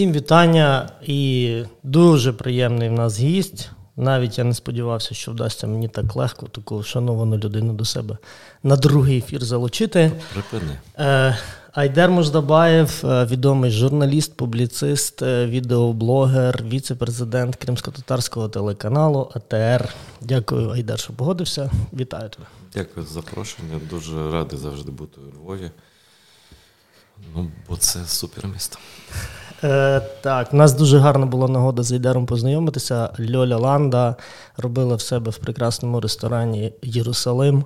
Всім вітання і дуже приємний в нас гість. Навіть я не сподівався, що вдасться мені так легко таку шановану людину до себе на другий ефір залучити. Припини. Е, Айдер Мождабаєв, е, відомий журналіст, публіцист, е, відеоблогер, віце-президент Кримсько-татарського телеканалу АТР. Дякую, Айдер, що погодився. Вітаю тебе. Дякую за запрошення. Дуже радий завжди бути у Львові. Ну, бо це супер місто. Е, Так, у нас дуже гарна була нагода з Айдером познайомитися. Льоля Ланда робила в себе в прекрасному ресторані Єрусалим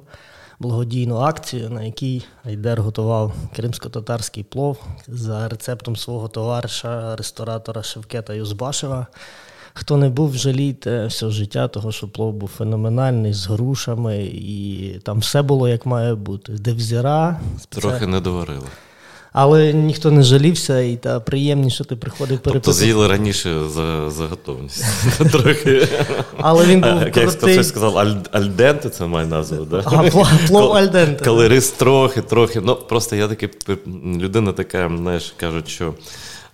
благодійну акцію, на якій Айдер готував кримсько-татарський плов за рецептом свого товариша, ресторатора Шевкета Юзбашева. Хто не був, жалійте все життя, того що плов був феноменальний з грушами, і там все було як має бути. Девзіра, Трохи не доварили. Але ніхто не жалівся, і та приємніше ти приходив Тобто з'їли раніше за, за готовність. Трохи. Але він був Як хтось сказав, аль- альденте це має назву, да? А, плов альденте. Коли рис трохи, трохи. Ну, просто я такий людина така, знаєш, кажуть, що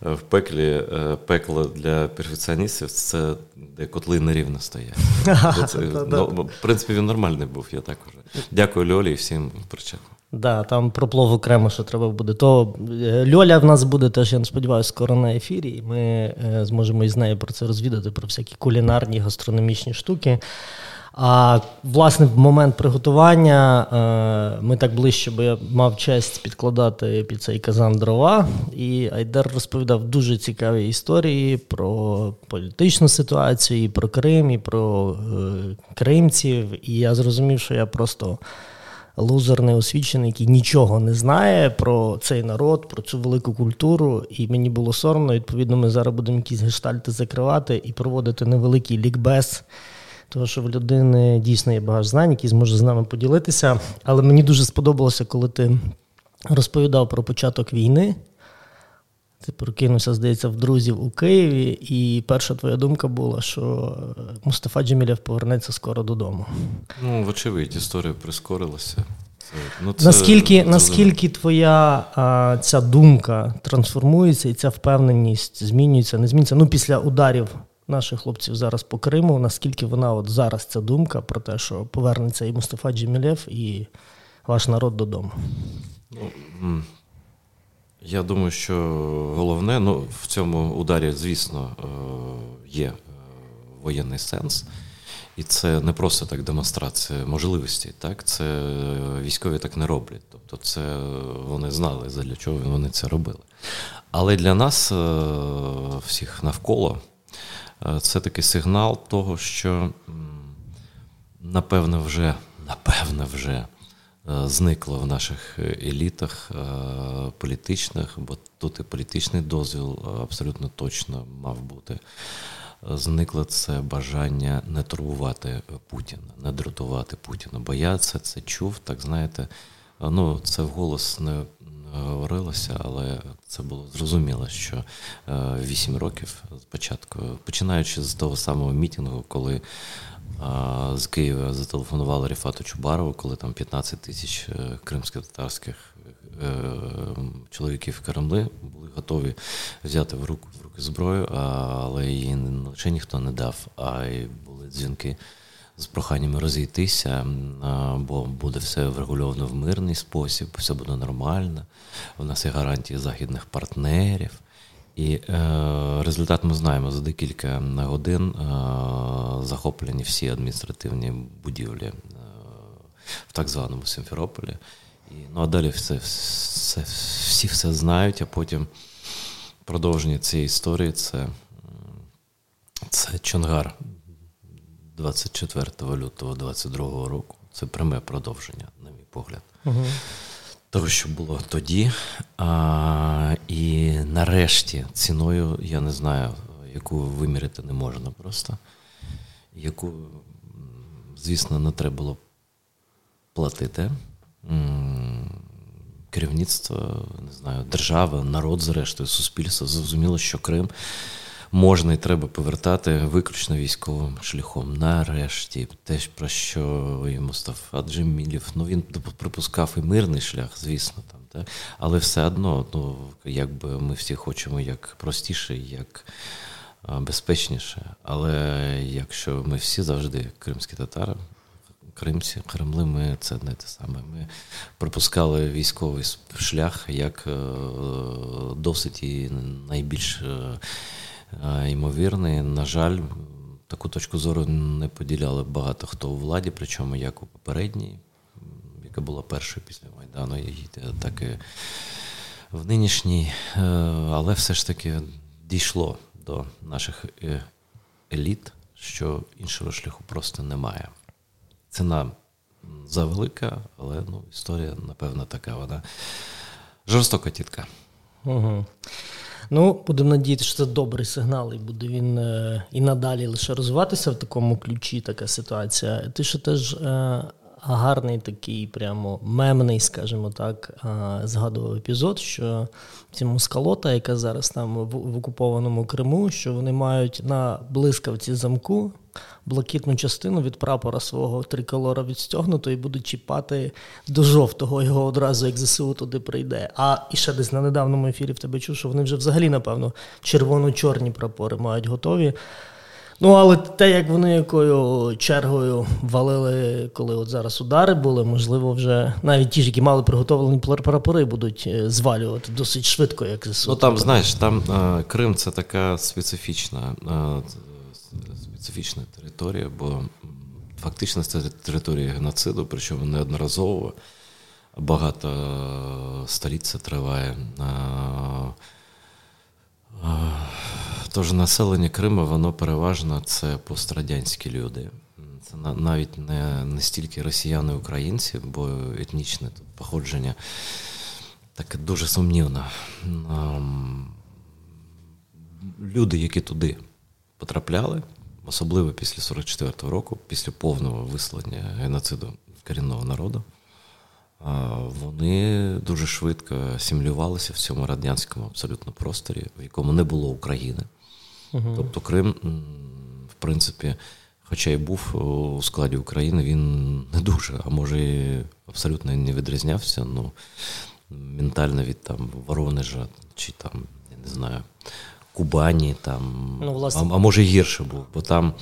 е, в пеклі е, пекло для перфекціоністів це де котли нерівно стоять. Це, ну, в принципі, він нормальний був, я так вже. Дякую Льолі і всім причепам. Да, там про плов окремо, що треба буде. То е, Льоля в нас буде теж, я не сподіваюся, скоро на ефірі, і ми е, зможемо із нею про це розвідати, про всякі кулінарні гастрономічні штуки. А власне, в момент приготування е, ми так ближче, бо я мав честь підкладати під цей казан дрова. І Айдер розповідав дуже цікаві історії про політичну ситуацію, і про Крим, і про кримців. І я зрозумів, що я просто лузер неосвічений, який нічого не знає про цей народ, про цю велику культуру. І мені було соромно. Відповідно, ми зараз будемо якісь гештальти закривати і проводити невеликий лікбез. Тому що в людини дійсно є багато знань, які зможе з нами поділитися. Але мені дуже сподобалося, коли ти розповідав про початок війни. Ти прокинувся, здається, в друзів у Києві, і перша твоя думка була, що Мустафа Джемілєв повернеться скоро додому. Ну, вочевидь, історія прискорилася. Це, ну, це Наскільки, зрозуміло. наскільки твоя а, ця думка трансформується і ця впевненість змінюється, не змінюється? Ну, після ударів наших хлопців зараз по Криму, наскільки вона от зараз ця думка про те, що повернеться і Мустафа Джемілєв, і ваш народ додому? Ну, я думаю, що головне, ну, в цьому ударі, звісно, е, є е, воєнний сенс. І це не просто так демонстрація можливостей, так? Це е, військові так не роблять. Тобто, це вони знали, для чого вони це робили. Але для нас, всіх навколо, це такий сигнал того, що м, напевно вже, напевно вже е, зникло в наших елітах е, політичних, бо тут і політичний дозвіл е, абсолютно точно мав бути. Е, Зникло це бажання не турбувати Путіна, не дратувати Путіна. Бо я це, це чув, так знаєте, е, ну це вголос не говорилося, але це було зрозуміло, що е, вісім років спочатку, починаючи з того самого мітингу, коли з Києва зателефонували Ріфату Чубарову, коли там 15 тисяч е, кримсько-татарських е, чоловіків Кремли були готові взяти в руку в руки зброю, але її не лише ніхто не дав, а й були дзвінки з проханнями розійтися, бо буде все врегульовано в мирний спосіб, все буде нормально. У нас є гарантії західних партнерів. І е, результат ми знаємо за декілька годин е, захоплені всі адміністративні будівлі е, в так званому Симферополі. І, ну а далі все, все, всі все знають, а потім продовження цієї історії це, це Чонгар 24 лютого 22 року. Це пряме продовження, на мій погляд. Угу. Того, що було тоді. А, і нарешті ціною, я не знаю, яку виміряти не можна просто, яку, звісно, не треба було платити. Керівництво, не знаю, держава, народ, зрештою, суспільство зрозуміло, що Крим можна і треба повертати виключно військовим шляхом. Нарешті, те, про що і Мустафа Джемілів, ну він припускав і мирний шлях, звісно, там Так? Але все одно, ну, якби ми всі хочемо як простіше, як безпечніше. Але якщо ми всі завжди кримські татари, кримці, Кремли, ми це не те саме. Ми пропускали військовий шлях як е, досить і найбільш е, ймовірний. На жаль, таку точку зору не поділяли багато хто у владі, причому як у попередній, яка була першою після Майдану, так і в нинішній, але все ж таки дійшло до наших еліт, що іншого шляху просто немає ціна завелика, але ну, історія, напевно, така вона жорстока тітка. Угу. Ну, будемо надіятися, що це добрий сигнал, і буде він е, і надалі лише розвиватися в такому ключі, така ситуація. Ти ще теж е, гарний такий, прямо мемний, скажімо так, згадував епізод, що ці мускалота, яка зараз там в, в окупованому Криму, що вони мають на блискавці замку блакитну частину від прапора свого триколора відстягнуто і будуть чіпати до жовтого його одразу, як ЗСУ туди прийде. А і ще десь на недавньому ефірі в тебе чув, що вони вже взагалі, напевно, червоно-чорні прапори мають готові. Ну, але те, як вони якою чергою валили, коли от зараз удари були, можливо, вже навіть ті ж, які мали приготовлені прапори, будуть е, звалювати досить швидко, як ЗСУ. Ну там, знаєш, там Крим це така специфічна специфічна територія, бо фактично це територія геноциду, причому неодноразово багато століть триває. Тож населення Криму, воно переважно це пострадянські люди. Це навіть не не стільки росіяни українці, бо етнічне тут походження таке дуже сумнівне. Люди, які туди потрапляли, особливо після 44-го року, після повного вислання геноциду корінного народу, вони дуже швидко асимілювалися в цьому радянському абсолютно просторі, в якому не було України. Угу. Тобто Крим, в принципі, хоча й був у складі України, він не дуже, а може і абсолютно не відрізнявся. ну, Ментально від там Воронежа чи там, я не знаю, Кубані, там, ну, власне. а, а може гірше був, бо там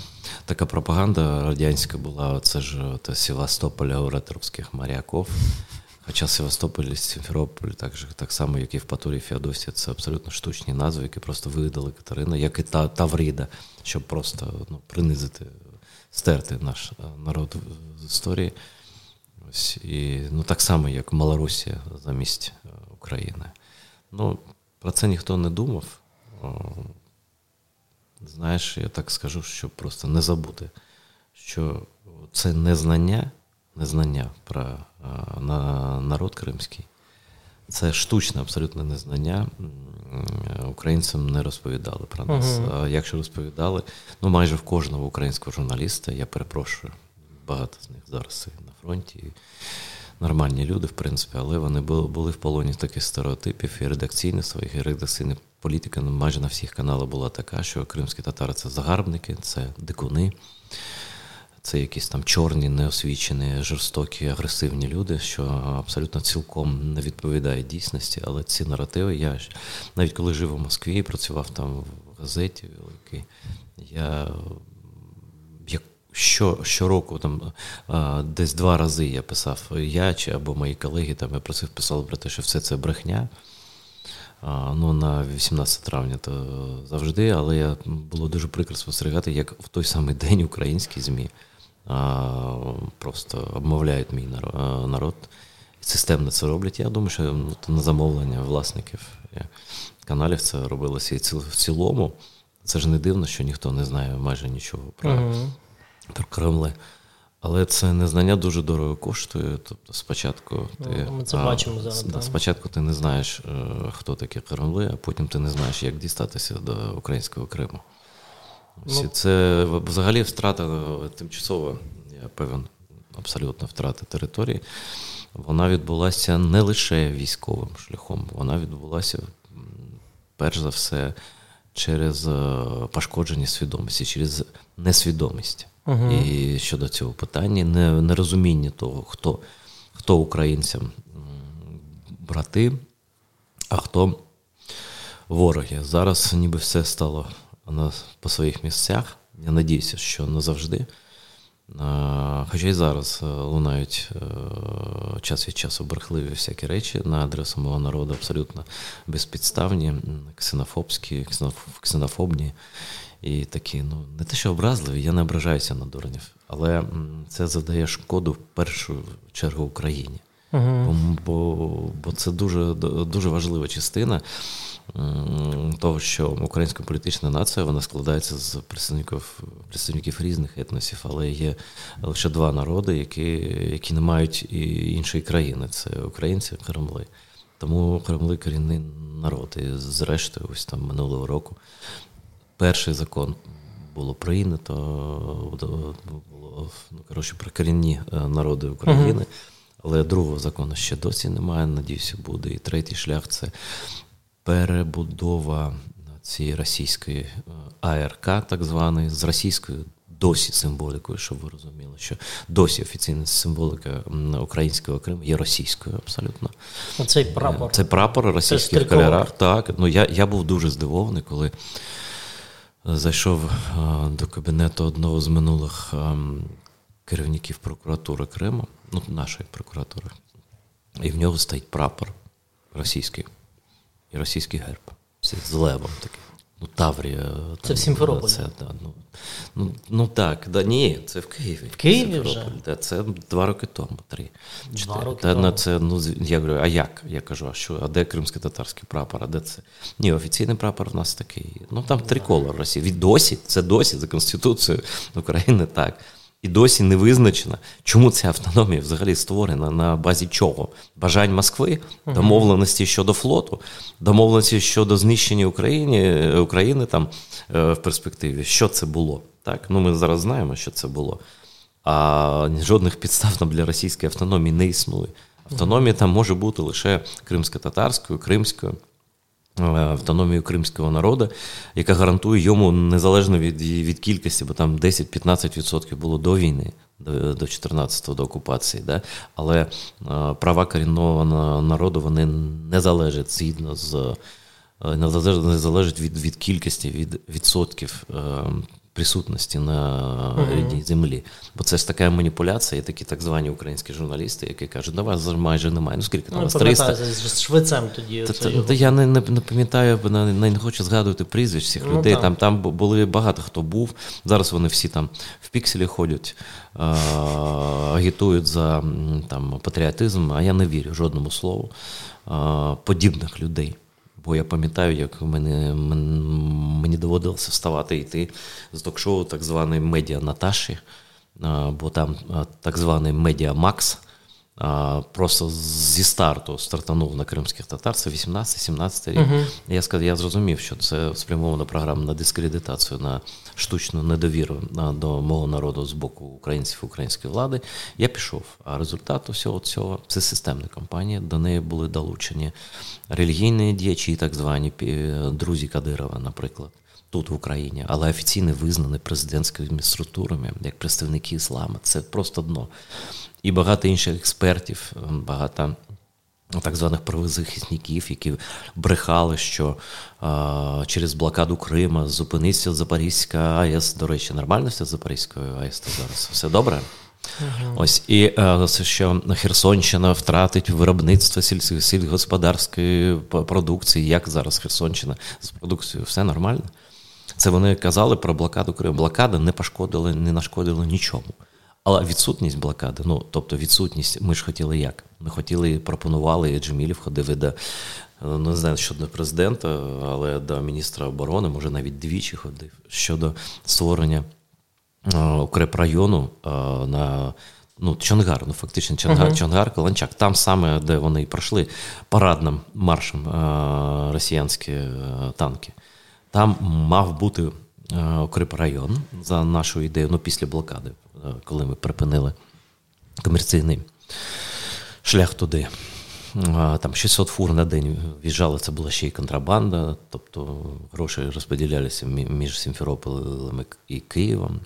така пропаганда радянська була, це ж Севастополя у ретровських моряків. Хоча Севастополь Сімферополь, так же, так само, як і в Патурі Феодосія, це абсолютно штучні назви, які просто видали Катерина, як і та Таврида, щоб просто ну, принизити, стерти наш е, народ з історії. Ось, і, ну, Так само, як Малорусія замість е, України. Ну, Про це ніхто не думав. Знаєш, я так скажу, щоб просто не забути, що це незнання, незнання про на народ кримський, це штучне абсолютно незнання. Українцям не розповідали про нас. Uh-huh. А якщо розповідали, ну майже в кожного українського журналіста, я перепрошую, багато з них зараз на фронті. Нормальні люди, в принципі, але вони були були в полоні таких стереотипів і редакційних своїх, і редакційних політика ну, майже на всіх каналах була така, що кримські татари це загарбники, це дикуни, це якісь там чорні, неосвічені, жорстокі, агресивні люди, що абсолютно цілком не відповідає дійсності. Але ці наративи, я навіть коли жив у Москві, і працював там в газеті я як що, Щороку там десь два рази я писав я чи або мої колеги там я просив писали про те, що все це брехня ну, на 18 травня то завжди, але я було дуже прикро спостерігати, як в той самий день українські ЗМІ просто обмовляють мій народ. Системно це роблять. Я думаю, що ну, на замовлення власників каналів це робилося і в цілому. Це ж не дивно, що ніхто не знає майже нічого про, uh-huh. про Кремли. Але це незнання дуже дорого коштує. Тобто, спочатку ну, ти ми це а, бачимо зараз. Да, спочатку ти не знаєш, е, хто такі Кремли, а потім ти не знаєш, як дістатися до українського Криму. Ну, Це взагалі втрата е, тимчасова, я певен, абсолютно втрата території. Вона відбулася не лише військовим шляхом, вона відбулася перш за все через е, пошкодження свідомості, через несвідомість. Угу. І щодо цього питання, нерозуміння того, хто хто українцям брати, а хто вороги. Зараз ніби все стало на, по своїх місцях. Я надіюся, що назавжди. Хоча й зараз е, лунають е, час від часу брехливі всякі речі на адресу мого народу, абсолютно безпідставні, ксенофобські, ксенофобні і такі, ну, не те, що образливі, я не ображаюся на дурнів, але це завдає шкоду в першу чергу Україні. Угу. Бо, бо це дуже, дуже важлива частина того, що українська політична нація вона складається з представників представників різних етносів, але є лише два народи, які які не мають і іншої країни це українці, Кремли. Тому Кремли корінний народ. І зрештою, ось там минулого року перший закон було прийнято, було ну, коротше, про корінні е, народи України. Але другого закону ще досі немає. Надіюся, буде. І третій шлях це перебудова цієї російської е, АРК, так званої, з російською досі символікою, щоб ви розуміли, що досі офіційна символика українського Криму є російською абсолютно. Цей прапор. Це прапор російських в кольорах. Так, ну я, я був дуже здивований, коли. Зайшов до кабінету одного з минулих керівників прокуратури Криму, ну, нашої прокуратури, і в нього стоїть прапор російський і російський герб. Це з левом такий. Ну, Таврія. Там, це в Сімферополі. Це, да, ну, ну, ну так, да, ні, це в Києві. В Києві вже? Да, це два роки тому, три. Два роки Та, тому. Це, ну, я говорю, а як? Я кажу, а що, а де кримський татарський прапор? А де це? Ні, офіційний прапор в нас такий. Ну там триколор Росії. Від досі, це досі за Конституцією України так. І досі не визначено, чому ця автономія взагалі створена на базі чого? Бажань Москви, домовленості щодо флоту, домовленості щодо знищення України України там е, в перспективі. Що це було? Так, ну ми зараз знаємо, що це було. А жодних підстав для російської автономії не існує. Автономія там може бути лише кримсько-татарською, кримською. Е, автономію кримського народу, яка гарантує йому незалежно від від кількості, бо там 10-15% було до війни, до 14-го, до окупації. Да? Але е, права корінного народу вони не залежать згідно з е, не залежать від від кількості, від відсотків присутності на рідній землі. Бо це ж така маніпуляція, і такі так звані українські журналісти, які кажуть, да вас майже немає. Ну скільки там ну, вас 300? з швецем тоді. Та, та, та я не не, не пам'ятаю, не, не хочу згадувати прізвищ всіх ну, людей. Там там були багато хто був. Зараз вони всі там в пікселі ходять, а, агітують за там патріотизм, а я не вірю жодному слову а, подібних людей. Бо я пам'ятаю, як мене, мені доводилося вставати і йти з ток-шоу так званої медіа Наташі, бо там так званий Медіа Макс. Просто зі старту стартанув на кримських татар, це 18-17 рік. Uh-huh. Я сказав, я зрозумів, що це спрямована програма на дискредитацію, на штучну недовіру до мого народу з боку українців української влади. Я пішов. А результат усього цього це системна кампанія. До неї були долучені релігійні діячі, так звані друзі Кадирова, наприклад. Тут в Україні, але офіційно визнані президентськими структурами як представники ісламу. Це просто дно і багато інших експертів, багато так званих правозахисників, які брехали, що а, через блокаду Крима зупиниться Запорізька АЕС. До речі, нормально все з Запорізькою АЕС зараз? Все добре? Uh-huh. Ось і а, що Херсонщина втратить виробництво сіль- сільськогосподарської продукції. Як зараз Херсонщина з продукцією? Все нормально? Це вони казали про блокаду Криму. Блокада не пошкодила, не нашкодила нічому. Але відсутність блокади, ну тобто відсутність, ми ж хотіли як? Ми хотіли, пропонували, і Джемілів ходив до, ну, не знаю щодо президента, але до міністра оборони, може навіть двічі ходив щодо створення укрепрайону на ну, Чонгар, ну фактично Чонгар, uh-huh. Чонгар, Каланчак. Там саме, де вони пройшли парадним маршем росіянські танки. Там мав бути укрепрайон за нашу ідею, ну після блокади. Е, коли ми припинили комерційний шлях туди. Там 600 фур на день в'їжджали, це була ще й контрабанда, тобто гроші розподілялися між Сімферополем і Києвом.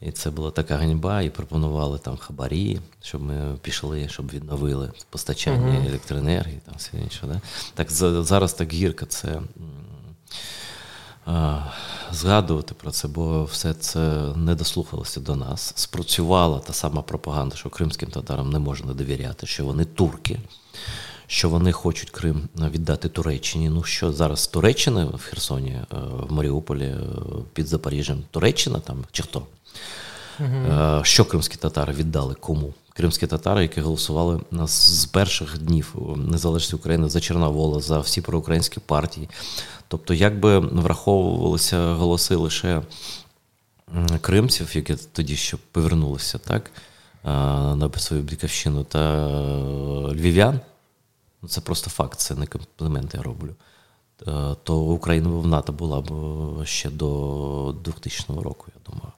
І це була така ганьба, і пропонували там хабарі, щоб ми пішли, щоб відновили постачання uh-huh. електроенергії, там все інше. Да? Так зараз так гірко це згадувати про це, бо все це не дослухалося до нас. Спрацювала та сама пропаганда, що кримським татарам не можна довіряти, що вони турки що вони хочуть Крим віддати Туреччині. Ну що зараз Туреччина в Херсоні, е, в Маріуполі, е, під Запоріжжям, Туреччина там чи хто? Угу. Що кримські татари віддали кому? Кримські татари, які голосували нас з перших днів незалежності України за Чорновола, за всі проукраїнські партії. Тобто, якби враховувалися голоси лише кримців, які тоді ще повернулися, так, на свою Біківщину, та львів'ян, Ну, це просто факт, це не комплімент я роблю. Е, то Україна в НАТО була б ще до 2000 року, я думаю.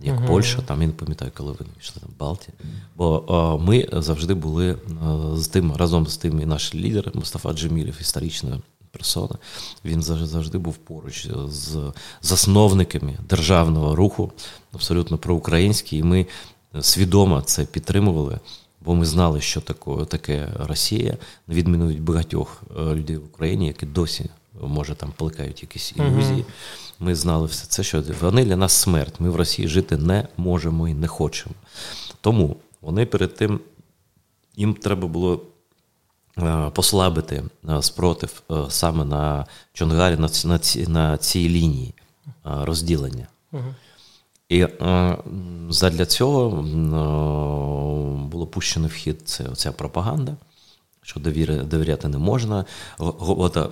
Як uh-huh. Польща, там я не пам'ятаю, коли вони пішли там Балтії. Бо а, е, ми завжди були а, з тим, разом з тим і наш лідер Мустафа Джемілів, історична персона. Він завжди був поруч з засновниками державного руху, абсолютно проукраїнський, і ми свідомо це підтримували бо ми знали, що таке, таке Росія, на відміну від багатьох е, людей в Україні, які досі може там плекають якісь ілюзії. Ми знали все це, що вони для нас смерть. Ми в Росії жити не можемо і не хочемо. Тому вони перед тим їм треба було. Е, послабити е, спротив саме на Чонгарі, на на, на цій лінії розділення. І е, задля цього е, було пущено в хід ця пропаганда, що довіри, довіряти не можна. Ота,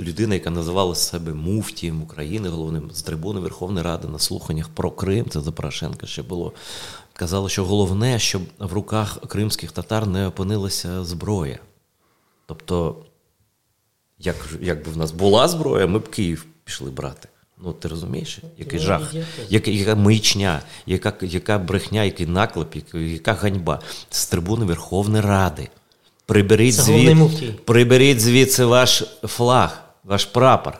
людина, яка називала себе муфтієм України, головним з трибуни Верховної Ради на слуханнях про Крим, це за Порошенка ще було. Казала, що головне, щоб в руках кримських татар не опинилася зброя. Тобто, як, якби в нас була зброя, ми б Київ пішли брати. Ну, ти розумієш, який ну, жах, яка яка маячня, яка яка брехня, який наклеп, яка, яка ганьба з трибуни Верховної Ради. Приберіть звід, приберіть звідси ваш флаг, ваш прапор.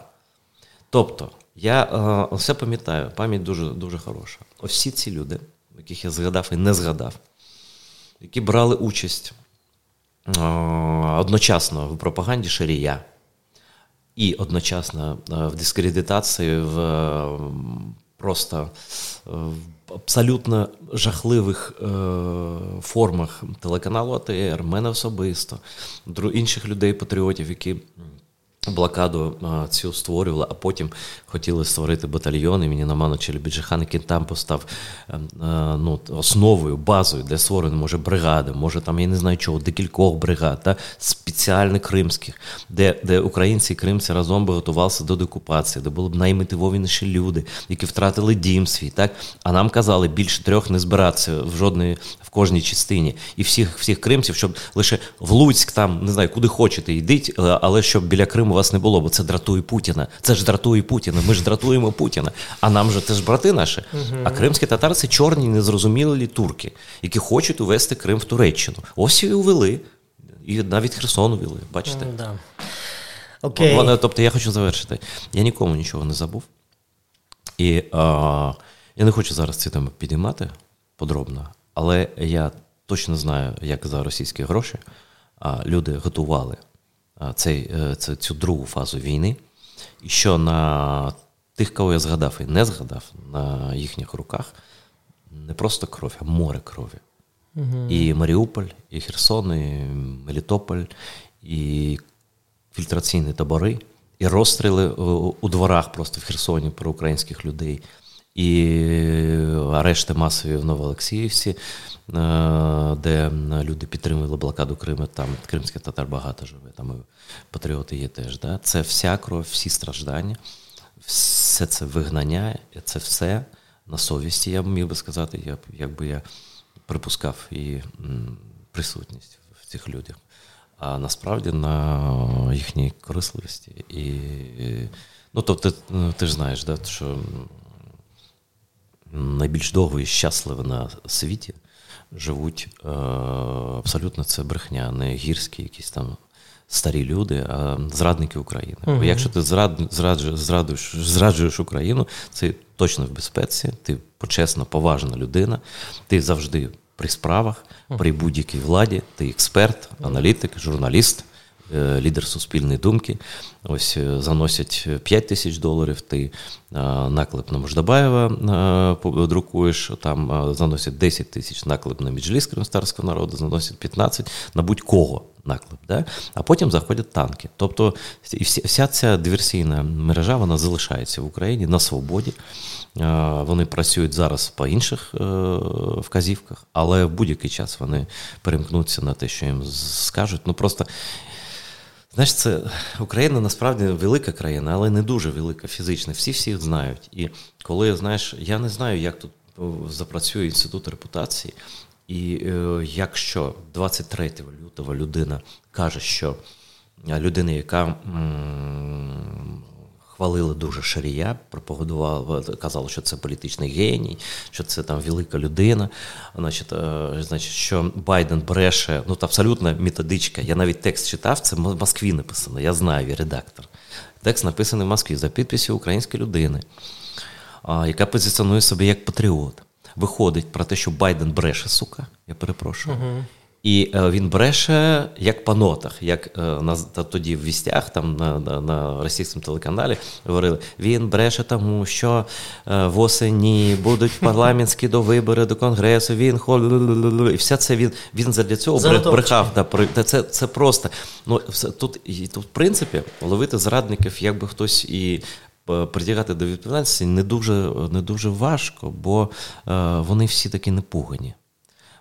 Тобто, я е, все пам'ятаю, пам'ять дуже дуже хороша. Ось всі ці люди, яких я згадав і не згадав, які брали участь е, одночасно в пропаганді Шарія і одночасно е, в дискредитації в просто е, в абсолютно жахливих формах телеканалу АТР, мене особисто, інших людей-патріотів, які Блокаду цю створювали, а потім хотіли створити батальйон імені Наману Челебіджихан, який там постав ем, ну, основою, базою для створення, може, бригади, може там, я не знаю чого, декількох бригад, та, спеціальних кримських, де де українці і кримці разом би готувалися до декупації, де були б наймотивованіші люди, які втратили дім свій. Так? А нам казали, більше трьох не збиратися в жодної в кожній частині. І всіх всіх кримців, щоб лише в Луцьк, там, не знаю, куди хочете, йдіть, е, але щоб біля Криму у вас не було, бо це дратує Путіна. Це ж дратує Путіна. Ми ж дратуємо Путіна. А нам же це ж брати наші. uh А кримські татари це чорні, незрозумілі турки, які хочуть увести Крим в Туреччину. Ось і увели. І навіть Херсон увели, бачите? Mm, да. okay. Вони, тобто я хочу завершити. Я нікому нічого не забув. І а, я не хочу зараз ці теми підіймати подробно, але я точно знаю, як за російські гроші а, люди готували цей, е, цю, цю другу фазу війни, і що на тих, кого я згадав і не згадав, на їхніх руках не просто кров, а море крові. Угу. І Маріуполь, і Херсон, і Мелітополь, і фільтраційні табори, і розстріли у дворах просто в Херсоні про українських людей, і арешти масові в Новоолексіївці, Е, де люди підтримували блокаду Криму, там кримських татар багато живе, там і патріоти є теж. Да? Це вся кров, всі страждання, все це вигнання, це все на совісті, я б міг би сказати, я, якби я припускав і присутність в цих людях. А насправді на їхній корисливості. І, ну, тобто, ти, ти ж знаєш, да, що найбільш довго і щасливо на світі живуть е, абсолютно це брехня, не гірські якісь там старі люди, а зрадники України. Угу. Бо якщо ти зрад, зраджуєш, зраджуєш, зраджуєш Україну, це точно в безпеці, ти почесна, поважна людина, ти завжди при справах, при будь-якій владі, ти експерт, аналітик, журналіст. Е, лідер суспільної думки. Ось е, заносять 5 тисяч доларів. Ти е, наклеп на Мождабаєва друкуєш, там заносять 10 тисяч наклеп на Меджліс кримстарського народу, заносять 15 на будь-кого наклеп. Да? А потім заходять танки. Тобто вся ця диверсійна мережа вона залишається в Україні на свободі. Вони працюють зараз по інших вказівках, але в будь-який час вони перемкнуться на те, що їм скажуть. Ну просто Знаєш, це Україна насправді велика країна, але не дуже велика фізично. Всі всі знають. І коли знаєш, я не знаю, як тут запрацює інститут репутації, і е, якщо 23 лютого людина каже, що людина, яка м- хвалили дуже Шарія, пропагандували, казали, що це політичний геній, що це там велика людина. Значить, е, значить, що Байден бреше, ну це абсолютно методичка. Я навіть текст читав, це в Москві написано, я знаю, я редактор. Текст написаний в Москві за підписю української людини, яка позиціонує себе як патріот. Виходить про те, що Байден бреше, сука, я перепрошую. Uh-huh. І е, він бреше як по нотах, як е, на тоді в вістях, там на на, на російському телеканалі говорили, він бреше тому, що е, в осені будуть парламентські до вибори до конгресу. Він хол і все це він він для цього брехав. Да, це це просто ну тут і тут, в принципі ловити зрадників, якби хтось і. Притягати до відповідальності не дуже не дуже важко, бо е, вони всі такі непугані.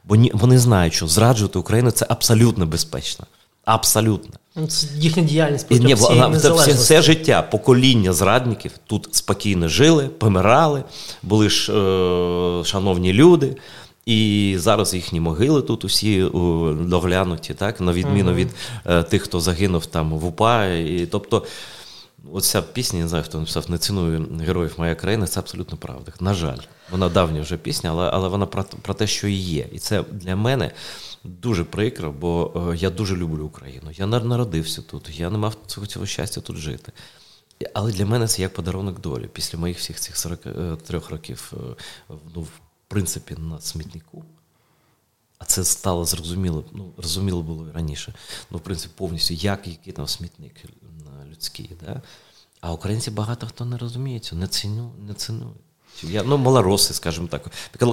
Бо вони знають, що зраджувати Україну це абсолютно безпечно. Абсолютно. Ну, це їхня діяльність Ні, вона, все, все життя, покоління зрадників тут спокійно жили, помирали, були ж е, шановні люди. І зараз їхні могили тут усі доглянуті, так, на відміну від е, тих, хто загинув там в УПА. І, Тобто, оця пісня, не знаю, хто написав, не ціную героїв моя країна, це абсолютно правда. На жаль. Вона давня вже пісня, але але вона про про те, що і є. І це для мене дуже прикро, бо е, я дуже люблю Україну. Я народився тут, я не мав цього цього щастя тут жити. Але для мене це як подарунок долі. Після моїх всіх цих 43 е, років, е, ну, в принципі, на смітнику. А це стало зрозуміло, ну, зрозуміло було і раніше. Ну, в принципі, повністю, як який там смітник людський. Да? А українці багато хто не розуміє цього, не цінують. Я ну, малороси, скажімо так.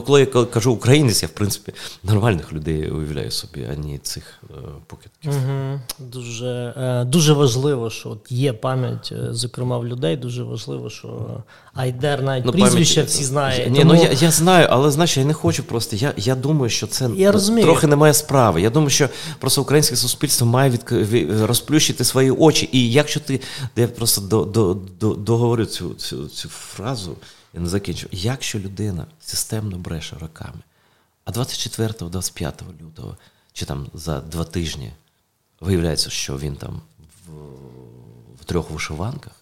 Коли я кажу українець, я в принципі нормальних людей уявляю собі, а не цих е, покидків. Угу. Дуже е, дуже важливо, що от є пам'ять, е, зокрема в людей. Дуже важливо, що Айдер навіть ну, прізвище всі знає. Ні, тому... ну я я знаю, але знаєш, я не хочу просто. Я я думаю, що це я трохи не має справи. Я думаю, що просто українське суспільство має від, розплющити свої очі. І якщо ти я просто до, до, до, договорю цю, цю, цю фразу. Я не закінчу. Якщо людина системно бреше роками, а 24-25 лютого, чи там за два тижні виявляється, що він там в, в трьох вишиванках,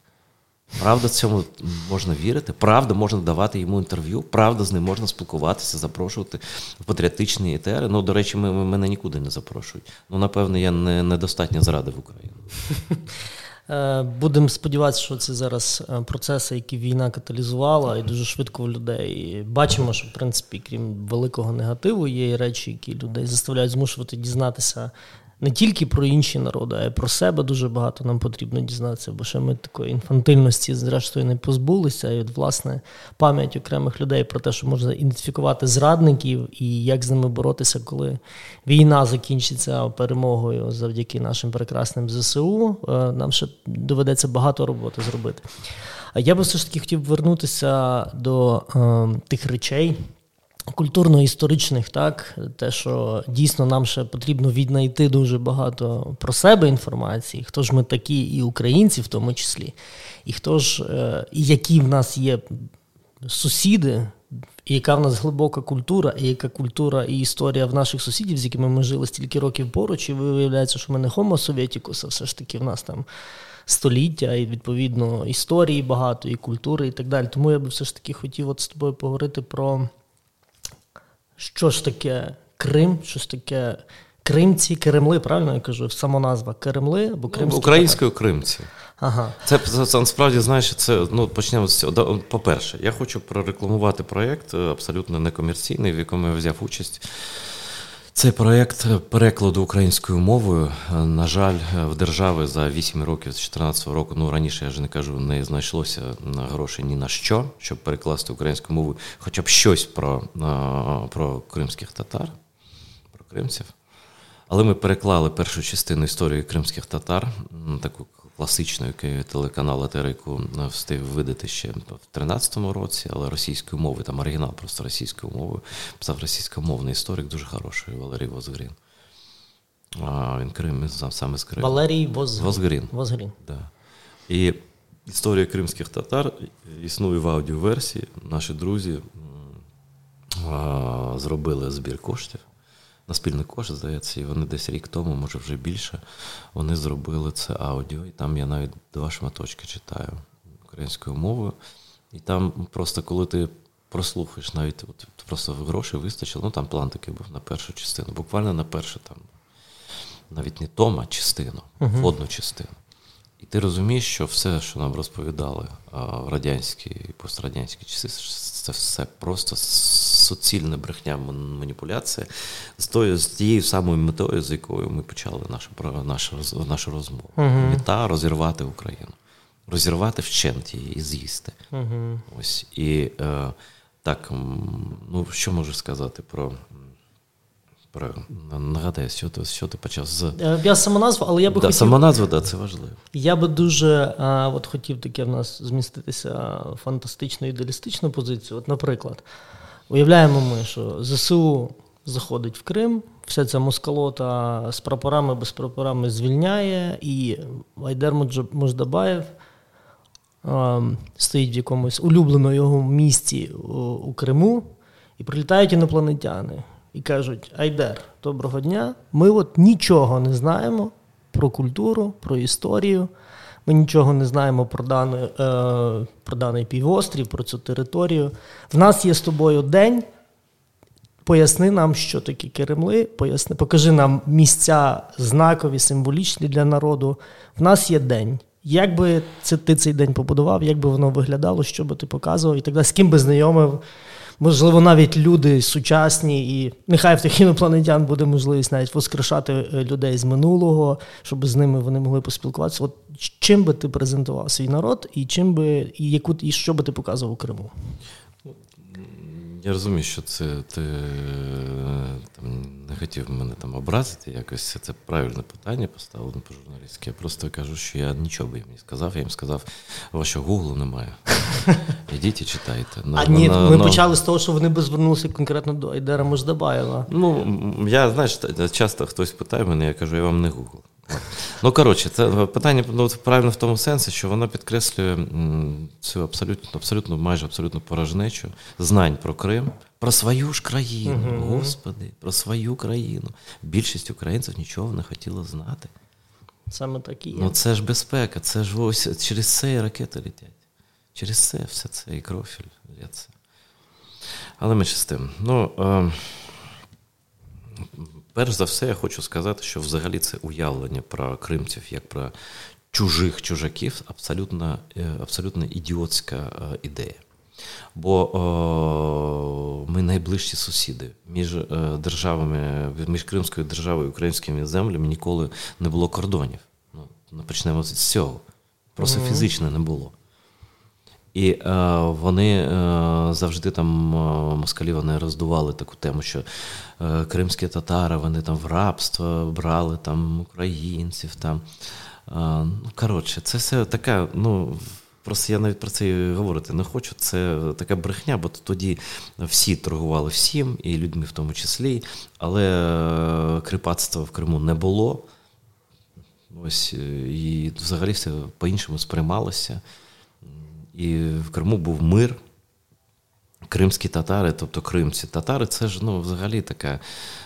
правда, цьому можна вірити, правда, можна давати йому інтерв'ю, правда, з ним можна спілкуватися, запрошувати в патріотичні етери. Ну, до речі, ми, мене нікуди не запрошують. Ну, напевно, я не, зрадив Україну. Е, будемо сподіватися, що це зараз е, процеси, які війна каталізувала, і дуже швидко в людей. Бачимо, що в принципі, крім великого негативу, є речі, які людей заставляють змушувати дізнатися не тільки про інші народи, а й про себе дуже багато нам потрібно дізнатися, бо ще ми такої інфантильності, зрештою, не позбулися. І от, власне, пам'ять окремих людей про те, що можна ідентифікувати зрадників і як з ними боротися, коли війна закінчиться перемогою завдяки нашим прекрасним ЗСУ. Е, нам ще доведеться багато роботи зробити. А я би все ж таки хотів вернутися до е, тих речей культурно-історичних, так, те, що дійсно нам ще потрібно віднайти дуже багато про себе інформації, хто ж ми такі, і українці в тому числі, і хто ж, е, і які в нас є сусіди, і яка в нас глибока культура, і яка культура і історія в наших сусідів, з якими ми жили стільки років поруч, і виявляється, що ми не Homo Sovieticus, а все ж таки в нас там. Століття і відповідно історії багато, і культури, і так далі. Тому я би все ж таки хотів от з тобою поговорити про що ж таке Крим, що ж таке Кримці, Кремли, правильно я кажу? Самоназва Кремли або Кримські ну, Українською Кримці. Ага. Це, це, це насправді знаєш, це ну почнемо з цього. По-перше, я хочу прорекламувати проєкт абсолютно некомерційний, в якому я взяв участь. Цей проєкт перекладу українською мовою, на жаль, в держави за 8 років з 2014 року, ну раніше я ж не кажу, не знайшлося грошей ні на що, щоб перекласти українською мовою хоча б щось про, про кримських татар, про кримців. Але ми переклали першу частину історії кримських татар, таку класичну, яку телеканал Етерику встиг видати ще в 2013 році, але російською мовою, там оригінал просто російською мовою, писав російськомовний історик, дуже хороший Валерій Возгрін. А, Він Крим саме з Криму. Валерій Воз... Возгрін. Возгрін. Да. І історія кримських татар існує в аудіоверсії. Наші друзі а, зробили збір коштів на спільний кошт, здається, і вони десь рік тому, може вже більше, вони зробили це аудіо, і там я навіть два шматочки читаю українською мовою. І там просто коли ти прослухаєш, навіть от, просто грошей вистачило, ну там план такий був на першу частину, буквально на першу там, навіть не тома частину, uh-huh. одну частину. І ти розумієш, що все, що нам розповідали в радянські і пострадянські часи, це все просто суцільна брехня, маніпуляція з тою, з тією самою метою, з якою ми почали нашу нашу, нашу розмову. Uh-huh. Мета розірвати Україну, розірвати вщент її і з'їсти. Uh-huh. Ось і е, так, ну що можу сказати про про нагадай, що ти що ти почав з е, я самоназву, але я би да, хотів... самоназва, да, це важливо. Я би дуже а, от хотів таке в нас зміститися фантастичну ідеалістичну позицію. От, наприклад, уявляємо ми, що ЗСУ заходить в Крим, вся ця москалота з прапорами, без прапорами звільняє, і Айдер Муждабаєв а, стоїть в якомусь улюбленому його місці у, у Криму, і прилітають інопланетяни і кажуть: Айдер, доброго дня! Ми от нічого не знаємо про культуру, про історію. Ми нічого не знаємо про даний, е, про даний півострів, про цю територію. В нас є з тобою день. Поясни нам, що таке Керемли, поясни, покажи нам місця знакові, символічні для народу. В нас є день. Як би це, ти цей день побудував, як би воно виглядало, що би ти показував, і так далі, з ким би знайомив можливо, навіть люди сучасні, і нехай в тих інопланетян буде можливість навіть воскрешати е, людей з минулого, щоб з ними вони могли поспілкуватися. От чим би ти презентував свій народ, і чим би і яку і що би ти показував у Криму? Я розумію, що це ти там, не хотів мене там образити. Якось це правильне питання поставлено по журналістськи. Я просто кажу, що я нічого би їм не сказав. Я їм сказав, вашого гуглу немає. Ідіть і читайте. Ну, а ні, ми но... почали з того, що вони би звернулися конкретно до Айдера Мождабаєва. Ну, я знаєш, часто хтось питає мене, я кажу, я вам не гугл. Ну, коротше, це питання ну, правильно в тому сенсі, що воно підкреслює цю абсолютно, абсолютно, майже абсолютно порожнечу знань про Крим, про свою ж країну, uh Господи, про свою країну. Більшість українців нічого не хотіла знати. Саме так і є. Ну це ж безпека, це ж ось через це і ракети летять. Через це все це і крофіль лється. Але ми з тим. Ну, е, Перш за все, я хочу сказати, що взагалі це уявлення про кримців як про чужих чужаків абсолютно е, абсолютно ідіотська е, ідея. Бо о, ми найближчі сусіди між е, державами, між Кримською державою і українськими землями ніколи не було кордонів. Ну, Почнемо з цього. Просто mm-hmm. фізично не було. І е, вони е, завжди там е, москалі вони роздували таку тему, що е, кримські татари вони там в рабство брали там українців. там. Е, ну, Коротше, це все така, ну. Просто я навіть про це говорити не хочу. Це така брехня, бо тоді всі торгували всім, і людьми в тому числі, але е, кріпацтва в Криму не було. Ось і взагалі все по-іншому сприймалося. І в Криму був мир. Кримські татари, тобто кримці татари, це ж ну, взагалі така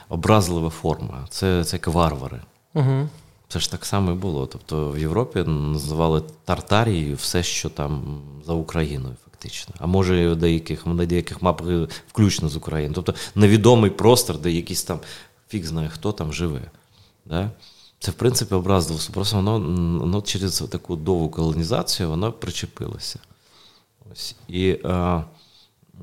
образлива форма. Це це як варвари. Угу. Це ж так само і було. Тобто в Європі називали Тартарією все, що там за Україною, фактично. А може, деяких на деяких мапах включно з Україною. Тобто невідомий простор, де якісь там фіг знає, хто там живе. Да? Це, в принципі, образливо. Просто воно воно через таку довгу колонізацію воно причепилося. Ось. І а,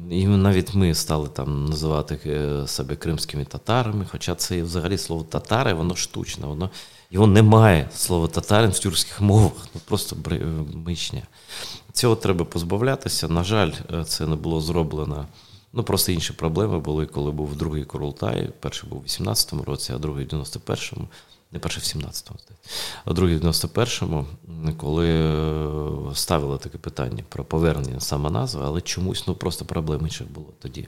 і навіть ми стали там називати е, себе кримськими татарами, хоча це взагалі слово татари, воно штучне, воно його немає слово татарин в тюркських мовах. Ну просто мичня. Цього треба позбавлятися. На жаль, е, це не було зроблено. Ну, просто інші проблеми були, коли був другий Королтай. Перший був у 18-му році, а другий в 91-му. Не перший в 17-му, а другий в 91-му, коли е, ставили таке питання про повернення саме назви, але чомусь ну просто проблемніше було тоді е,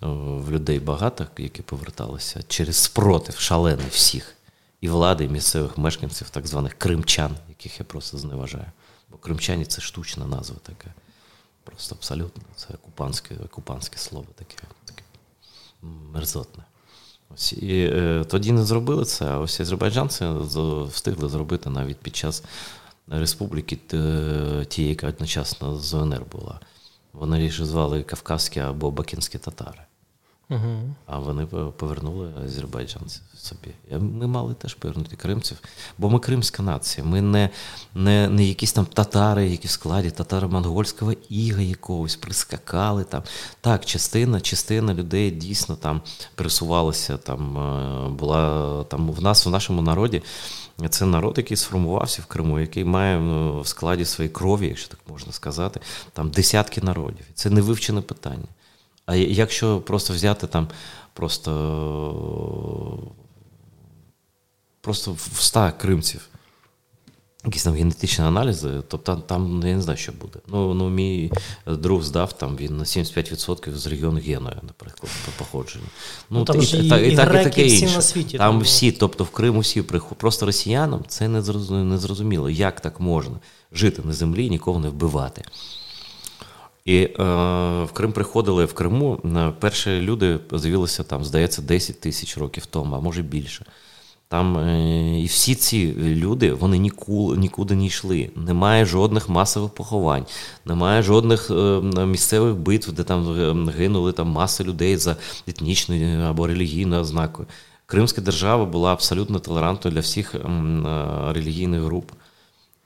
в людей багато, які поверталися через спротив шалений всіх і влади, і місцевих мешканців, так званих кримчан, яких я просто зневажаю. Бо кримчані це штучна назва така. Просто абсолютно. Це окупанське окупанське слово таке, таке мерзотне. Ось, І е, тоді не зробили це, а ось азербайджанці встигли зробити навіть під час республіки тієї, яка одночасно з ОНР була. Вони їх звали кавказські або Бакінські татари. Угу. А вони повернули азербайджанців собі. Ми мали теж повернути кримців, бо ми кримська нація. Ми не не, не якісь там татари, які в складі татаро-монгольського іга якогось прискакали там. Так, частина частина людей дійсно там пересувалася. Там е, була там в нас, в нашому народі. Це народ, який сформувався в Криму, який має ну, в складі своєї крові, якщо так можна сказати, там десятки народів. Це не вивчене питання. А якщо просто взяти там просто просто в 100 кримців, якісь там генетичні аналізи, то там, там ну, я не знаю, що буде. Ну, ну мій друг здав, там він на 75% з регіону Генуя, наприклад, по походженню. Ну, ну там і, і, і, і, так, і таке всі інше. на світі. Там, всі, тобто в Криму всі приходять. Просто росіянам це не зрозуміло, як так можна жити на землі і нікого не вбивати. І е, в Крим приходили в Криму. Е, перші люди з'явилися там, здається, 10 тисяч років тому, а може більше. Там е, і всі ці люди вони нікуди, нікуди не йшли. Немає жодних масових поховань, немає жодних е, місцевих битв, де там е, гинули там маси людей за етнічною або релігійною ознакою. Кримська держава була абсолютно толерантною для всіх е, релігійних груп.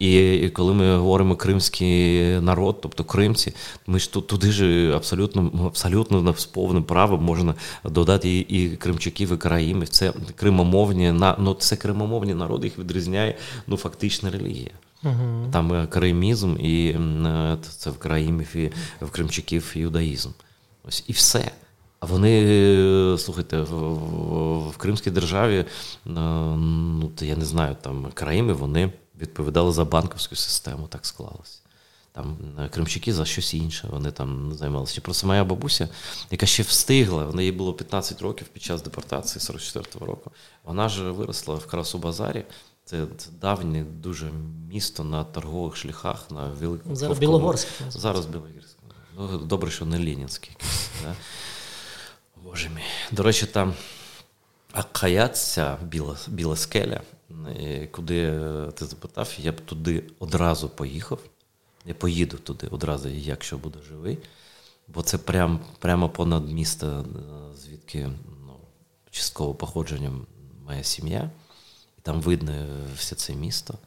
І коли ми говоримо кримський народ, тобто кримці, ми ж тут туди ж абсолютно абсолютно з повним правом можна додати і, і кримчаків, і караїмів. Це кримомовні ну, це кримомовні народи, їх відрізняє ну, фактична релігія. uh Там е, караїмізм, і е, це в караїмів, і в кримчаків юдаїзм. Ось і все. А вони, е, слухайте, в, в Кримській державі, ну я не знаю, там караїми, вони відповідали за банківську систему, так склалося. Там е, кримчаки за щось інше, вони там займалися. Просто моя бабуся, яка ще встигла, в неї було 15 років під час депортації 44-го року. Вона ж виросла в Красу-Базарі. Це, це давнє дуже місто на торгових шляхах на великому. Зараз Білогорськ. Зараз Білогорськ. Ну, Добре, що не Ленінський. Да? Боже мій. До речі, там акаятця біла, біла скеля, куди ти запитав, я б туди одразу поїхав. Я поїду туди одразу, якщо буду живий. Бо це прям, прямо понад місто, е, звідки ну, частково походженням моя сім'я. І там видно все це місто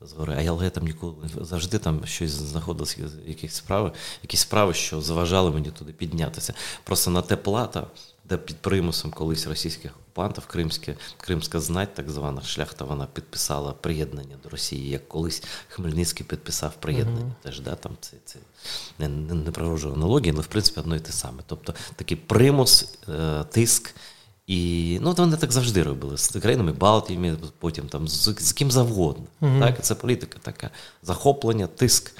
згори. А я там ніколи завжди там щось знаходилося, якісь справи, якісь справи, що заважали мені туди піднятися. Просто на те плата, де під примусом колись російських окупантів кримське, кримська знать, так звана шляхта, вона підписала приєднання до Росії, як колись Хмельницький підписав приєднання. Uh-huh. Теж да, там це це не не, не провожу аналогії, але в принципі одно і те саме. Тобто такий примус, е, тиск. І ну, вони так завжди робили з країнами Балтії, потім там з, з ким завгодно. Uh-huh. Так? Це політика така. Захоплення, тиск,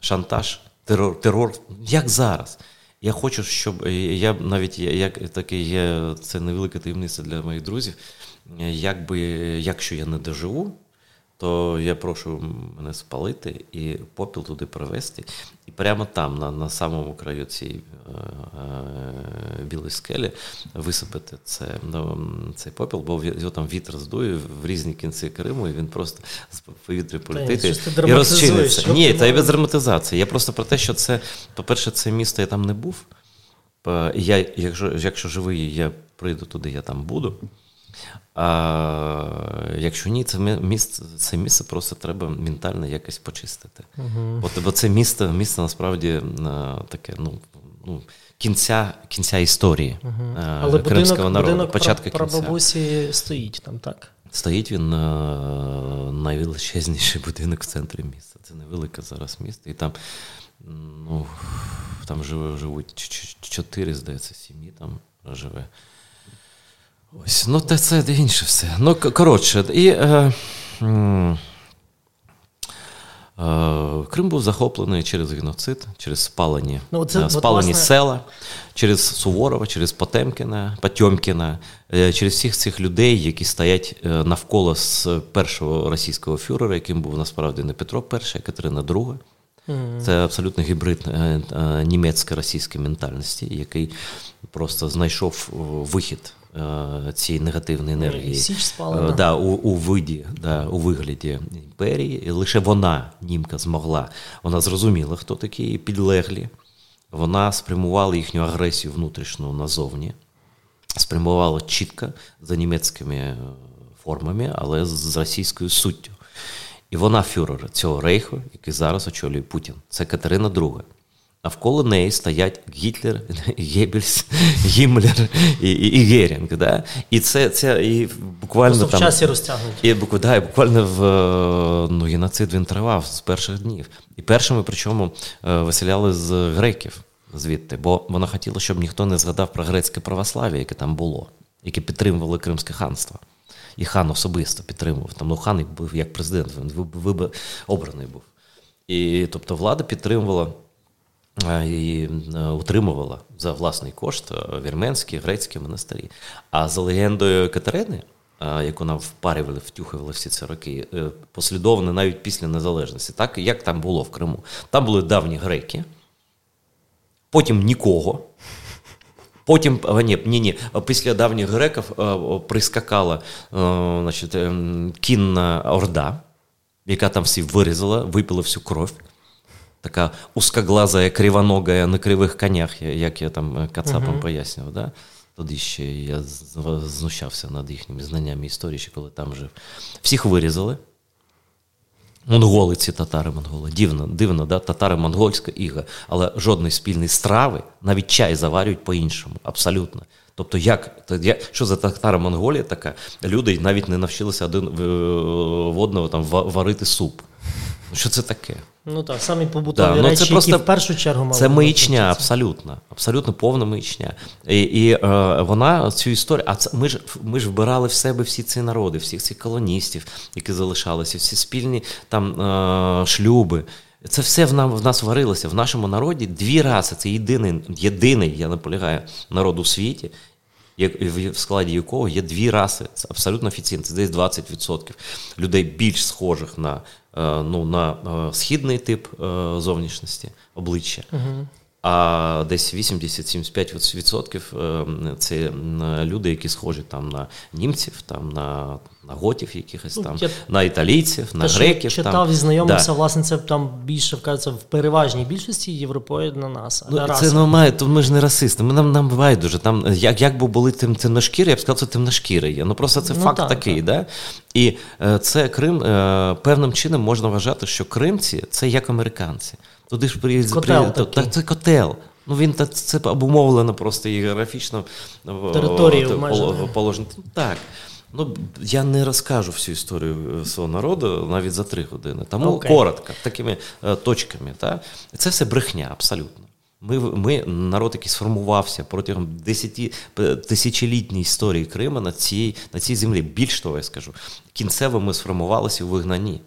шантаж, терор, терор. Як зараз? Я хочу, щоб я навіть як таке є, це невелика таємниця для моїх друзів. Якби якщо я не доживу, то я прошу мене спалити і попіл туди привезти. Прямо там, на на самому краю цієї е, е, білої скелі, висипати це, ну, цей попіл, бо його там вітер здує в різні кінці Криму, і він просто з повітря полетить і розчиниться. Ні, та й без драматизації. Я просто про те, що це, по-перше, це місто я там не був. Я, Якщо якщо живий, я прийду туди, я там буду. А якщо ні, це місце це місце просто треба ментально якось почистити. Uh-huh. Бо, бо це місце місце насправді таке, ну. ну Кінця кінця історії uh-huh. Але кримського будинок, народу. Будинок початку про, про бабусі стоїть там, так? Стоїть він найвеличезніший будинок в центрі міста. Це невелике зараз місто. І там ну, там живуть чотири, здається, сім'ї там живе. Ось, ну те це інше все. Ну, коротше, і. Е, е, Крим був захоплений через геноцид, через спалені ну, це, е, спалені власне... села, через Суворова, через Потемкіна, Потьомкіна, е, через всіх цих людей, які стоять навколо з першого російського фюрера, яким був насправді не Петро І, а Катерина II. Це абсолютно гібрид німецько-російської ментальності, який просто знайшов вихід цієї негативної енергії Січ спалена. да, у у, виді, да, у вигляді імперії. І лише вона, німка, змогла. Вона зрозуміла, хто такі підлеглі. Вона спрямувала їхню агресію внутрішню назовні, спрямувала чітко за німецькими е, формами, але з російською суттю. І вона фюрер цього рейху, який зараз очолює Путін. Це Катерина II. Навколо неї стоять Гітлер, Геббельс, Гіммлер і і, і Герінг. Да? І це це і буквально Просто там, в часі розтягнуть. І, да, і буквально в ну, геноцид він тривав з перших днів. І першими, причому, е, виселяли з греків звідти, бо вона хотіла, щоб ніхто не згадав про грецьке православ'я, яке там було, яке підтримувало Кримське ханство. І хан особисто підтримував. Там ну, хан був як президент, він обраний був. І тобто влада підтримувала і е, утримувала за власний кошт е, вірменські, грецькі монастирі. А за легендою Катерини, е, яку нам впарювали, втюхували всі ці роки, послідовно навіть після незалежності, так як там було в Криму. Там були давні греки, потім нікого. Потім ні, ні, ні, після давніх греків прискакала значить, ем, кінна орда, яка там всі вирізала, випила всю кров така узкоглазая, кривоногая на кривих конях, як я там е, кацапам uh-huh. пояснював. Да? Тоді ще я знущався над їхніми знаннями історії, ще коли там жив. Всіх вирізали. Монголи ці татари-монголи. Дивно, дивно, да? татари-монгольська іга, але жодної спільної страви, навіть чай заварюють по-іншому. Абсолютно. Тобто, як, що за татаро-монголія така? Люди навіть не навчилися один в одного там варити суп. Що це таке? Ну так, самі побутові да, ну, речі, це просто, в першу чергу мали Це маячня, абсолютно, абсолютно повна маячня. І і е, вона цю історію, а це ми ж ми ж вбирали в себе всі ці народи, всіх цих колоністів, які залишалися, всі спільні там е, шлюби. Це все в нам в нас варилося. В нашому народі дві раси. Це єдиний, єдиний, я наполягаю, народ у світі, в складі якого є дві раси. Це абсолютно офіційно. Це десь 20% людей більш схожих на ну, на е, східний тип е, зовнішності обличчя. А десь 80-75% це люди, які схожі там на німців, там на на готів, якихось ну, там, я... на італійців, на Те, греків. Читав там. і знайомився, да. власне, це там більше вказується в переважній більшості європоїдна нас. Ну, це немає, то ми ж не расисти. Ми нам нам байдуже. Там як як би були тим темношкірі, я б сказав, це темношкіри є. Ну просто це ну, факт так, такий, так. да? І е, це Крим е, певним чином можна вважати, що кримці це як американці. Туди ж приїздять при... це котел. Ну він та це обумовлено просто географічно Територію положено. Так. Ну, я не розкажу всю історію свого народу навіть за три години. Тому okay. коротко, такими е, точками. Та? Це все брехня, абсолютно. Ми ми народ, який сформувався протягом десяті, тисячолітньої історії Криму на цій на цій землі. Більш того, я скажу, кінцево ми сформувалися у вигнанні,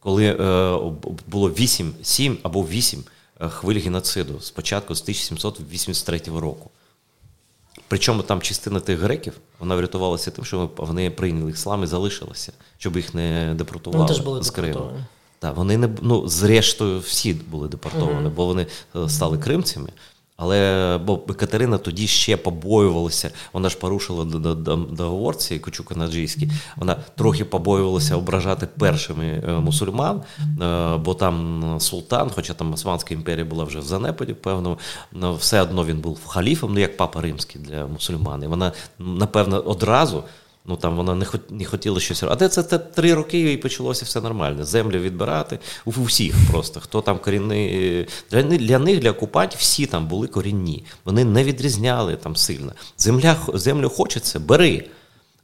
коли е, було 8, 7 або 8 е, хвиль геноциду спочатку з 1783 року. Причому там частина тих греків вона врятувалася тим, що вони прийняли іслам і залишилися, щоб їх не депортували вони теж були з Криму. Так, вони не ну, зрештою всі були депортовані, uh-huh. бо вони е, стали кримцями. Але бо Катерина тоді ще побоювалася, вона ж порушила договор цієї Кучука Наджійський, вона трохи побоювалася ображати першими е, мусульман, е, бо там султан, хоча там Османська імперія була вже в занепаді, певно, все одно він був халіфом, ну як папа римський для мусульман. І вона, напевно, одразу. Ну там вона не хот, не хотіла щось. А це, це три роки і почалося все нормально. Землю відбирати у всіх просто. Хто там корінний. Для, для них, для окупантів, всі там були корінні. Вони не відрізняли там сильно. Земля, Землю хочеться, бери.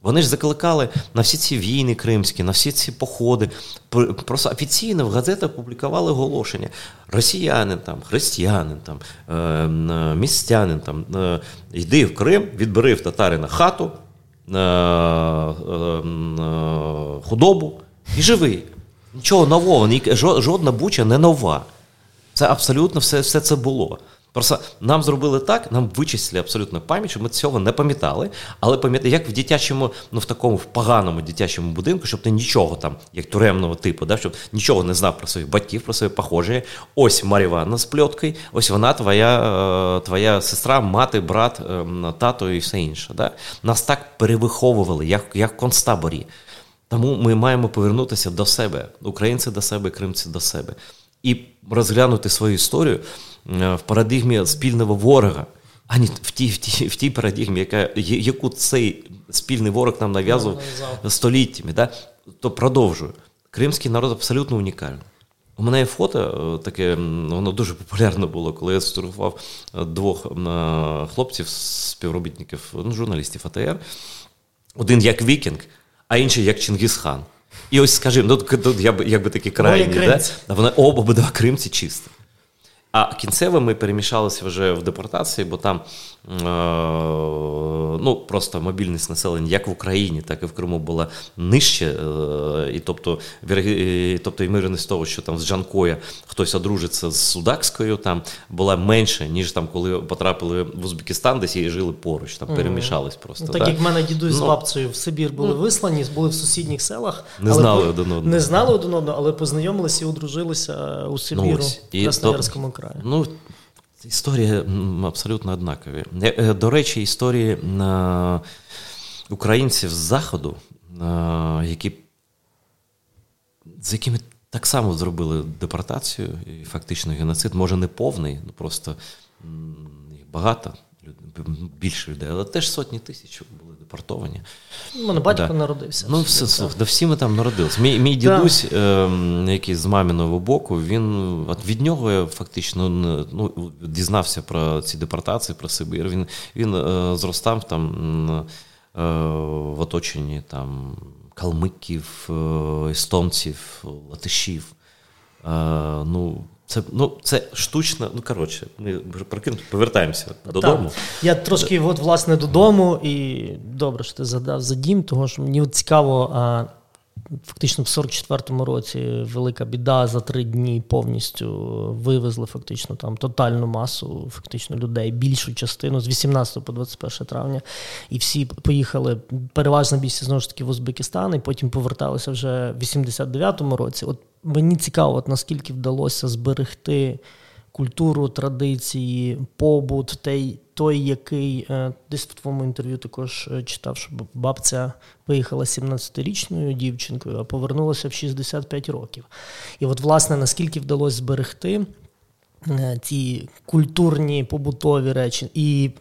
Вони ж закликали на всі ці війни кримські, на всі ці походи. Просто офіційно в газетах публікували оголошення. Росіянин, там, християнин, там, е, містянин, там, е, йди в Крим, відбери в татарина хату. Е, е, худобу і живий. Нічого нового, жодна буча не нова. Це абсолютно все все це було. Просто нам зробили так, нам вичислили абсолютно пам'ять, що ми цього не пам'ятали. Але пам'ятали, як в дитячому, ну в такому в поганому дитячому будинку, щоб ти нічого там, як туремного типу, да, щоб нічого не знав про своїх батьків, про своє похожі. Ось Маріванна з пльоткою, ось вона, твоя е, твоя сестра, мати, брат, е, тато і все інше. Да? Нас так перевиховували, як, як в концтаборі. Тому ми маємо повернутися до себе, українці до себе, кримці до себе, і розглянути свою історію. Е, в парадигмі спільного ворога, а не в тій в тій, в тій парадигмі, яка, яку цей спільний ворог нам нав'язував століттями. Да? То продовжую. Кримський народ абсолютно унікальний. У мене є фото, е, таке, воно дуже популярно було, коли я сфотографував е, двох хлопців, співробітників, ну, журналістів АТР. Один як Вікінг, а інший як Чингісхан. І ось, скажімо, ну, тут я якби такі крайні, да? вони обидва кримці чисті. А кінцево ми перемішалися вже в депортації, бо там ну, просто мобільність населення як в Україні, так і в Криму була нижче. Е, і тобто і, тобто ймовірність того, що там з Джанкоя хтось одружиться з Судакською, там була менше, ніж там, коли потрапили в Узбекистан, десь і жили поруч, там перемішались просто. Ну, так да? як в мене дідусь ну, з бабцею в Сибір були ну, вислані, були в сусідніх селах, не але знали один одного. Не знали один одного, але познайомилися і одружилися у Сибіру ну, в Красноярському краї. Ну, Історія абсолютно однакові. Е, до речі, історії українців з Заходу, які, з якими так само зробили депортацію і фактично геноцид, може не повний, ну просто їх багато, більше людей, але теж сотні тисяч були депортовані. У мене батько да. народився. Ну, все, слух, да всі ми там народилися. Мій мій дідусь, е, який з маминого боку, він от від нього я фактично ну, дізнався про ці депортації, про Сибір. Він він е, зростав там е, в оточенні там калмиків, е, естонців, латишів. Е, ну, це ну, це штучно, ну коротше, ми прокинути, повертаємося додому. Так. Я трошки, от, власне, додому, і добре, що ти задав за дім, тому що мені цікаво, а, фактично в 44-му році велика біда за три дні повністю вивезли фактично там тотальну масу фактично людей, більшу частину з 18 по 21 травня. І всі поїхали переважно більше знову ж таки в Узбекистан, і потім поверталися вже в 89-му році. От мені цікаво, от наскільки вдалося зберегти культуру, традиції, побут, той, той який е, десь в твоєму інтерв'ю також е, читав, що бабця виїхала 17-річною дівчинкою, а повернулася в 65 років. І от, власне, наскільки вдалося зберегти е, ці культурні побутові речі. І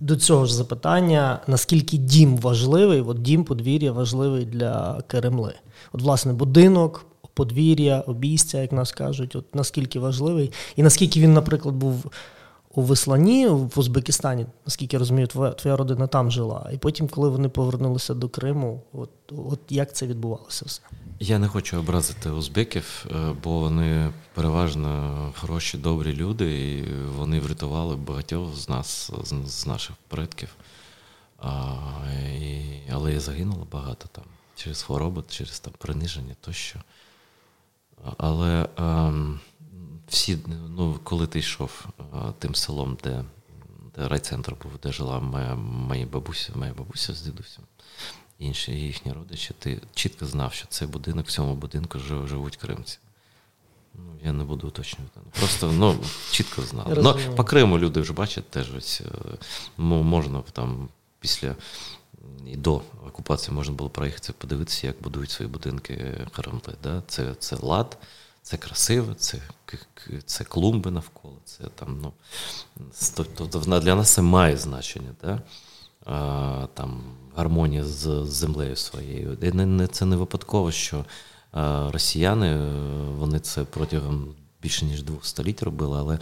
до цього ж запитання, наскільки дім важливий, от дім подвір'я важливий для Керемли. От, власне, будинок, подвір'я, обійстя, як нас кажуть, от наскільки важливий, і наскільки він, наприклад, був у Вислані, в Узбекистані, наскільки я розумію, твоя, твоя родина там жила. І потім, коли вони повернулися до Криму, от, от як це відбувалося все? Я не хочу образити узбеків, е, бо вони переважно хороші, добрі люди, і вони врятували багатьох з нас, з наших предків. А, і, Але і загинуло багато там через хвороби, через там приниження тощо. Але ем, всі, ну, коли ти йшов е, тим селом, де де райцентр був, де жила моя моя бабуся, моя бабуся з дідусем, інші їхні родичі, ти чітко знав, що цей будинок, в цьому будинку живуть кримці. Ну, я не буду уточнювати. Просто ну, чітко знали. Ну, По Криму люди вже бачать теж ось можна там після і до окупації можна було проїхати подивитися, як будують свої будинки Харамли. Да? Це це лад, це красиво, це це клумби навколо. Це там, ну, тобто Для нас це має значення. Да? А, там Гармонія з землею своєю. І Це не випадково, що росіяни вони це протягом більше ніж двох століть робили, але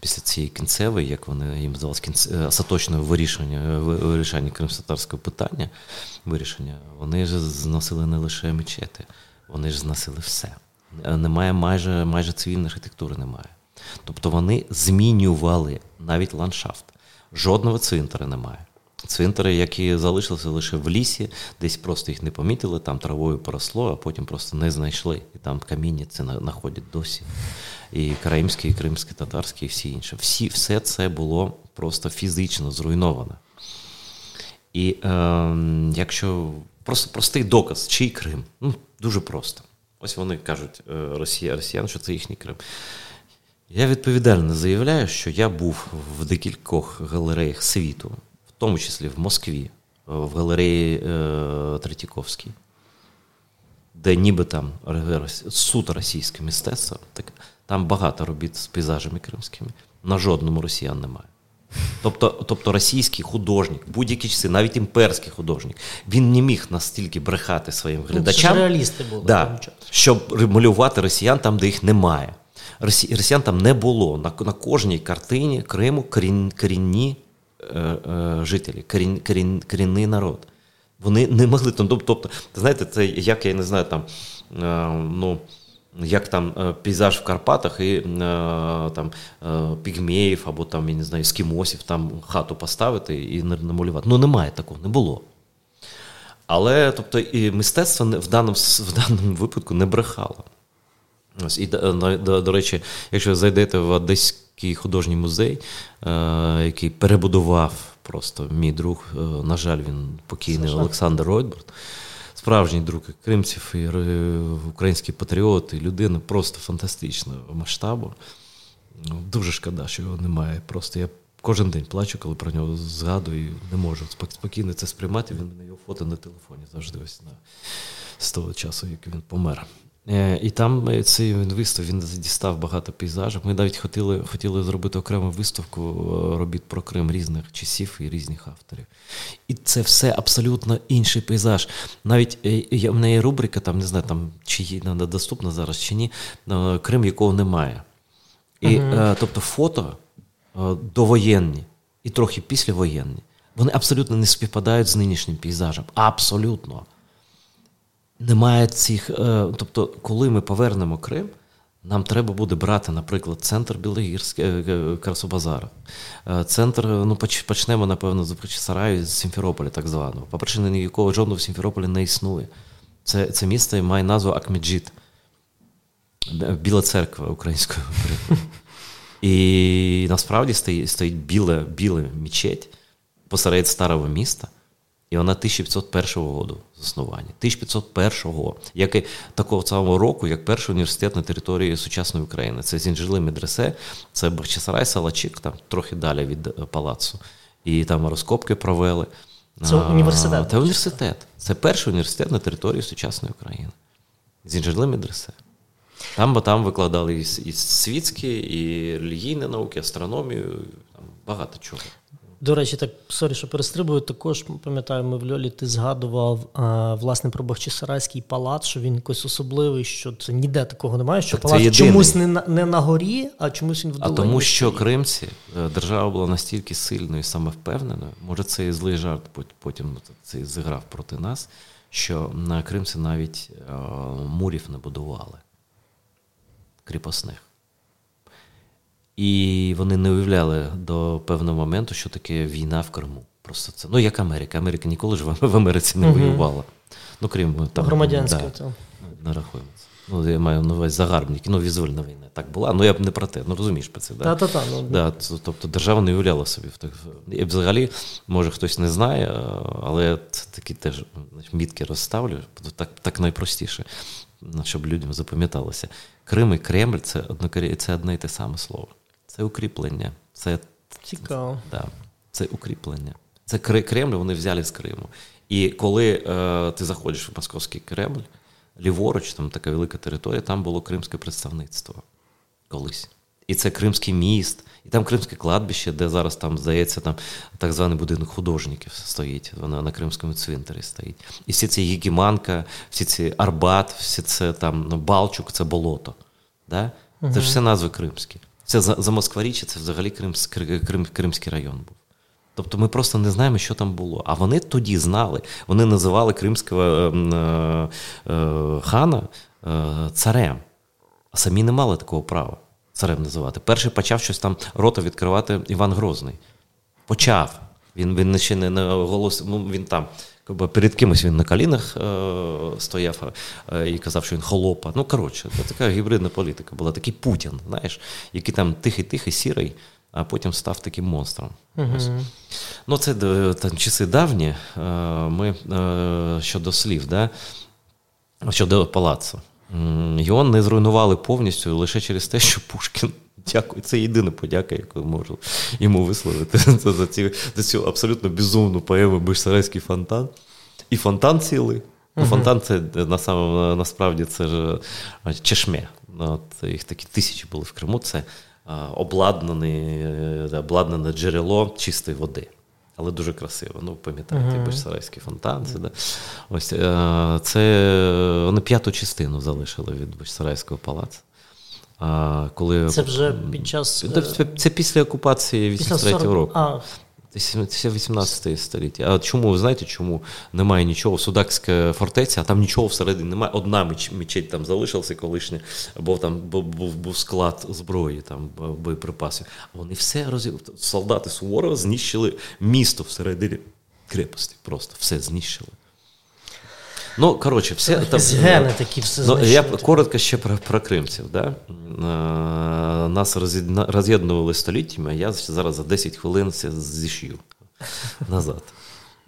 після цієї кінцевої, як вони їм здавалось, кінце, остаточного вирішення е, вирішення кримськотарського питання, вирішення, вони ж зносили не лише мечети, вони ж зносили все. Е, немає майже майже цивільної архітектури, немає. Тобто вони змінювали навіть ландшафт. Жодного цвинтаря немає. Цвинтари, які залишилися лише в лісі, десь просто їх не помітили, там травою поросло, а потім просто не знайшли. І там каміння це знаходять досі. І кримські, і кримські, татарські, і всі інші. Всі, Все це було просто фізично зруйновано. І е, якщо просто простий доказ, чий Крим, ну дуже просто. Ось вони кажуть, е, Росія, росіян, що це їхній Крим. Я відповідально заявляю, що я був в декількох галереях світу в тому числі в Москві, в галереї е, Третьяковській, де ніби там суто російське мистецтво, там багато робіт з пейзажами кримськими, на жодному росіян немає. Тобто тобто російський художник, будь-які часи, навіть імперський художник, він не міг настільки брехати своїм ну, глядачам, реалісти були, да, щоб малювати росіян там, де їх немає. Росіян там не було. На на кожній картині Криму корінні Е, е, жителі, корін, корін, корінний народ. Вони не могли там. Тобто, знаєте, це як я не знаю, там, е, ну. Як там пейзаж в Карпатах і там пігмеїв або там, я не знаю, ескімосів, там хату поставити і намалювати. Ну, немає такого, не було. Але тобто, і мистецтво в даному в даному випадку не брехало. Ось, І, до, до, до речі, якщо ви зайдете в Одеський художній музей, е, який перебудував просто мій друг. Е, на жаль, він покійний. Олександр Ройтбурт. Справжній друг кримців, і український патріот, і людина просто фантастичного масштабу. Ну, дуже шкода, що його немає. Просто я кожен день плачу, коли про нього згадую, не можу спокійно це сприймати. Він мене його фото на телефоні завжди ось на з того часу, як він помер. Е, і там е, цей вистав він дістав багато пейзажів. Ми навіть хотіли хотіли зробити окрему виставку е, робіт про Крим різних часів і різних авторів. І це все абсолютно інший пейзаж. Навіть в мене є рубрика, там не знаю, там чи є доступна зараз, чи ні, Крим, якого немає. І, угу. Тобто фото довоєнні і трохи післявоєнні, вони абсолютно не співпадають з нинішнім пейзажем. Абсолютно. Немає цих. Е, тобто, коли ми повернемо Крим, нам треба буде брати, наприклад, центр Білогірськ, е, е, Красобазара. Центр, ну почнемо, напевно, з Сараю, з Сімферополя, так званого. По причині ніякого жодного в Сімферополі не існує. Це це місто має назву Акмесджит, Біла церква українською. І насправді стоїть стоїть біла, біла мечеть посеред старого міста. І вона 1501 року заснування. 1501-го, як і такого самого року, як перший університет на території сучасної України. Це Зінджили Медресе, це Бахчисарай, Салачик, там трохи далі від е, палацу. І там розкопки провели. Це університет. Це університет. Це перший університет на території сучасної України. Зінджили Медресе. Там бо там викладали і, і світські, і релігійні науки, астрономію, там багато чого. До речі, так sorry, що перестрибую. Також пам'ятаю, ми в Льолі ти згадував а, власне про Бахчисарайський палац, що він якийсь особливий, що це ніде такого немає. Що так палац чомусь не на не на горі, а чомусь він в долині. А тому, що кримці е, держава була настільки сильною і самовпевненою, може це і злий жарт, потім це зіграв проти нас. Що на Кримці навіть а, е, мурів не будували кріпосних. І вони не уявляли до певного моменту, що таке війна в Криму. Просто це. Ну, як Америка. Америка ніколи ж в Америці не воювала. Ну, крім там. Громадянська. Да, не рахуємо. Ну, я маю на увазі загарбники, ну, візвольна війна. Так була. Ну, я б не про те, ну розумієш про це. Да? Та-та-та, ну, да, Тобто держава не уявляла собі. І взагалі, може, хтось не знає, але це такі теж мітки розставлю, так так найпростіше, щоб людям запам'яталося. Крим і Кремль це одно, це одне і те саме слово. Це укріплення. Це Цікаво. Да, це укріплення. Це Кремль, вони взяли з Криму. І коли е, ти заходиш в Московський Кремль, ліворуч, там така велика територія, там було кримське представництво колись. І це Кримський міст, і там Кримське кладбище, де зараз там, здається, там так званий будинок художників стоїть, вона на Кримському цвинтарі стоїть. І всі ці Єгіманка, всі ці Арбат, всі це там ну, Балчук, це болото. Да? Це ж все назви кримські. Це за, за Москворіччя, це взагалі Кримсь, Крим, Кримський район був. Тобто ми просто не знаємо, що там було. А вони тоді знали. Вони називали кримського е, е, е, хана е, царем, а самі не мали такого права царем називати. Перший почав щось там рота відкривати Іван Грозний. Почав. Він він ще не голос, ну він там. Перед кимось він на колінах е, стояв е, і казав, що він холопа. Ну, коротше, це така гібридна політика була, такий Путін, знаєш, який там тихий-тихий, сірий, а потім став таким монстром. Uh-huh. Ну, це там, часи давні. Е, ми е, щодо слів, да? щодо палацу. Його не зруйнували повністю лише через те, що Пушкін. Дякую, це єдина подяка, яку можу йому висловити це за ці, за цю абсолютно безумну поему Бишсарайський фонтан. І фонтан цілий. Ну, Фонтан це на, насправді це ж чешме. От, Їх такі тисячі були в Криму. Це обладнане, обладнане джерело чистої води але дуже красиво. Ну, пам'ятаєте, uh-huh. Бешсарайський фонтан. Це, да? Ось, е, це вони п'яту частину залишили від Бешсарайського палацу. А, коли... Це вже під час. Це, це після окупації 83-го року. А, це 18 століття. А чому ви знаєте, чому немає нічого? Судакська фортеця, а там нічого всередині немає. Одна меч, мечеть там залишилася колишня, бо там був, був склад зброї, там боєприпасів. Вони все роз... Солдати Суворова знищили місто всередині крепості. Просто все знищили. Ну, коротше, все там, гени такі все ну, Я коротко ще про про кримців. Да? Нас роз'єднували століттями, я зараз за 10 хвилин це зішью назад.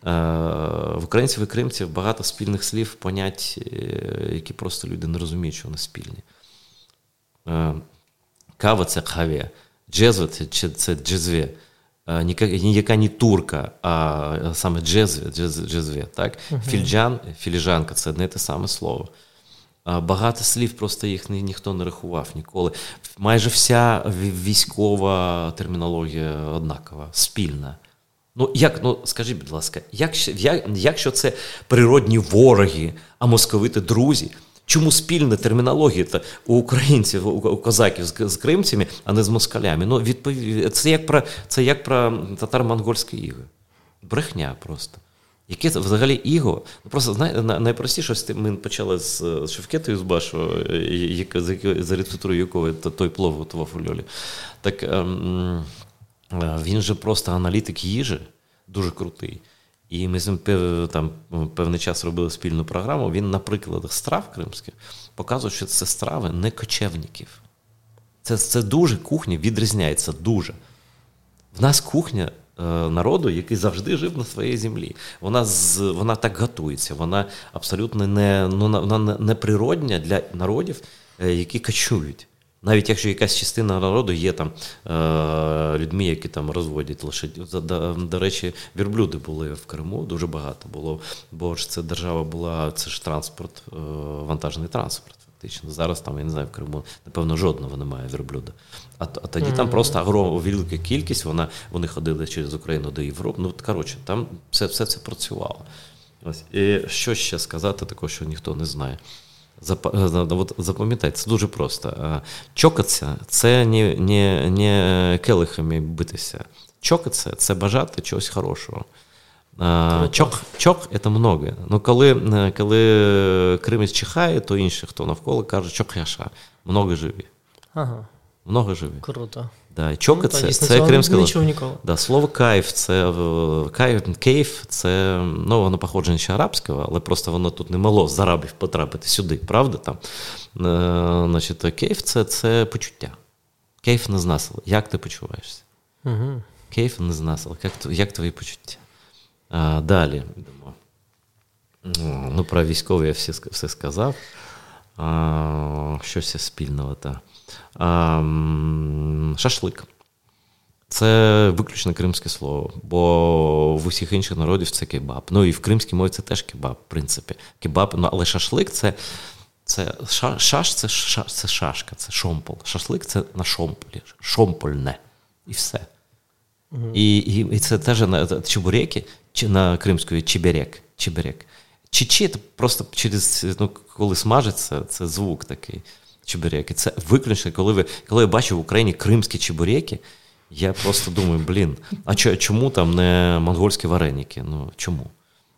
В українців і кримців багато спільних слів, понять, е, які просто люди не розуміють, що вони спільні. Кава це хаве, джезва це джезве. Ніяка не турка, а саме джезві, джез, джезві, так? Uh-huh. Фільджан, філіжанка це не те саме слово. Багато слів, просто їх ні, ніхто не рахував ніколи. Майже вся військова термінологія однакова, спільна. Ну, як, ну скажіть, будь ласка, як, як, якщо це природні вороги, а московити друзі? Чому спільна термінологія у українців, у козаків з, кримцями, а не з москалями? Ну, відповідь, Це як про це як про татаро-монгольське іго. Брехня просто. Яке це взагалі іго? Ну просто знає, найпростіше ми почали з Шевкетою з Башу, за рецептурою якого той плов готував у Льолі. Так ем, він же просто аналітик їжі, дуже крутий. І ми з ним там певний час робили спільну програму. Він, на прикладах страв кримських, показує, що це страви не кочевників. Це це дуже кухня відрізняється дуже. В нас кухня е, народу, який завжди жив на своїй землі. Вона з, вона так готується, вона абсолютно не ну, вона не природня для народів, е, які кочують. Навіть якщо якась частина народу є там е, людьми, які там розводять лошадь. До, до речі, вірблюди були в Криму, дуже багато було, бо ж це держава була, це ж транспорт, е, вантажний транспорт. Фактично. Зараз там, я не знаю, в Криму, напевно, жодного немає вірблюда. А а тоді mm-hmm. там просто огромна велика кількість, вона, вони ходили через Україну до Європи. Ну, коротше, там все все це працювало. Ось. І що ще сказати, такого, що ніхто не знає. Запам'ятайте, це дуже просто. Чокатися це не не, не келихами битися. Чокатися це бажати чогось хорошого. Чок чок це много. Ну, коли коли Кримець чихає, то інші, хто навколо, каже, чок яша, много живі. Ага. Много живі. Круто. Да, чока ну, це, це кримське да, слово кайф, це кайф, кейф, це ну, воно походження ще арабського, але просто воно тут не мало з арабів потрапити сюди, правда? там? Е, значить, Кейф це це почуття. Кейф не знасило. Як ти почуваєшся? Угу. Кейф не знасило. Як як твої почуття? А, Далі. Ну, Про військові я все, все сказав. А, Щось спільного. Та. Шашлик. Це виключно кримське слово, бо в усіх інших народів це кебаб. Ну і в кримській мові це теж кебаб, в принципі. Кебаб, ну, але шашлик це це шаш, це ша, це шашка, це шомпол. Шашлик це на шомполі, шомпольне. І все. Угу. І і, і це теж на чебуреки, чи на кримської чеберек. чеберек. Чичі це просто через ну, коли смажиться, це звук такий чебуреки. Це виключно, коли ви коли я бачу в Україні кримські чебуреки, я просто думаю, блін, а чому там не монгольські вареники? Ну чому?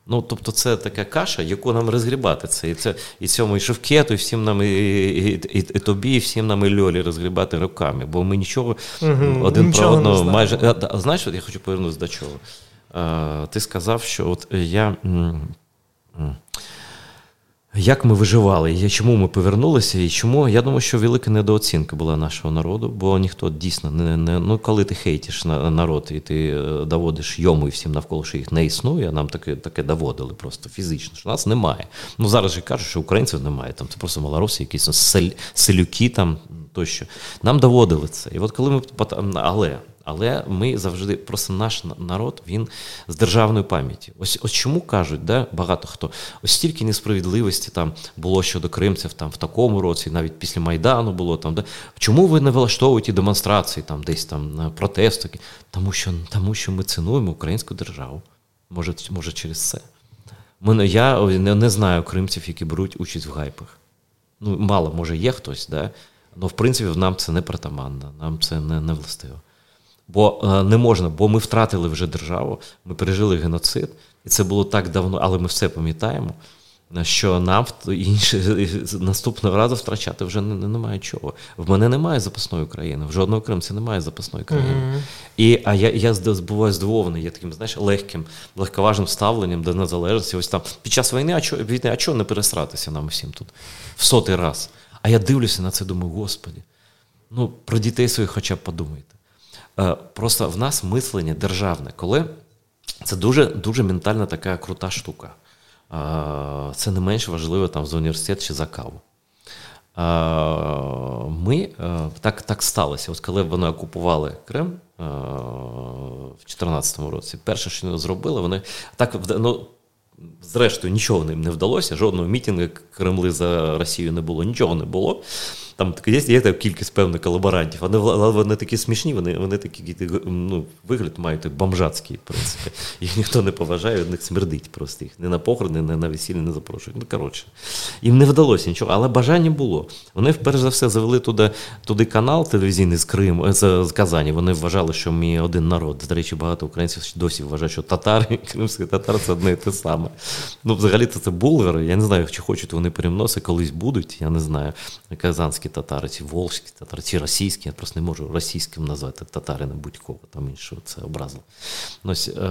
Ну, тобто, це така каша, яку нам розгрібати. Це і це і цьому і Шевкету, і всім нам, і, і, і, і тобі, і всім нам і Льолі розгрібати руками, бо ми нічого угу, один нічого про одного майже. А, знаєш, от я хочу повернутися до чого. А, Ти сказав, що от я. Як ми виживали, і чому ми повернулися, і чому? Я думаю, що велика недооцінка була нашого народу, бо ніхто дійсно не не ну коли ти хейтиш на народ і ти е, доводиш йому і всім навколо, що їх не існує. Нам таке таке доводили просто фізично, що нас немає. Ну зараз же кажуть, що українців немає. Там це просто малороси, якісь сель, селюки там тощо. Нам доводили це. І от коли ми але але ми завжди, просто наш народ, він з державною пам'яттю. Ось ось чому кажуть, да, багато хто ось стільки несправедливості там було щодо кримців там в такому році, навіть після Майдану було там. Да. Чому ви не влаштовуєте демонстрації, там десь там протести? Тому що тому що ми цінуємо українську державу. Може, може через це. Ми, Я не, не знаю кримців, які беруть участь в гайпах. Ну, мало, може, є хтось, да? але в принципі нам це не притаманно, нам це не, не властиво. Бо е, не можна, бо ми втратили вже державу, ми пережили геноцид, і це було так давно, але ми все пам'ятаємо. Що нам інше наступного разу втрачати вже не, немає чого. В мене немає запасної країни, в жодного кримця немає запасної країни. Mm-hmm. І а я я буваю здивований, я таким знаєш, легким, легковажним ставленням до незалежності. Ось там під час війни, а чого війни, а чого не пересратися нам усім тут в сотий раз? А я дивлюся на це, думаю, господі, ну про дітей своїх хоча б подумайте. Е, просто в нас мислення державне, коли це дуже дуже ментальна така крута штука. Е, це не менш важливо там за університет чи за каву. Е, ми так так сталося. От коли вони окупували Крим в 2014 році, перше, що вони зробили, вони так ну, зрештою нічого їм не вдалося. Жодного мітингу Кремли за Росію не було, нічого не було. Там є є там кількість певних колаборантів, вони вони такі смішні, вони вони такі ну, вигляд мають бомжацький, в принципі. Їх ніхто не поважає, від них смердить просто їх. Не на похорони, не на весілля не запрошують. Ну, коротше. Їм не вдалося нічого, але бажання було. Вони, перш за все, завели туди туди канал телевізійний з Криму, з, з Казані. Вони вважали, що ми один народ. До речі, багато українців досі вважають, що татари, кримські татари це одне і те саме. Ну, взагалі це булгari. Я не знаю, чи хочуть вони перемноси, колись будуть, я не знаю. Казанські татари, ці волжські татари, ці російські, я просто не можу російським назвати татари не будь-кого там іншого, це. Ось, е,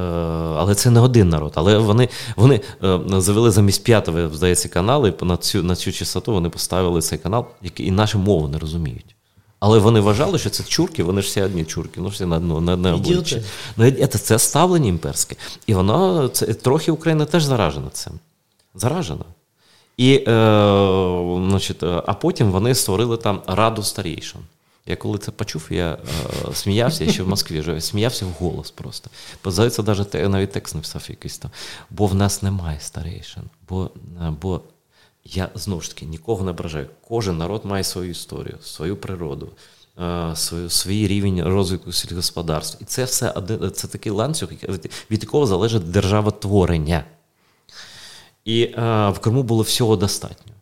Але це не один народ. Але вони вони е, завели замість п'ятого, здається, каналу, і на цю на цю частоту вони поставили цей канал, який і нашу мову не розуміють. Але вони вважали, що це чурки, вони ж всі одні чурки, ну всі на одну на, на обличчі. Ну, це, це ставлення імперське. І воно це трохи Україна теж заражена цим. Заражена. І, е, значить, А потім вони створили там раду старейшин. Я коли це почув, я е, сміявся я ще в Москві живу, сміявся в голос просто. Позається, навіть навіть текст написав якийсь там. Бо в нас немає старейшин. Бо е, бо я знову ж таки нікого не ображаю. Кожен народ має свою історію, свою природу, е, свою, свій рівень розвитку сільгосподарства. І це все це такий ланцюг, від якого залежить державотворення. І е, в Криму було всього достатньо.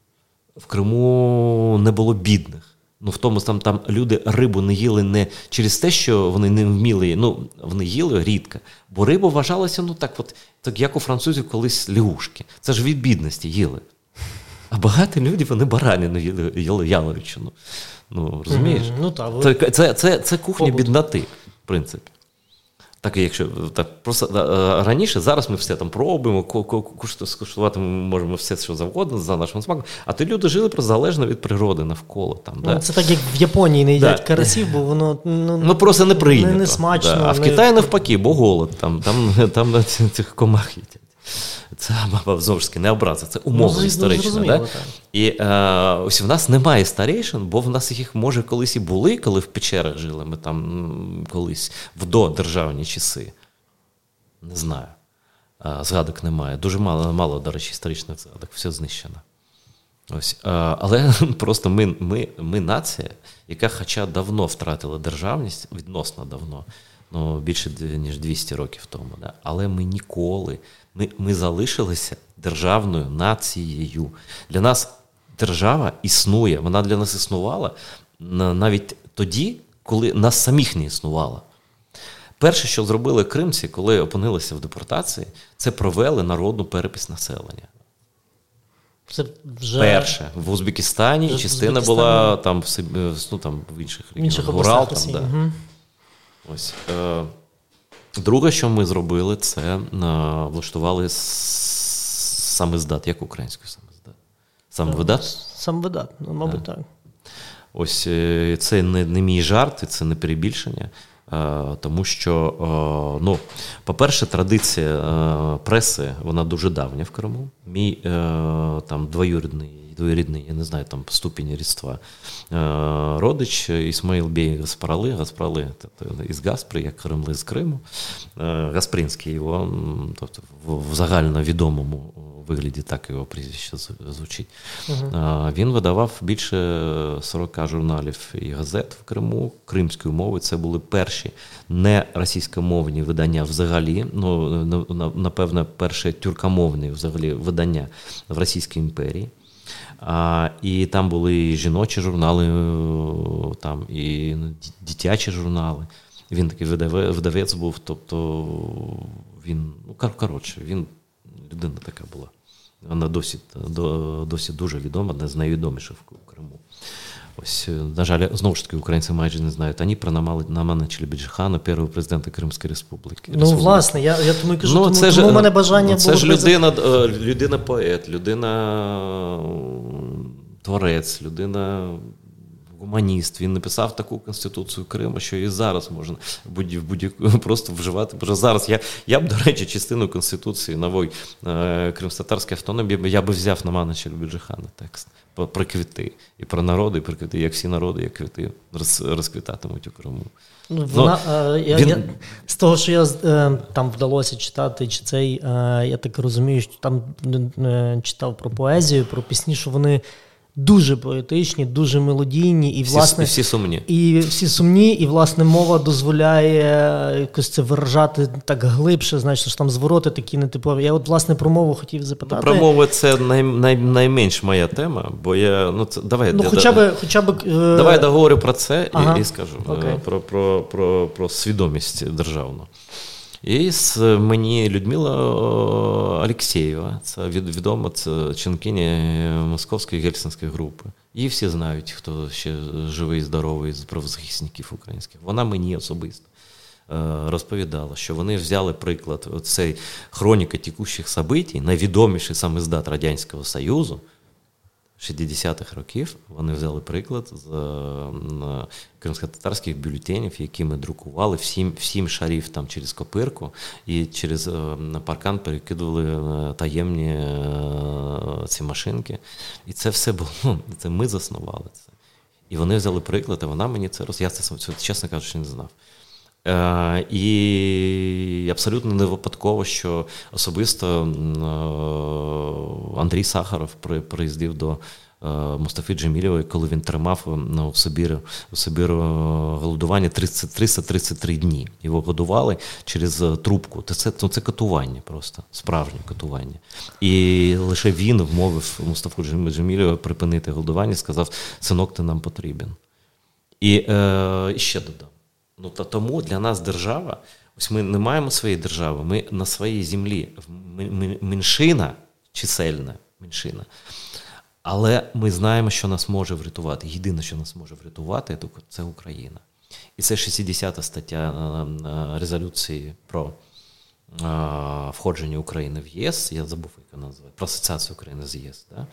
В Криму не було бідних. Ну, в тому там там люди рибу не їли не через те, що вони не вміли, ну, вони їли рідко, бо рибу вважалося, ну так, от, так як у французів колись лягушки. Це ж від бідності їли. А багато людей вони баранину їли, їли яловичину. Ну, розумієш? Mm, ну, та, ви... Це це, це, це кухня Побут. бідноти, в принципі. Так, якщо так просто е, раніше, зараз ми все там пробуємо, скуштувати ми можемо все, що завгодно за нашим смаком. А ти люди жили просто залежно від природи навколо. Там, ну, да? Це так, як в Японії не їдять да. карасів, бо воно ну, ну просто не прийнято. Не, не смачно. Да. А в Китаї навпаки, бо голод там там, там на цих комах їдять. Це знову ж таки не образа, це умова ну, історична. Да? І е, ось в нас немає старейшин, бо в нас їх може колись і були, коли в печерах жили. Ми там колись в додержавні часи. Не знаю. Е, згадок немає. Дуже мало, мало, до речі, історичних згадок, все знищено. Ось. Е, але просто ми, ми, ми нація, яка, хоча давно втратила державність, відносно давно ну, більше ніж 200 років тому. Да? Але ми ніколи ми, ми залишилися державною нацією. Для нас держава існує, вона для нас існувала навіть тоді, коли нас самих не існувало. Перше, що зробили кримці, коли опинилися в депортації, це провели народну перепис населення. Це вже Перше, в Узбекистані вже частина в була там в ну, там, в інших регіонах. Урал, там, да. Угу. Ось. Е, Друге, що ми зробили, це е, влаштували самиздат. Як українською самиздат? Самовидат? Самовидат, ну, мабуть, так. Ось е, це не, не мій жарт, це не перебільшення. Тому що, ну, по-перше, традиція преси вона дуже давня в Криму. Мій там двоюрідний двоюрідний, я не знаю, там ступінь рідства. Родич Ісмаїл Бей Гаспрали, Гаспрали із Гаспри, як Кремли з Криму. Гаспринський його, тобто в загально відомому вигляді так його прізвище звучить. Uh-huh. Він видавав більше 40 журналів і газет в Криму кримською мовою. Це були перші не російськомовні видання взагалі. Ну напевно, перше тюркомовне взагалі видання в Російській імперії. А, І там були і жіночі журнали, там, і дитячі журнали. Він такий видавець був, тобто він, ну коротше, він людина така була. Вона досі досі дуже відома, одна з найвідоміших в Криму. Ось, е, на жаль, знову ж таки, українці майже не знають. Ані про Намана Челебіджихана, першого президента Кримської Республіки. Ну, власне, я я тому і кажу, ну, тому, це тому ж, мене бажання ну, це було. Це ж людина, е, людина поет, людина творець, людина гуманіст. Він написав таку конституцію Криму, що і зараз можна будь, будь, просто вживати. Бо зараз я я б, до речі, частину конституції нової е, кримсько-татарської автономії я би взяв на Мана Челюбіджихана текст про квіти. І про народи, і про квіти, як всі народи, як квіти роз, розквітатимуть у Криму. Ну, вона, ну, я, він... я, З того, що я е, там вдалося читати, чи цей, е, я так розумію, що там читав про поезію, про пісні, що вони дуже поетичні, дуже мелодійні, і власне всі, всі сумні. І всі сумні, і власне мова дозволяє якось це виражати так глибше, значить, що там звороти такі нетипові. Я от власне про мову хотів запитати. Про мову це най, най, найменш моя тема, бо я ну це давай ну, хоча б, хоча б е... давай договорю про це ага. і, і скажу okay. про, про, про, про свідомість державну. І мені Людмила Алексєєва, це відома це членкиня Московської гельсинської групи. Її всі знають, хто ще живий, здоровий з правозахисників українських. Вона мені особисто е, розповідала, що вони взяли приклад цей хроніка тікущих событий, найвідоміший саме здат Радянського Союзу. 60-х років вони взяли приклад з е, кримсько-татарських бюлетенів, які ми друкували всім всім шарів там через копирку і через е, паркан перекидували е, таємні ці машинки. І це все було. Це ми заснували це. І вони взяли приклад, і вона мені це роз... Я це, чесно кажучи, не знав. Е, І абсолютно не випадково, що особисто е, Андрій Сахаров приїздив до е, Мустафи Джемілєвої, коли він тримав ну, в Сибіру, у Сибіру голодування 30, 333 дні. Його годували через трубку. Це ну, це катування просто, справжнє катування. І лише він вмовив Мустафу Джемілєву припинити голодування, сказав: синок, ти нам потрібен. І, е, ще додам. Ну то тому для нас держава, ось ми не маємо своєї держави, ми на своїй землі меншина чисельна меншина. Але ми знаємо, що нас може врятувати. Єдине, що нас може врятувати, це Україна. І це 60-та стаття е, е, резолюції про е, входження України в ЄС. Я забув, як вона називає, про асоціацію України з ЄС. Да?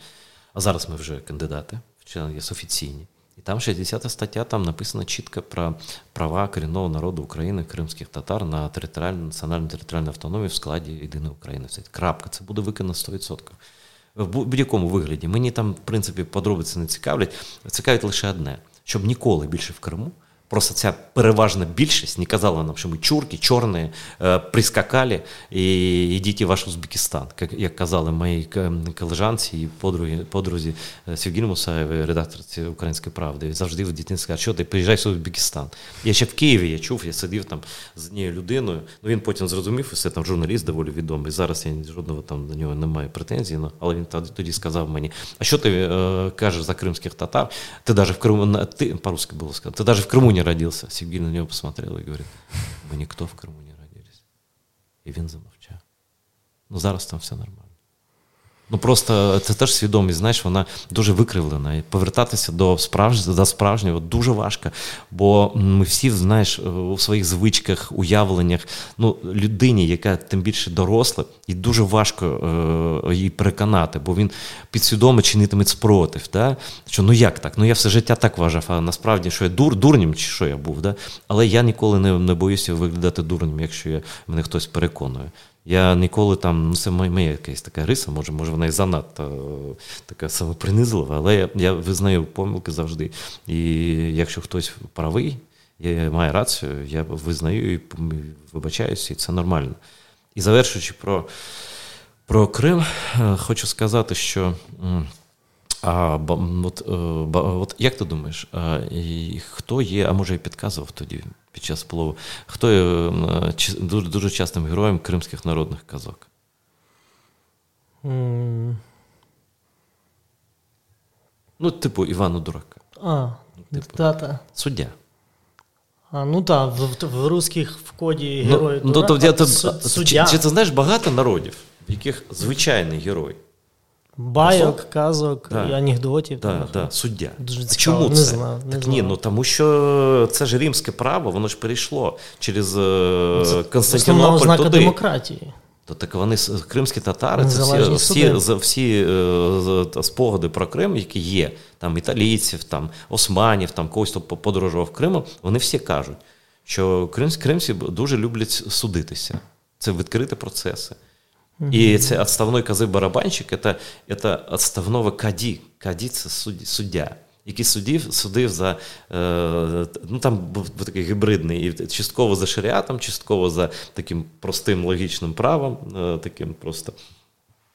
А зараз ми вже кандидати, члени ЄС офіційні. І там 60 стаття, там написано чітко про права корінного народу України, кримських татар на територіальну національну територіальну автономію в складі єдиної України. Це крапка, це буде виконано 100%. В будь-якому вигляді. Мені там, в принципі, подробиці не цікавлять. Цікавить лише одне, щоб ніколи більше в Криму Просто ця переважна більшість не казала нам, що ми чурки, чорні, е, прискакали і йдіть ваш Узбекистан. Як казали моїй колежанці і подруги, подрузі е, Сергію Мусаєві, редакторці Української правди, завжди в дитинстві сказали, що ти приїжджай в Узбекистан. Я ще в Києві я чув, я сидів там з однією людиною. Ну він потім зрозумів, це там журналіст доволі відомий. Зараз я жодного там до нього немає претензій, але він тоді сказав мені: а що ти е, кажеш за кримських татар? Ти навіть в Криму ти по-русски було сказано, ти навіть в Криму не родился. Сигиль на него посмотрел и говорит, мы никто в Крыму не родились. И він замовчав. Ну зараз там все нормально. Ну просто це теж свідомість, знаєш, вона дуже викривлена. І повертатися до справж... до справжнього дуже важко. Бо ми всі, знаєш, у своїх звичках, уявленнях, ну, людині, яка тим більше доросла, і дуже важко е, її переконати, бо він підсвідомо чинитиме спротив. Да? Що ну як так? Ну я все життя так вважав, а насправді що я дур, дурнім, чи що я був. Да? Але я ніколи не не боюся виглядати дурнім, якщо я, мене хтось переконує. Я ніколи там, ну це моя якась така риса, може, може вона і занадто е, така самопринизлива, але я я визнаю помилки завжди. І якщо хтось правий, я має рацію, я визнаю і вибачаюся, і це нормально. І завершуючи про про Крим, е, хочу сказати, що. А от, е, от як ти думаєш, і хто є, а може і підказував тоді під час плову, хто є дуже дуже частим героєм кримських народних казок? Mm. Ну, типу Івану Дурака. А, ну, типу, та Суддя. А, ну так, в, в русських в коді герої ну, Дурака, то, то, суддя. Чи, чи ти знаєш багато народів, в яких звичайний герой? Байок, казок да. і анекдотів. Да, да, суддя. Дуже а чому не це? Знав, не так знав. ні, ну тому що це ж римське право, воно ж перейшло через е, це, Константинополь ознака туди. демократії. То так вони кримські татари, це всі всі, всі е, спогади про Крим, які є, там італійців, там османів, там когось хто подорожував Кримом, вони всі кажуть, що кримські кримці дуже люблять судитися. Це відкриті процеси. И це отставной козы-барабанщик, это, это отставного каді. Каді це суддя, який судив, судив за. Е, ну Там був такий гібридний, і частково за шаріатом, частково за таким простим логічним правом, е, таким просто.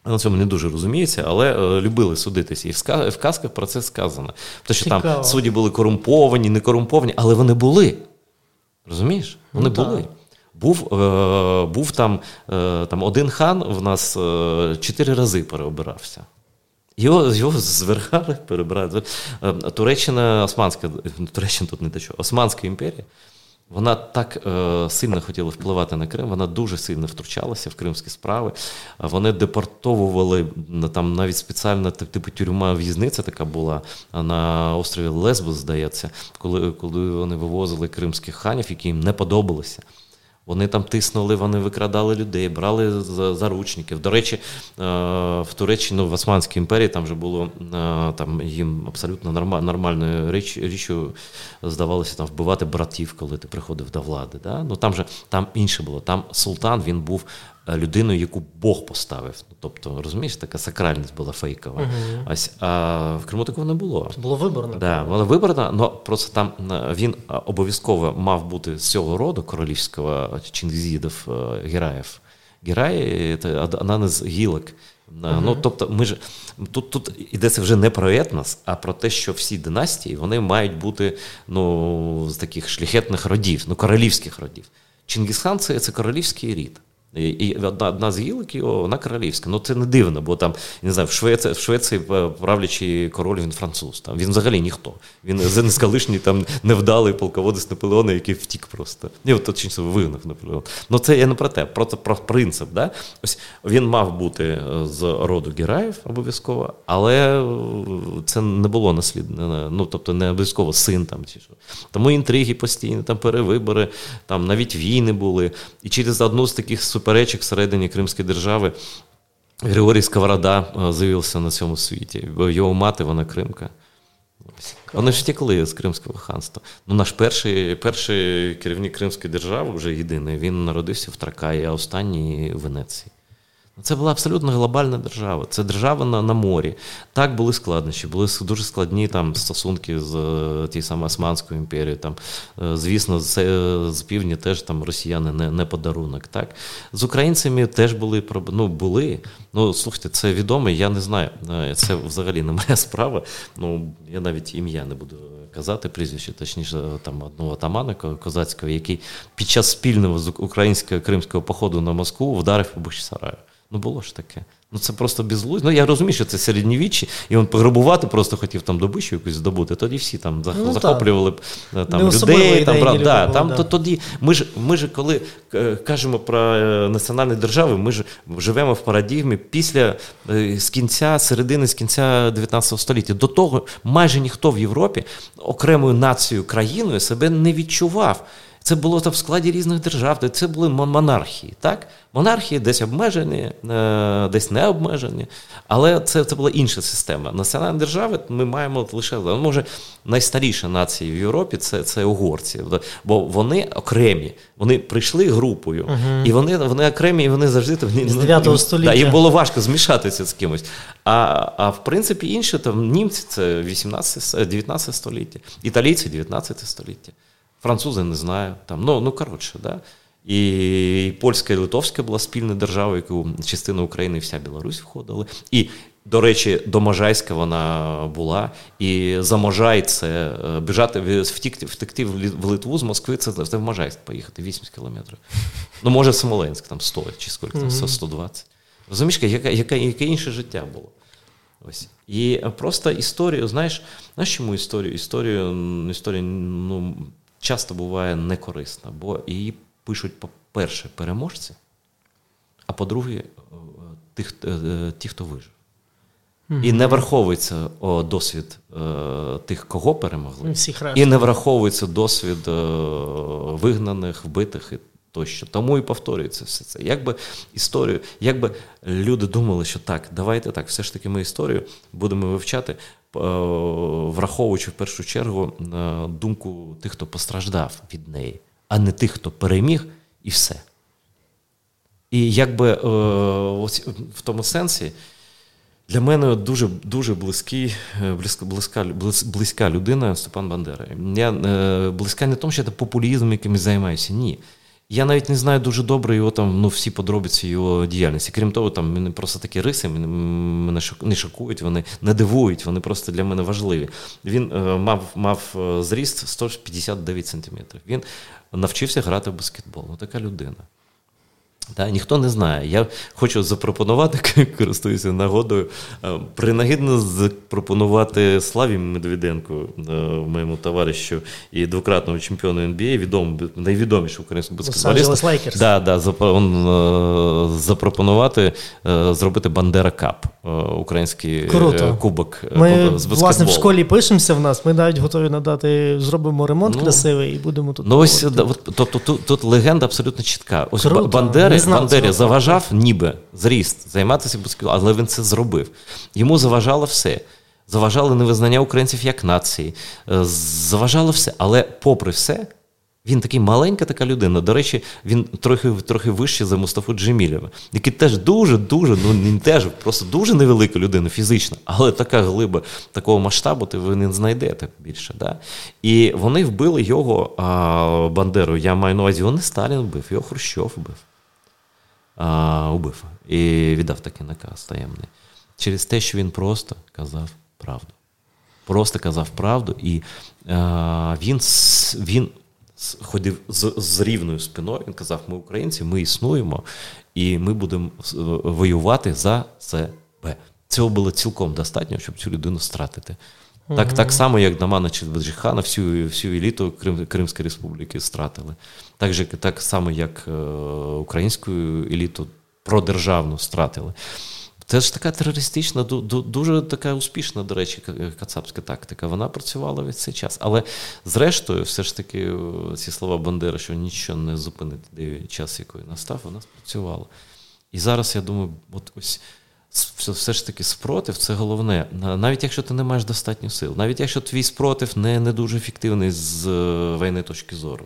На цьому не дуже розуміється, але е, любили судитися. І в казках про це сказано. Тому що Цікаво. там судді були корумповані, не корумповані, але вони були. Розумієш? Вони ну, були. Так. Був е, був там е, там один хан в нас е, чотири рази переобирався. Його його зверхали, перебирали. Е, Туреччина, Османська, Туреччина тут не те що, Османська імперія, вона так е, сильно хотіла впливати на Крим, вона дуже сильно втручалася в кримські справи. Вони депортовували там навіть спеціальна типу тюрма в'їзниця така була на острові Лесбос, здається, коли, коли вони вивозили кримських ханів, які їм не подобалися. Вони там тиснули, вони викрадали людей, брали заручників. До речі, е, в Туреччині, ну, в Османській імперії там вже було е, там їм абсолютно нормальною річ, річчю здавалося там вбивати братів, коли ти приходив до влади. Да? Ну Там же там інше було. Там султан він був людиною, яку Бог поставив. Тобто, розумієш, така сакральність була фейкова. Uh-huh. Ось, А в Криму такого не було. Це було виборно. Да, було виборно, але просто там е, він обов'язково мав бути з цього роду королівського чингізідів е, Гераїв. Гераї це одна з гілок. Uh-huh. Ну, тобто, ми ж тут тут йдеться вже не про етнос, а про те, що всі династії вони мають бути ну, з таких шляхетних родів, ну королівських родів. Чингісхан це, це королівський рід. І одна одна з гілок його, вона королівська. Ну це не дивно, бо там не знаю, в Швеції в Швеції правлячий король він француз. Там він взагалі ніхто. Він не скалишній там невдалий полководець Наполеона, який втік просто. Ні, от точніше вигнав Наполеон. Ну це я не про те, просто про принцип. Да? Ось він мав бути е, з роду Гераїв обов'язково, але е, це не було наслідне. Ну тобто не обов'язково син там чи що. Тому інтриги постійні, там перевибори, там навіть війни були. І через одну з таких суперечок всередині Кримської держави Григорій Сковорода е, з'явився на цьому світі. Його мати, вона Кримка. Вони ж втекли з Кримського ханства. Ну, Наш перший перший керівник Кримської держави, вже єдиний, він народився в Тракаї, а останній в Венеції. Це була абсолютно глобальна держава. Це держава на на морі. Так були складнощі, були дуже складні там стосунки з е, тією самою Османською імперією. Там, е, Звісно, з, з півдня теж там росіяни не не подарунок. Так? З українцями теж були ну, були. Ну, слухайте, це відомо, я не знаю. Е, це взагалі не моя справа. Ну, Я навіть ім'я не буду казати, прізвище, точніше, там одного атамана козацького, який під час спільного з українського кримського походу на Москву вдарив по Бахчисараю. Ну було ж таке. Ну це просто безглуздо. Ну я розумію, що це середньовіччі, і він пограбувати просто хотів там добичу якусь здобути. Тоді всі там ну, захоплювали б е, там людей. Там, прав, да, там да. то тоді ми ж ми ж коли е, кажемо про е, національні держави, ми ж живемо в парадігмі після з кінця середини з кінця 19 століття. До того майже ніхто в Європі окремою нацією країною себе не відчував. Це було в складі різних держав, це були монархії. так? Монархії десь обмежені, е, десь не обмежені, але це це була інша система. Національні держави ми маємо лише ну, може найстаріша нація в Європі це це угорці, бо вони окремі, вони прийшли групою, uh і вони вони окремі, і вони завжди з 9 ну, століття. Да, їм було важко змішатися з кимось. А а в принципі інші там німці це 18 19 століття, італійці 19 століття. Французи не знаю. Там, Ну, ну коротше, да. І польська і литовська була спільна держава, яку частина України і вся Білорусь входили. І, до речі, до Можайська вона була. І за Можай це е, біжати втікти, втекти в Литву з Москви, це, це в Можайськ поїхати 80 кілометрів. Ну, може, Смоленськ, там 100 чи скільки там, 120. Розумієш, яке, яке, яке інше життя було. Ось. І просто історію, знаєш, знаєш чому історію? Історію, історію ну, часто буває некорисна, бо її пишуть, по-перше, переможці, а по-друге, е, тих, е, ті, хто вижив. Mm-hmm. І не враховується о, досвід о, тих, кого перемогли, і не враховується досвід о, вигнаних, вбитих і тощо. Тому і повторюється все це. Якби історію, якби люди думали, що так, давайте так, все ж таки ми історію будемо вивчати Е, враховуючи в першу чергу е, думку тих, хто постраждав від неї, а не тих, хто переміг, і все. І якби е, в тому сенсі для мене дуже дуже близький, близька близька людина Степан Бандера. Я близька не тому, що це популізм, яким займаюся. Ні. Я навіть не знаю дуже добре його там, ну, всі подробиці його діяльності. Крім того, там мене просто такі риси мене не шокують, вони не дивують, вони просто для мене важливі. Він е, мав мав е, зріст 159 сантиметрів. Він навчився грати в баскетбол. Ну, така людина. Та, Ніхто не знає. Я хочу запропонувати, користуюся нагодою, е, принагідно запропонувати Славі Медведенку, е, моєму товаришу і двократному чемпіону NBA, відомому, найвідомішому українському баскетболісту. Да, да, е, запропонувати зробити Бандера Кап, український Круто. кубок ми, з. Власне, в школі пишемося в нас, ми навіть готові надати, зробимо ремонт ну, красивий і будемо тут. Ну, ось, Тобто тут, тут легенда абсолютно чітка. Ось Бандери знав Бандері заважав, ніби зріст, займатися баскетболом, але він це зробив. Йому заважало все. Заважало невизнання українців як нації, е, заважало все. Але, попри все, він такий маленька така людина. До речі, він трохи трохи вищий за Мустафу Джемілєва, який теж дуже-дуже, ну він теж просто дуже невелика людина фізично, але така глиба такого масштабу, ти ви не знайдете більше. Да? І вони вбили його а, Бандеру. Я маю на увазі, його не Сталін вбив, його Хрущов вбив а, убив і віддав такий наказ таємний. Через те, що він просто казав правду. Просто казав правду, і а, він він ходив з, з рівною спиною. Він казав: ми українці, ми існуємо, і ми будемо воювати за себе. Цього було цілком достатньо, щоб цю людину стратити. Так угу. так само, як Намана Чаджихана, всю всю еліту Крим, Кримської республіки стратили. Так же, так само, як е, українську еліту продержавну стратили. Це ж така терористична, дуже така успішна, до речі, кацапська тактика. Вона працювала весь цей час. Але зрештою, все ж таки, ці слова Бандери, що нічого не зупинить, час, який настав, вона спрацювала. І зараз я думаю, от ось все ж таки спротив це головне. Навіть якщо ти не маєш достатньо сил, навіть якщо твій спротив не не дуже ефективний з е, воєнної точки зору,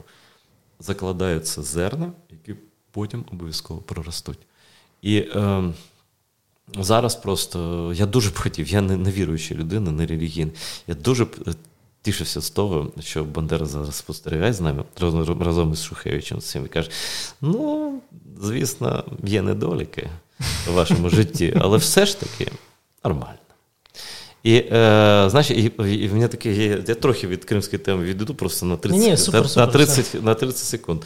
закладаються зерна, які потім обов'язково проростуть. І е, зараз просто я дуже б хотів, я не, не віруюча людина, не релігійна. Я дуже б е, тішився з того, що Бандера зараз спостерігає з нами разом із Шухевичем і каже: ну, звісно, є недоліки в вашому житті, але все ж таки нормально. І е, знаєш, і, і в мене таке є, я трохи від кримської теми відійду просто на 30 Ні, супер, супер, на 30, на 30 секунд.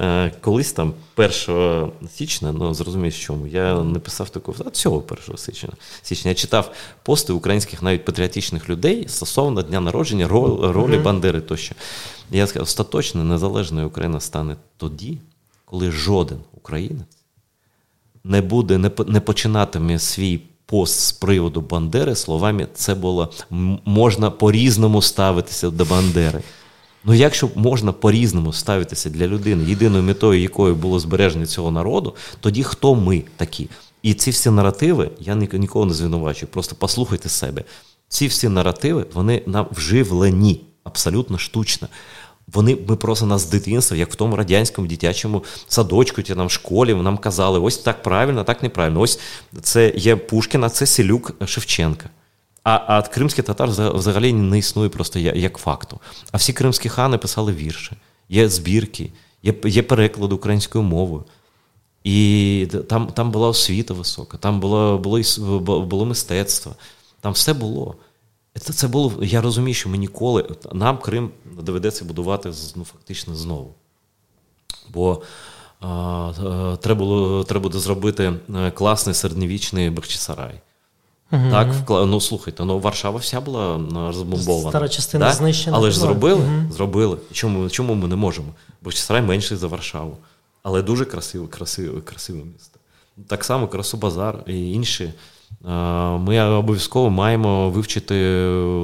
Е, Колись там 1 січня, ну зрозумієш, чому, я не писав такого а цього 1 січня. січня. Я читав пости українських навіть патріотичних людей стосовно дня народження, ролі mm-hmm. Бандери тощо. Я сказав, остаточно незалежною Україна стане тоді, коли жоден українець не буде, не, не починатиме свій пост з приводу Бандери словами, це було можна по-різному ставитися до Бандери. Ну, якщо можна по-різному ставитися для людини, єдиною метою якої було збереження цього народу, тоді хто ми такі? І ці всі наративи, я нікого не звинувачую, просто послухайте себе. Ці всі наративи, вони нам вживлені абсолютно штучно. Вони ми просто нас з дитинства, як в тому радянському дитячому садочку, ті нам в школі, нам казали, ось так правильно, так неправильно. Ось це є Пушкін, а це Селюк Шевченка. А а кримський татар взагалі не існує просто як факту. А всі кримські хани писали вірші, є збірки, є є переклад українською мовою. І там там була освіта висока, там було було, було мистецтво, там все було. Це це було, Я розумію, що ми ніколи. Нам Крим доведеться будувати ну, фактично знову. Бо а, а, треба було, треба буде зробити е, класний середньовічний Бахчисарай. Угу. Так, ну слухайте, ну Варшава вся була розбомбована. Стара частина да? знищена. Але ж зробили. Угу. зробили. Чому чому ми не можемо? Бахчисарай менший за Варшаву. Але дуже красиве, красиве, красиве місто. Так само Красу Базар і інші ми обов'язково маємо вивчити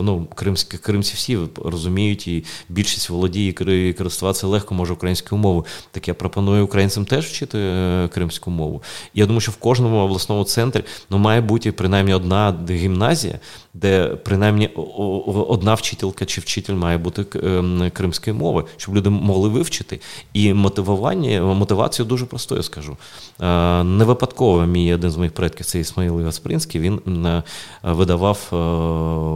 ну, кримські кримці всі розуміють, і більшість володіє і користуватися легко може українською мовою. Так я пропоную українцям теж вчити е, кримську мову. Я думаю, що в кожному обласному центрі ну, має бути принаймні одна гімназія, де принаймні одна вчителька чи вчитель має бути ем, кримської мови, щоб люди могли вивчити. І мотивування, мотивацію дуже простою скажу. Не випадково мій один з моїх предків це Ісмаїл Гаспринський, він е, видавав е,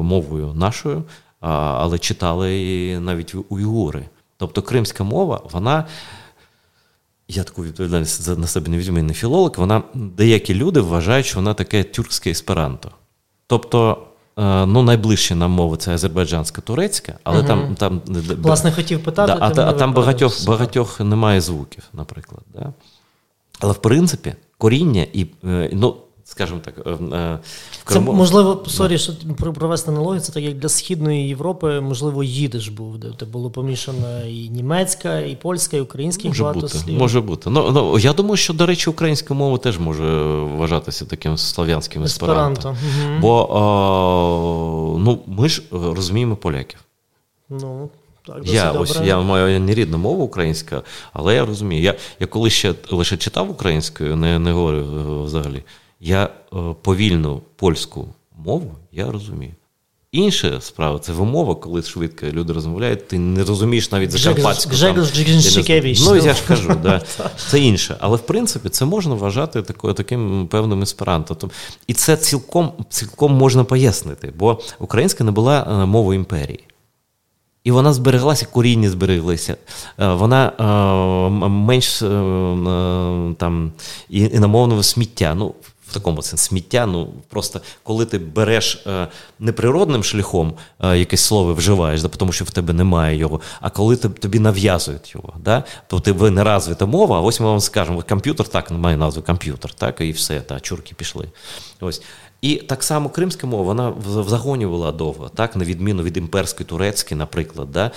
мовою нашою, але читали навіть уйгури. Тобто кримська мова, вона. Я таку відповідальність на себе не візьму, не філолог, вона деякі люди вважають, що вона таке тюркське есперанто. Тобто Е, ну, найближче нам мови це азербайджанська турецька, але угу. там. там Власне, хотів питати. Да, а, а там багатьох багатьох немає звуків, наприклад. Да? Але в принципі, коріння і. Е, ну, скажімо так, е, е, в Криму... Це можливо, sorry, що провести аналогію, це так як для Східної Європи, можливо, їдиш був, де було помішана і німецька, і польська, і українська, може багато бути, слів. Може бути. Ну, ну, Я думаю, що, до речі, українська мова теж може вважатися таким слов'янським есперанто. Угу. Бо о, ну, ми ж розуміємо поляків. Ну, так, я ось я маю не рідна мова українська, але я розумію. Я я коли ще лише читав українською, не не говорю е, взагалі. Я е, повільну польську мову я розумію. Інша справа це вимова, коли швидко люди розмовляють, ти не розумієш навіть закарпатську. Ну, я ж кажу, да, це інше. Але в принципі це можна вважати такою, таким певним есперанто. І це цілком цілком можна пояснити, бо українська не була е, мовою імперії. І вона збереглася, коріння збереглися. Е, вона менш там іномовного сміття. Ну, такому сенсі сміття. Ну просто коли ти береш е, неприродним шляхом е, якесь слово вживаєш, да, тому що в тебе немає його, а коли ти, тобі нав'язують його, да, то ти ви не розвита мова, а ось ми вам скажемо, комп'ютер так має назву комп'ютер, так, і все, та чурки пішли. Ось. І так само кримська мова, вона в загоні була довго, так, на відміну від імперської турецької, наприклад, да,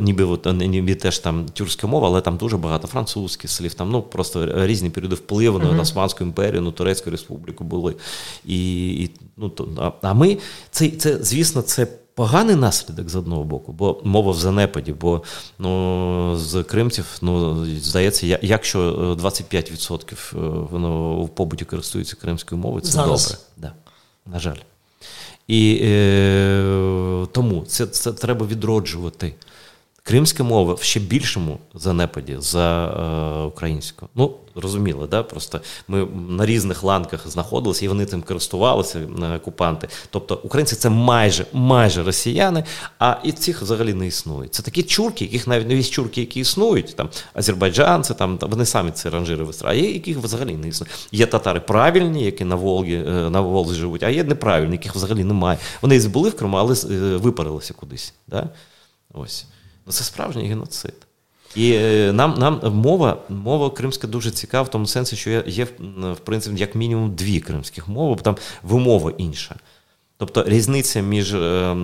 ніби от, ніби теж там тюркська мова, але там дуже багато французьких слів, там ну просто різні періоди впливу на Османську імперію, на Турецьку республіку були. І, і ну, то, А ми, це, це, звісно, це поганий наслідок з одного боку, бо мова в занепаді, бо ну, з кримців, ну, здається, якщо 25% воно в побуті користуються кримською мовою, це Зараз. добре. Да. На жаль. І е, тому це, це треба відроджувати. Кримська мова в ще більшому занепаді за е, українську. Ну, розуміло, да? просто ми на різних ланках знаходилися і вони цим користувалися е, окупанти. Тобто українці це майже майже росіяни, а і цих взагалі не існує. Це такі чурки, яких навіть не вісь чурки, які існують, там азербайджанці, там вони самі ці ранжири вистраюють, а яких взагалі не існує. Є татари правильні, які на Волгі, е, на Волзі живуть, а є неправильні, яких взагалі немає. Вони були в Криму, але е, випарилися кудись. Да? Ось. Ну, це справжній геноцид. І е, нам нам мова мова кримська дуже цікава в тому сенсі, що є, в принципі, як мінімум дві кримських мови, бо там вимова інша. Тобто різниця між е,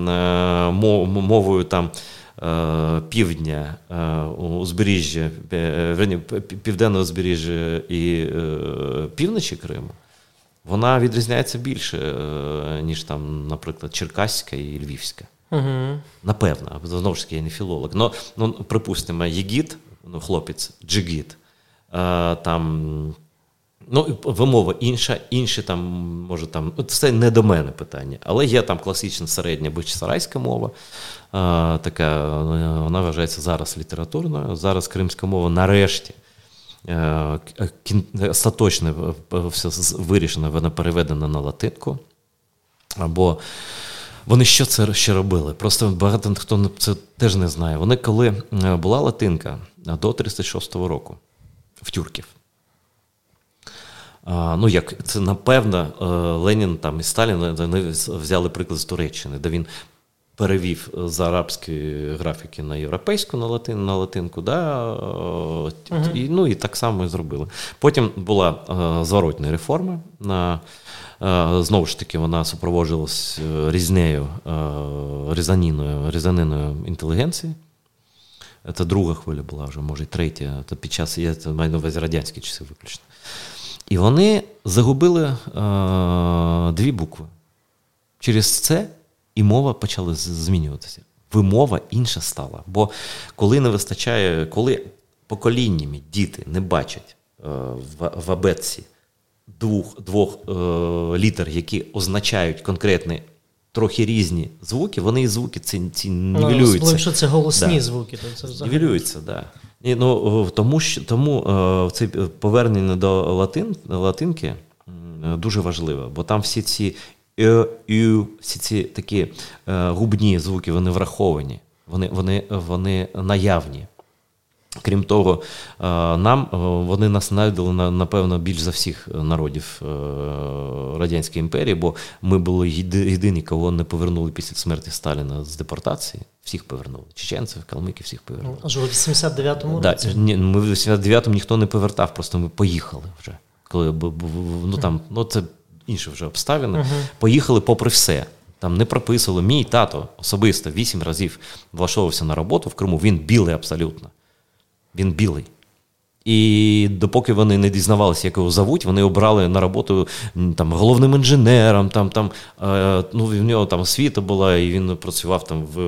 мовою там, е, півдня узбережжя, південного узбережжя і півночі Криму, вона відрізняється більше, ніж там, наприклад, Черкаська і Львівська. Угу. Напевно, знову ж таки, я не філолог. Но, ну, припустимо, Єгіт, ну, хлопець, Джигіт, е, там. Ну, вимова інша, інші там, може, там, це не до мене питання, але є там класична середня бичсарайська мова, а, така, вона вважається зараз літературною. Зараз кримська мова нарешті а, остаточно все вирішено, вона переведена на латинку. Або вони що це ще робили? Просто багато хто це теж не знає. Вони, коли е, була латинка до 36-го року в тюрків. Ну, як це напевно, е, Ленін там і Сталін вони взяли приклад з Туреччини, де він перевів з арабської графіки на європейську на латин, на латинку, да, uh і, ну і так само і зробили. Потім була е, зворотна реформа на Е, знову ж таки, вона супроводжувалась е, різнею е, різаніною, різаниною інтелігенції. Це друга хвиля була вже, може, і третя, це під час я це маю на увазі радянські часи виключно. І вони загубили е, дві букви. Через це і мова почала змінюватися. Вимова інша стала. Бо коли не вистачає, коли поколіннями діти не бачать е, в, в абетці двох двох е, літер, які означають конкретні трохи різні звуки, вони і звуки ці ці ну, нівелюються. Ну, якщо це голосні да. звуки, то це взагалі. Нівелюються, да. І, ну, Тому що тому е, це повернення до латин, латинки дуже важливо, бо там всі ці е, ю, всі ці такі е, губні звуки, вони враховані, вони, вони, вони наявні. Крім того, е, нам е, вони нас навідали напевно більш за всіх народів е, Радянської імперії, бо ми були єдині, кого не повернули після смерті Сталіна з депортації. Всіх повернули. Чеченців, калмиків, всіх повернули. Аж у 89-му да, році? Ні, ми в 89-му ніхто не повертав, просто ми поїхали вже. Коли ну там, ну це інші вже обставини. Uh-huh. Поїхали попри все. Там не прописували. Мій тато особисто вісім разів влаштовувався на роботу в Криму. Він білий абсолютно. Він білий. І допоки вони не дізнавалися, як його зовуть, вони обрали на роботу там головним інженером. Там там е, ну в нього там освіта була, і він працював там в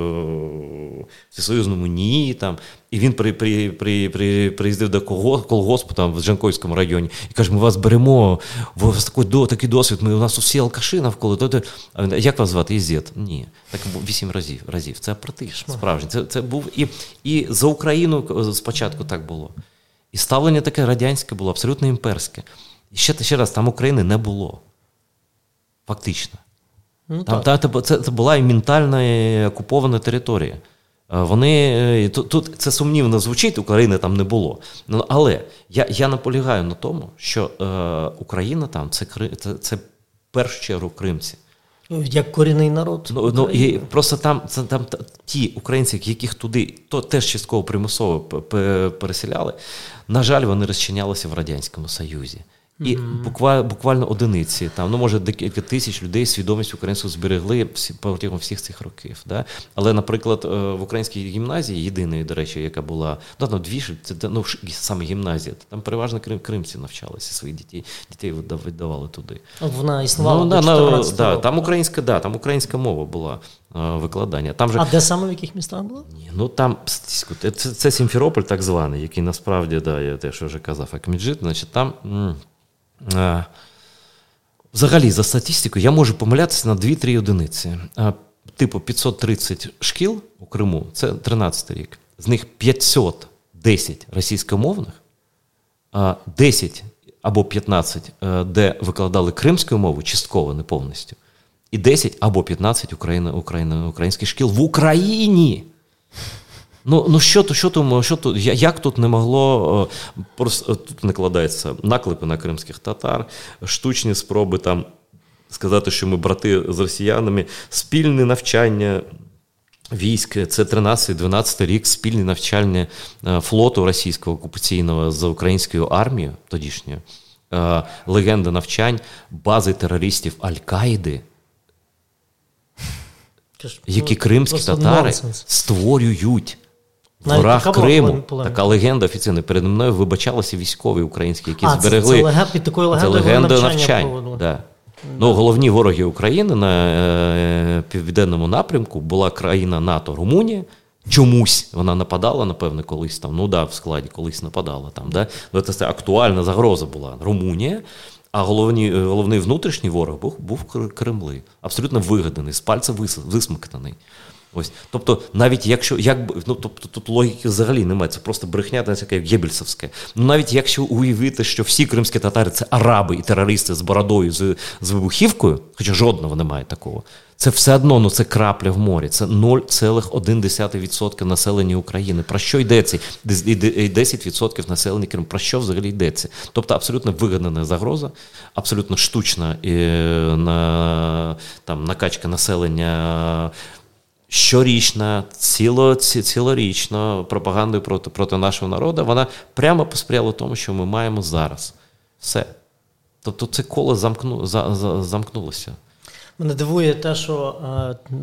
всесоюзному НІІ. Там і він при, при, при, при, приїздив до колгоспу там в Жанкойському районі і каже: Ми вас беремо, у вас такий, такий досвід. Ми у нас усі алкаші навколо. А він, як вас звати? Ізет? Ні, так вісім разів разів. Це апартиш, справжній. Це це був і, і за Україну спочатку так було. І ставлення таке радянське було, абсолютно імперське. І ще ще раз, там України не було. Фактично. Ну, там, та, Це це була і ментальна і окупована територія. Е, вони, е, Тут тут це сумнівно звучить, України там не було. Ну, Але я я наполягаю на тому, що е, Україна там це це, це в першу чергу кримці. Як корінний народ. Ну, ну і Просто там це, там ті українці, яких туди то теж частково примусово переселяли, на жаль, вони розчинялися в Радянському Союзі. І буквально буквально одиниці, там, ну може декілька тисяч людей свідомість українську зберегли всі, протягом всіх цих років. Да? Але, наприклад, е, в українській гімназії, єдиної, до речі, яка була ну, ну дві це ну, саме гімназія, там переважно крим, кримці навчалися своїх дітей, дітей віддавали туди. Вона існувала ну, до 14 да, да, там українська, да, там українська мова була викладання. Там же, А де саме в яких містах було? Ні, ну там це, це Сімферополь, так званий, який насправді, да, я теж вже казав, Акміджит, значить там. Взагалі, за статистикою, я можу помилятися на 2-3 одиниці. Типу 530 шкіл у Криму це 13 рік. З них 510 російськомовних, 10 або 15, е, де викладали кримською мовою, частково не повністю, і 10 або 15 Україна, Україна, українських шкіл в Україні. Ну ну що то, що то, що то, як тут не могло просто тут накладається наклепи на кримських татар, штучні спроби там сказати, що ми брати з росіянами, спільне навчання. Військ, це 13-12 рік спільне навчання флоту російського окупаційного з українською армією тодішньою, легенда навчань, бази терористів Аль-Каїди, які кримські татари створюють в горах така Криму. Така легенда офіційна. Перед мною вибачалися військові українські, які а, зберегли. Це, це, легенда, під такою легендою це легенда навчань. Да. Ну, Головні вороги України на е, південному напрямку була країна НАТО Румунія. Чомусь вона нападала, напевне, колись там. Ну да, в складі колись нападала там. Да? Ну, це актуальна загроза була Румунія. А головні, головний внутрішній ворог був був Кремли. Абсолютно вигаданий, з пальця висмоктаний. Ось, тобто, навіть якщо як ну тобто тут логіки взагалі немає, це просто брехня, це таке Гебельсовське. Ну навіть якщо уявити, що всі кримські татари це араби і терористи з бородою з, з вибухівкою, хоча жодного немає такого, це все одно ну це крапля в морі. Це 0,1% населення України. Про що йдеться? І 10% населення Криму. Про що взагалі йдеться? Тобто абсолютно вигадана загроза, абсолютно штучна і, на, там накачка населення щорічна, ціло, цілорічна пропагандою проти проти нашого народу, вона прямо посприяла тому, що ми маємо зараз. Все. Тобто це коло замкну, за, за, замкнулося. Мене дивує те, що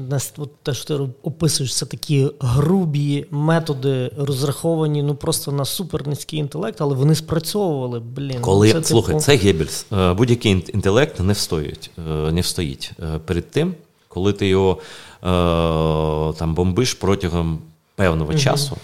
е, те, що ти описуєш, це такі грубі методи, розраховані ну просто на супернизький інтелект, але вони спрацьовували. Блін, Коли це, слухай, типу... це Геббельс. Е, будь-який інтелект не встоїть, е, не встоїть перед тим, коли ти його там бомбиш протягом певного угу. часу.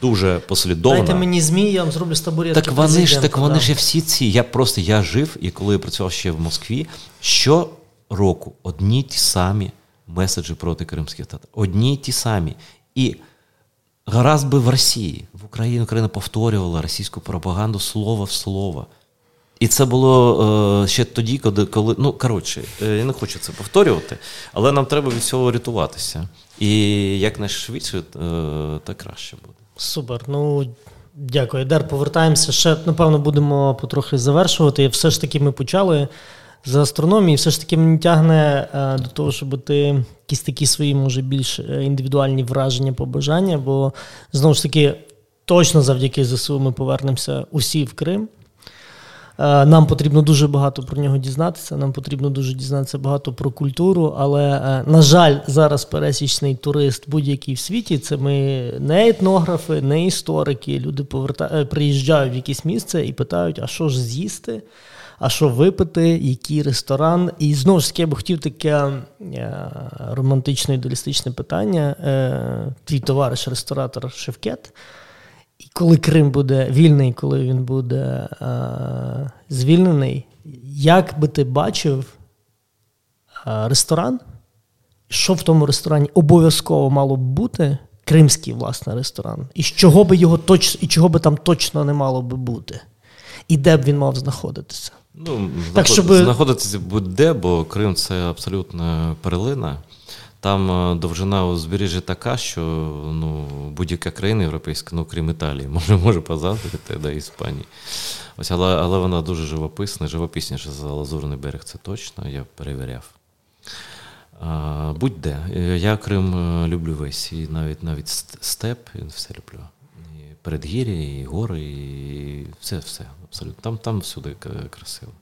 Дуже послідовно. Дайте мені змі, я вам зроблю з табуретки Так вони ж так вони да. ж всі ці. Я просто я жив, і коли я працював ще в Москві, щороку одні ті самі меседжі проти кримських татар. Одні ті самі. І гаразд би в Росії, в Україні Україна повторювала російську пропаганду слово в слово. І це було е, ще тоді, коли коли ну коротше, е, я не хочу це повторювати, але нам треба від цього рятуватися. І якнайшвидше, е, так краще буде. Супер. Ну дякую. Дер, повертаємося. Ще напевно будемо потрохи завершувати. Все ж таки ми почали з астрономії. Все ж таки мені тягне е, до того, щоб ти якісь такі свої, може, більш е, індивідуальні враження, побажання, бо знову ж таки. Точно завдяки ЗСУ ми повернемося усі в Крим. Е, нам потрібно дуже багато про нього дізнатися. Нам потрібно дуже дізнатися багато про культуру. Але, е, на жаль, зараз пересічний турист будь-який в світі. Це ми не етнографи, не історики. Люди поверта... Е, приїжджають в якесь місце і питають, а що ж з'їсти, а що випити, який ресторан. І знову ж таки я би хотів таке романтичне ідеалістичне питання. Твій товариш, ресторатор Шевкет. І коли Крим буде вільний, коли він буде а, звільнений, як би ти бачив а, ресторан? Що в тому ресторані обов'язково мало б бути? Кримський, власне, ресторан, і з чого би його точ... і чого би там точно не мало би бути, і де б він мав знаходитися? Ну, так, щоб... знаходитися будь-де, бо Крим це абсолютно перлина. Там е, довжина узбережжя така, що ну, будь-яка країна європейська, ну крім Італії, може може позаздрити да, Іспанії. Ось, Але але вона дуже живописна, живописніше за Лазурний берег, це точно, я перевіряв. Будь-де. Я Крим е, люблю весь, і навіть навіть степ, все люблю. І передгір'я, і гори, і все, все абсолютно. Там там всюди красиво.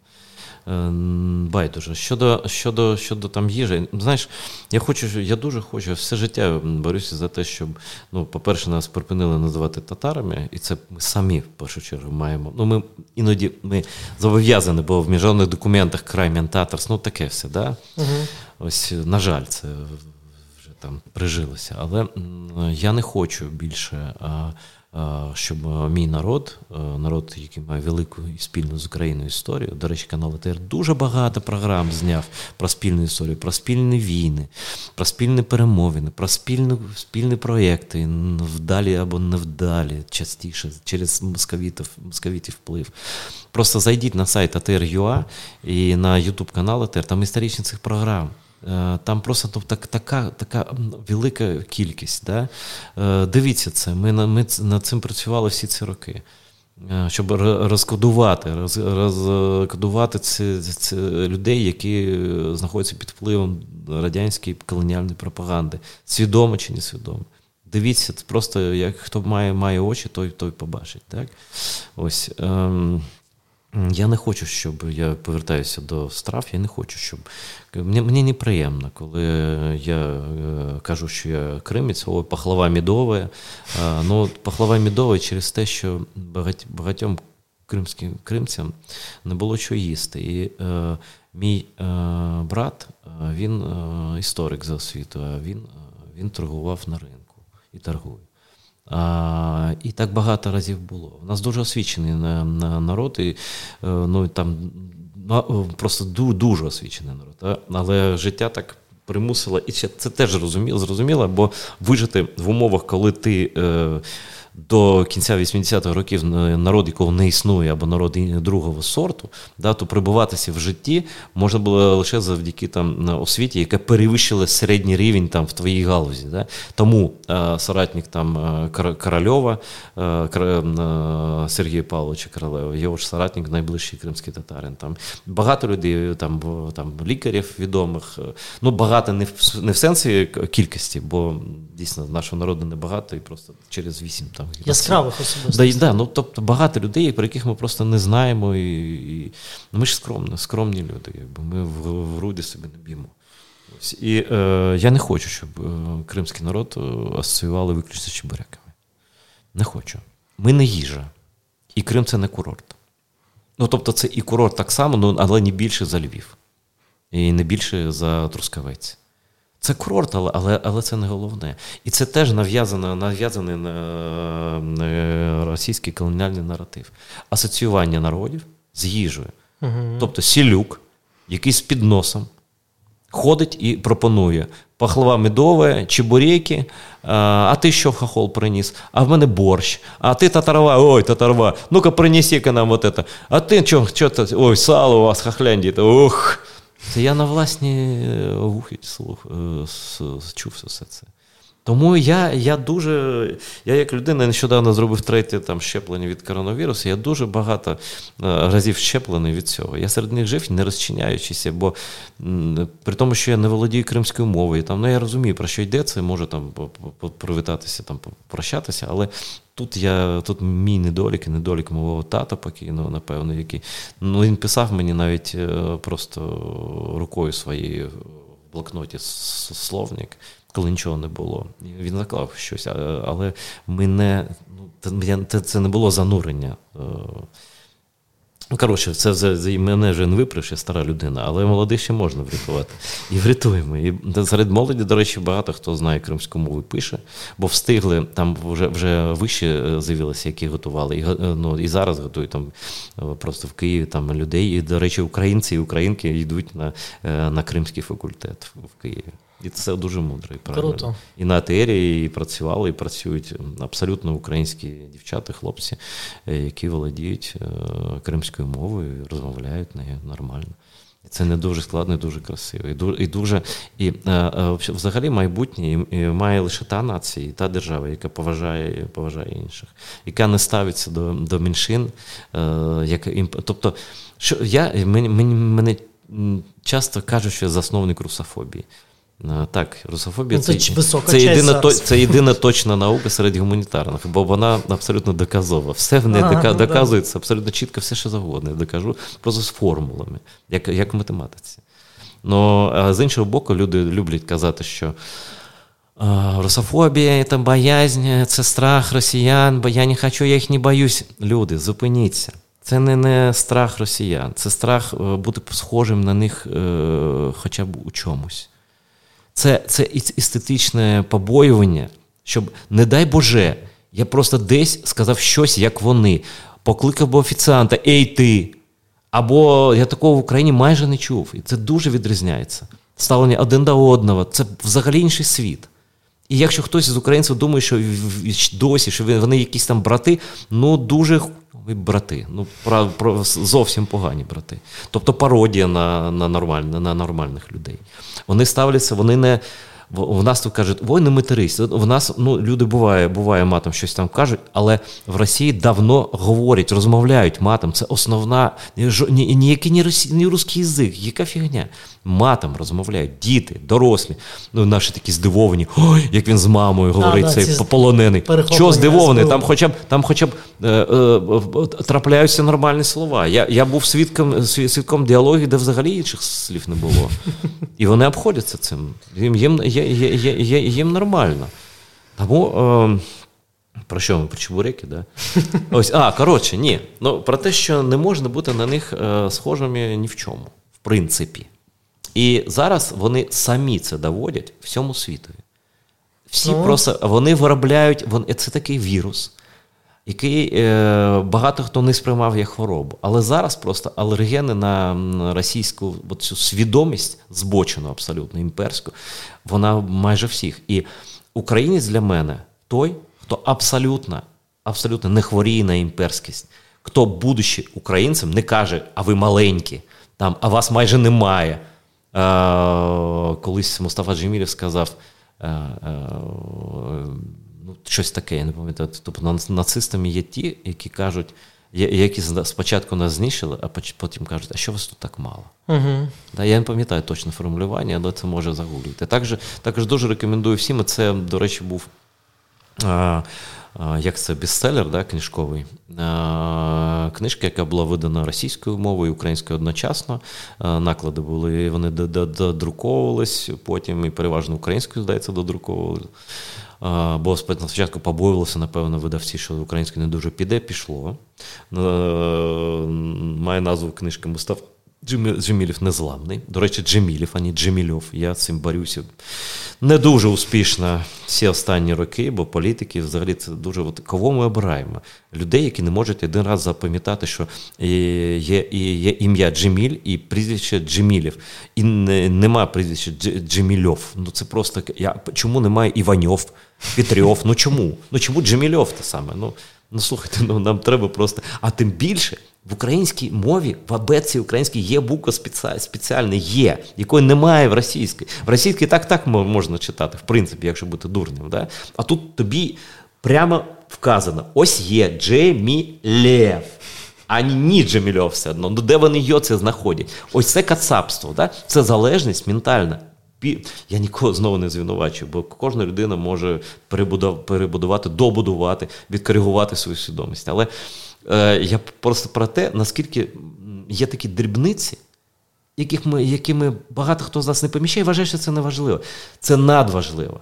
Е, байдуже. Щодо щодо, щодо там їжі, знаєш, я хочу, я дуже хочу, все життя борюся за те, щоб, ну, по-перше, нас припинили називати татарами, і це ми самі в першу чергу маємо. Ну, ми іноді ми зобов'язані, бо в міжнародних документах край татарс, ну таке все, да? Угу. Ось, на жаль, це вже там прижилося. Але я не хочу більше. А, щоб е, мій народ, е, народ, який має велику і спільну з Україною історію, до речі, канал АТР дуже багато програм зняв про спільну історію, про спільні війни, про спільні перемовини, про спільні, спільні проєкти, вдалі або невдалі, частіше, через московітів, московітів вплив. Просто зайдіть на сайт АТР.ua і на YouTube канал АТР, там історичні цих програм. Е, там просто ну, так, така така велика кількість. Да? Е, дивіться це, ми ми над цим працювали всі ці роки. Е, щоб розкодувати роз, розкодувати ці, ці людей, які знаходяться під впливом радянської колоніальної пропаганди, свідомо чи не свідомо. Дивіться, просто як хто має має очі, той той побачить. Так? Ось. Ем, я не хочу, щоб я повертаюся до страв. Я не хочу, щоб мені мені неприємно, коли я е, кажу, що я кримець, о, пахлава мідова. Ну, пахлава мідова через те, що багать, багатьом кримським кримцям не було що їсти. І е, мій е, брат, він е, історик за освітою, він, він торгував на ринку і торгує. А, І так багато разів було. У нас дуже освічений на, на народ, і е, ну, там ну, просто дуже освічений народ. Але життя так примусило, і це теж зрозуміло, зрозуміло, бо вижити в умовах, коли ти. Е, до кінця 80-х років народ, якого не існує, або народ другого сорту, да, то прибуватися в житті можна було лише завдяки там освіті, яка перевищила середній рівень там в твоїй галузі. Да. Тому е, соратник там е, Корольова, е, е, Сергія Павловича Королева, його ж соратник, найближчий кримський татарин. Там Багато людей, там там лікарів відомих. Е, ну багато не в не в сенсі кількості, бо дійсно нашого народу небагато і просто через вісім там яскравих особистостей. Да, да, ну, Тобто багато людей, про яких ми просто не знаємо. І, і ну, Ми ж скромні, скромні люди. Якби Ми в, в груди собі не б'ємо. Ось. І е, я не хочу, щоб е, кримський народ е, асоціювали виключно з чебуряками. Не хочу. Ми не їжа. І Крим це не курорт. Ну, тобто, це і курорт так само, ну, але не більше за Львів. І не більше за Трускавець. Це курорт, але але, але це не головне. І це теж нав'язано, нав'язаний на російський колоніальний наратив. Асоціювання народів з їжею. Угу. Тобто сілюк, який з підносом ходить і пропонує пахлава медова, чебуреки, а ти що в хохол приніс? А в мене борщ, а ти татарова, ой, татарова, ну-ка принеси-ка нам вот это. А ти що, що ой, сало у вас хохлянді, ух. Це я на власні е, вухи слух е, чув все це. Тому я я дуже, я як людина нещодавно зробив третє там щеплення від коронавірусу, я дуже багато е, разів щеплений від цього. Я серед них жив, не розчиняючися, бо при тому, що я не володію кримською мовою, там, ну я розумію, про що йдеться, можу там привітатися, там, прощатися, але тут я, тут мій недолік і недолік мого тата покійного, напевно, який ну, він писав мені навіть е, просто рукою своєю в блокноті словник коли нічого не було. Він заклав щось, але ми не, ну, це не було занурення. Е, ну, коротше, це вже мене вже не виправши, стара людина, але молодих ще можна врятувати. І врятуємо. І серед молоді, до речі, багато хто знає кримську мову пише, бо встигли, там вже вже вище е, з'явилися, які готували. І е, ну, і зараз готують там просто в Києві там людей. І, до речі, українці і українки йдуть на, на кримський факультет в Києві. І це дуже мудро і правильно. Круто. І на АТРі і працювали, і працюють абсолютно українські дівчата, хлопці, е, які володіють е, кримською мовою і розмовляють нею нормально. І це не дуже складно, і дуже красиво. І дуже, і, дуже, і е, взагалі майбутнє і має лише та нація, і та держава, яка поважає поважає інших, яка не ставиться до до меншин. Яка, Тобто, що я, мені, мені, мене часто кажуть, що я засновник русофобії. Так, русофобія ну, це, це, це, єдина, то, це єдина точна наука серед гуманітарних, бо вона абсолютно доказова. Все в неї ага, дока, доказується абсолютно чітко, все що завгодно. Я докажу просто з формулами, як як в математиці. Ну, а з іншого боку, люди люблять казати, що русофобія це боязнь, це страх росіян, бо я не хочу, я їх не боюсь. Люди, зупиніться. Це не не страх росіян, це страх е, бути схожим на них е, хоча б у чомусь. Це це естетичне побоювання, щоб, не дай Боже, я просто десь сказав щось, як вони, покликав би офіціанта, ей ти. Або я такого в Україні майже не чув. І це дуже відрізняється. Ставлення один до одного це взагалі інший світ. І якщо хтось з українців думає, що досі, що вони якісь там брати, ну дуже ви брати. Ну, про, про, зовсім погані брати. Тобто пародія на на, нормальне, на нормальних людей. Вони ставляться, вони не. В нас тут кажуть, ой, не матерись. В нас ну, люди буває, буває матом щось там кажуть, але в Росії давно говорять, розмовляють матом. Це основна ніякий ні, ні, ні русський язик, яка фігня матом розмовляють діти, дорослі. Ну, наші такі здивовані. Ой, як він з мамою говорить, а, цей ці полонений. Що здивований? Там хоча б там хоча б е, е, трапляються нормальні слова. Я я був свідком свідком діалогів, де взагалі інших слів не було. І вони обходяться цим. Їм їм, їм, їм нормально. Тому. Е, про що ми? Про чебуреки, да? Ось, а, коротше, ні. Ну, Про те, що не можна бути на них е, схожими ні в чому, в принципі. І зараз вони самі це доводять всьому світові. Всі ну. просто вони виробляють, вони, це такий вірус, який е, багато хто не сприймав як хворобу. Але зараз просто алергени на російську цю свідомість, збочену абсолютно імперську, вона майже всіх. І українець для мене той, хто абсолютно абсолютно не хворіє на імперськість, хто, будучи українцем, не каже, а ви маленькі, там, а вас майже немає. Колись Мустафа Джемілів сказав е, е, ну, щось таке, я не пам'ятаю. Тобто нацистами є ті, які кажуть, які спочатку нас знищили, а потім кажуть, а що вас тут так мало? Uh-huh. Да, Я не пам'ятаю точне формулювання, але це може загуглити. Також також дуже рекомендую всім. Це, до речі, був як це бестселер, да, книжковий. Книжка, яка була видана російською мовою українською одночасно. Наклади були, вони додруковувались, потім і переважно українською, здається, додруковували. Бо спочатку побоювалися, напевно, видавці, що українською не дуже піде, пішло. Має назву книжки Джемілів незламний. До речі, Джемілів, а не Джемільов. Я цим борюся не дуже успішно всі останні роки, бо політики взагалі це дуже от, кого ми обираємо. Людей, які не можуть один раз запам'ятати, що є є, є ім'я Джеміль і прізвище Джемілів. І не, нема прізвища Джемільов. Ну це просто я, чому немає Іваньов, Петрьов? Ну чому? Ну чому Джемільов те саме? Ну, Ну слухайте, ну нам треба просто. А тим більше в українській мові, в абетці українській є буква спеціальна є, якої немає в російській. В російській так так можна читати, в принципі, якщо бути дурним. Да? А тут тобі прямо вказано: ось є Джемілев. Ані ні Джемільов все одно. Ну де вони його це знаходять? Ось це кацапство, да? це залежність ментальна. Я нікого знову не звинувачую, бо кожна людина може перебудувати, добудувати, відкоригувати свою свідомість. Але е, я просто про те, наскільки є такі дрібниці, яких ми, якими багато хто з нас не поміщає, вважає, що це неважливо. Це надважливо.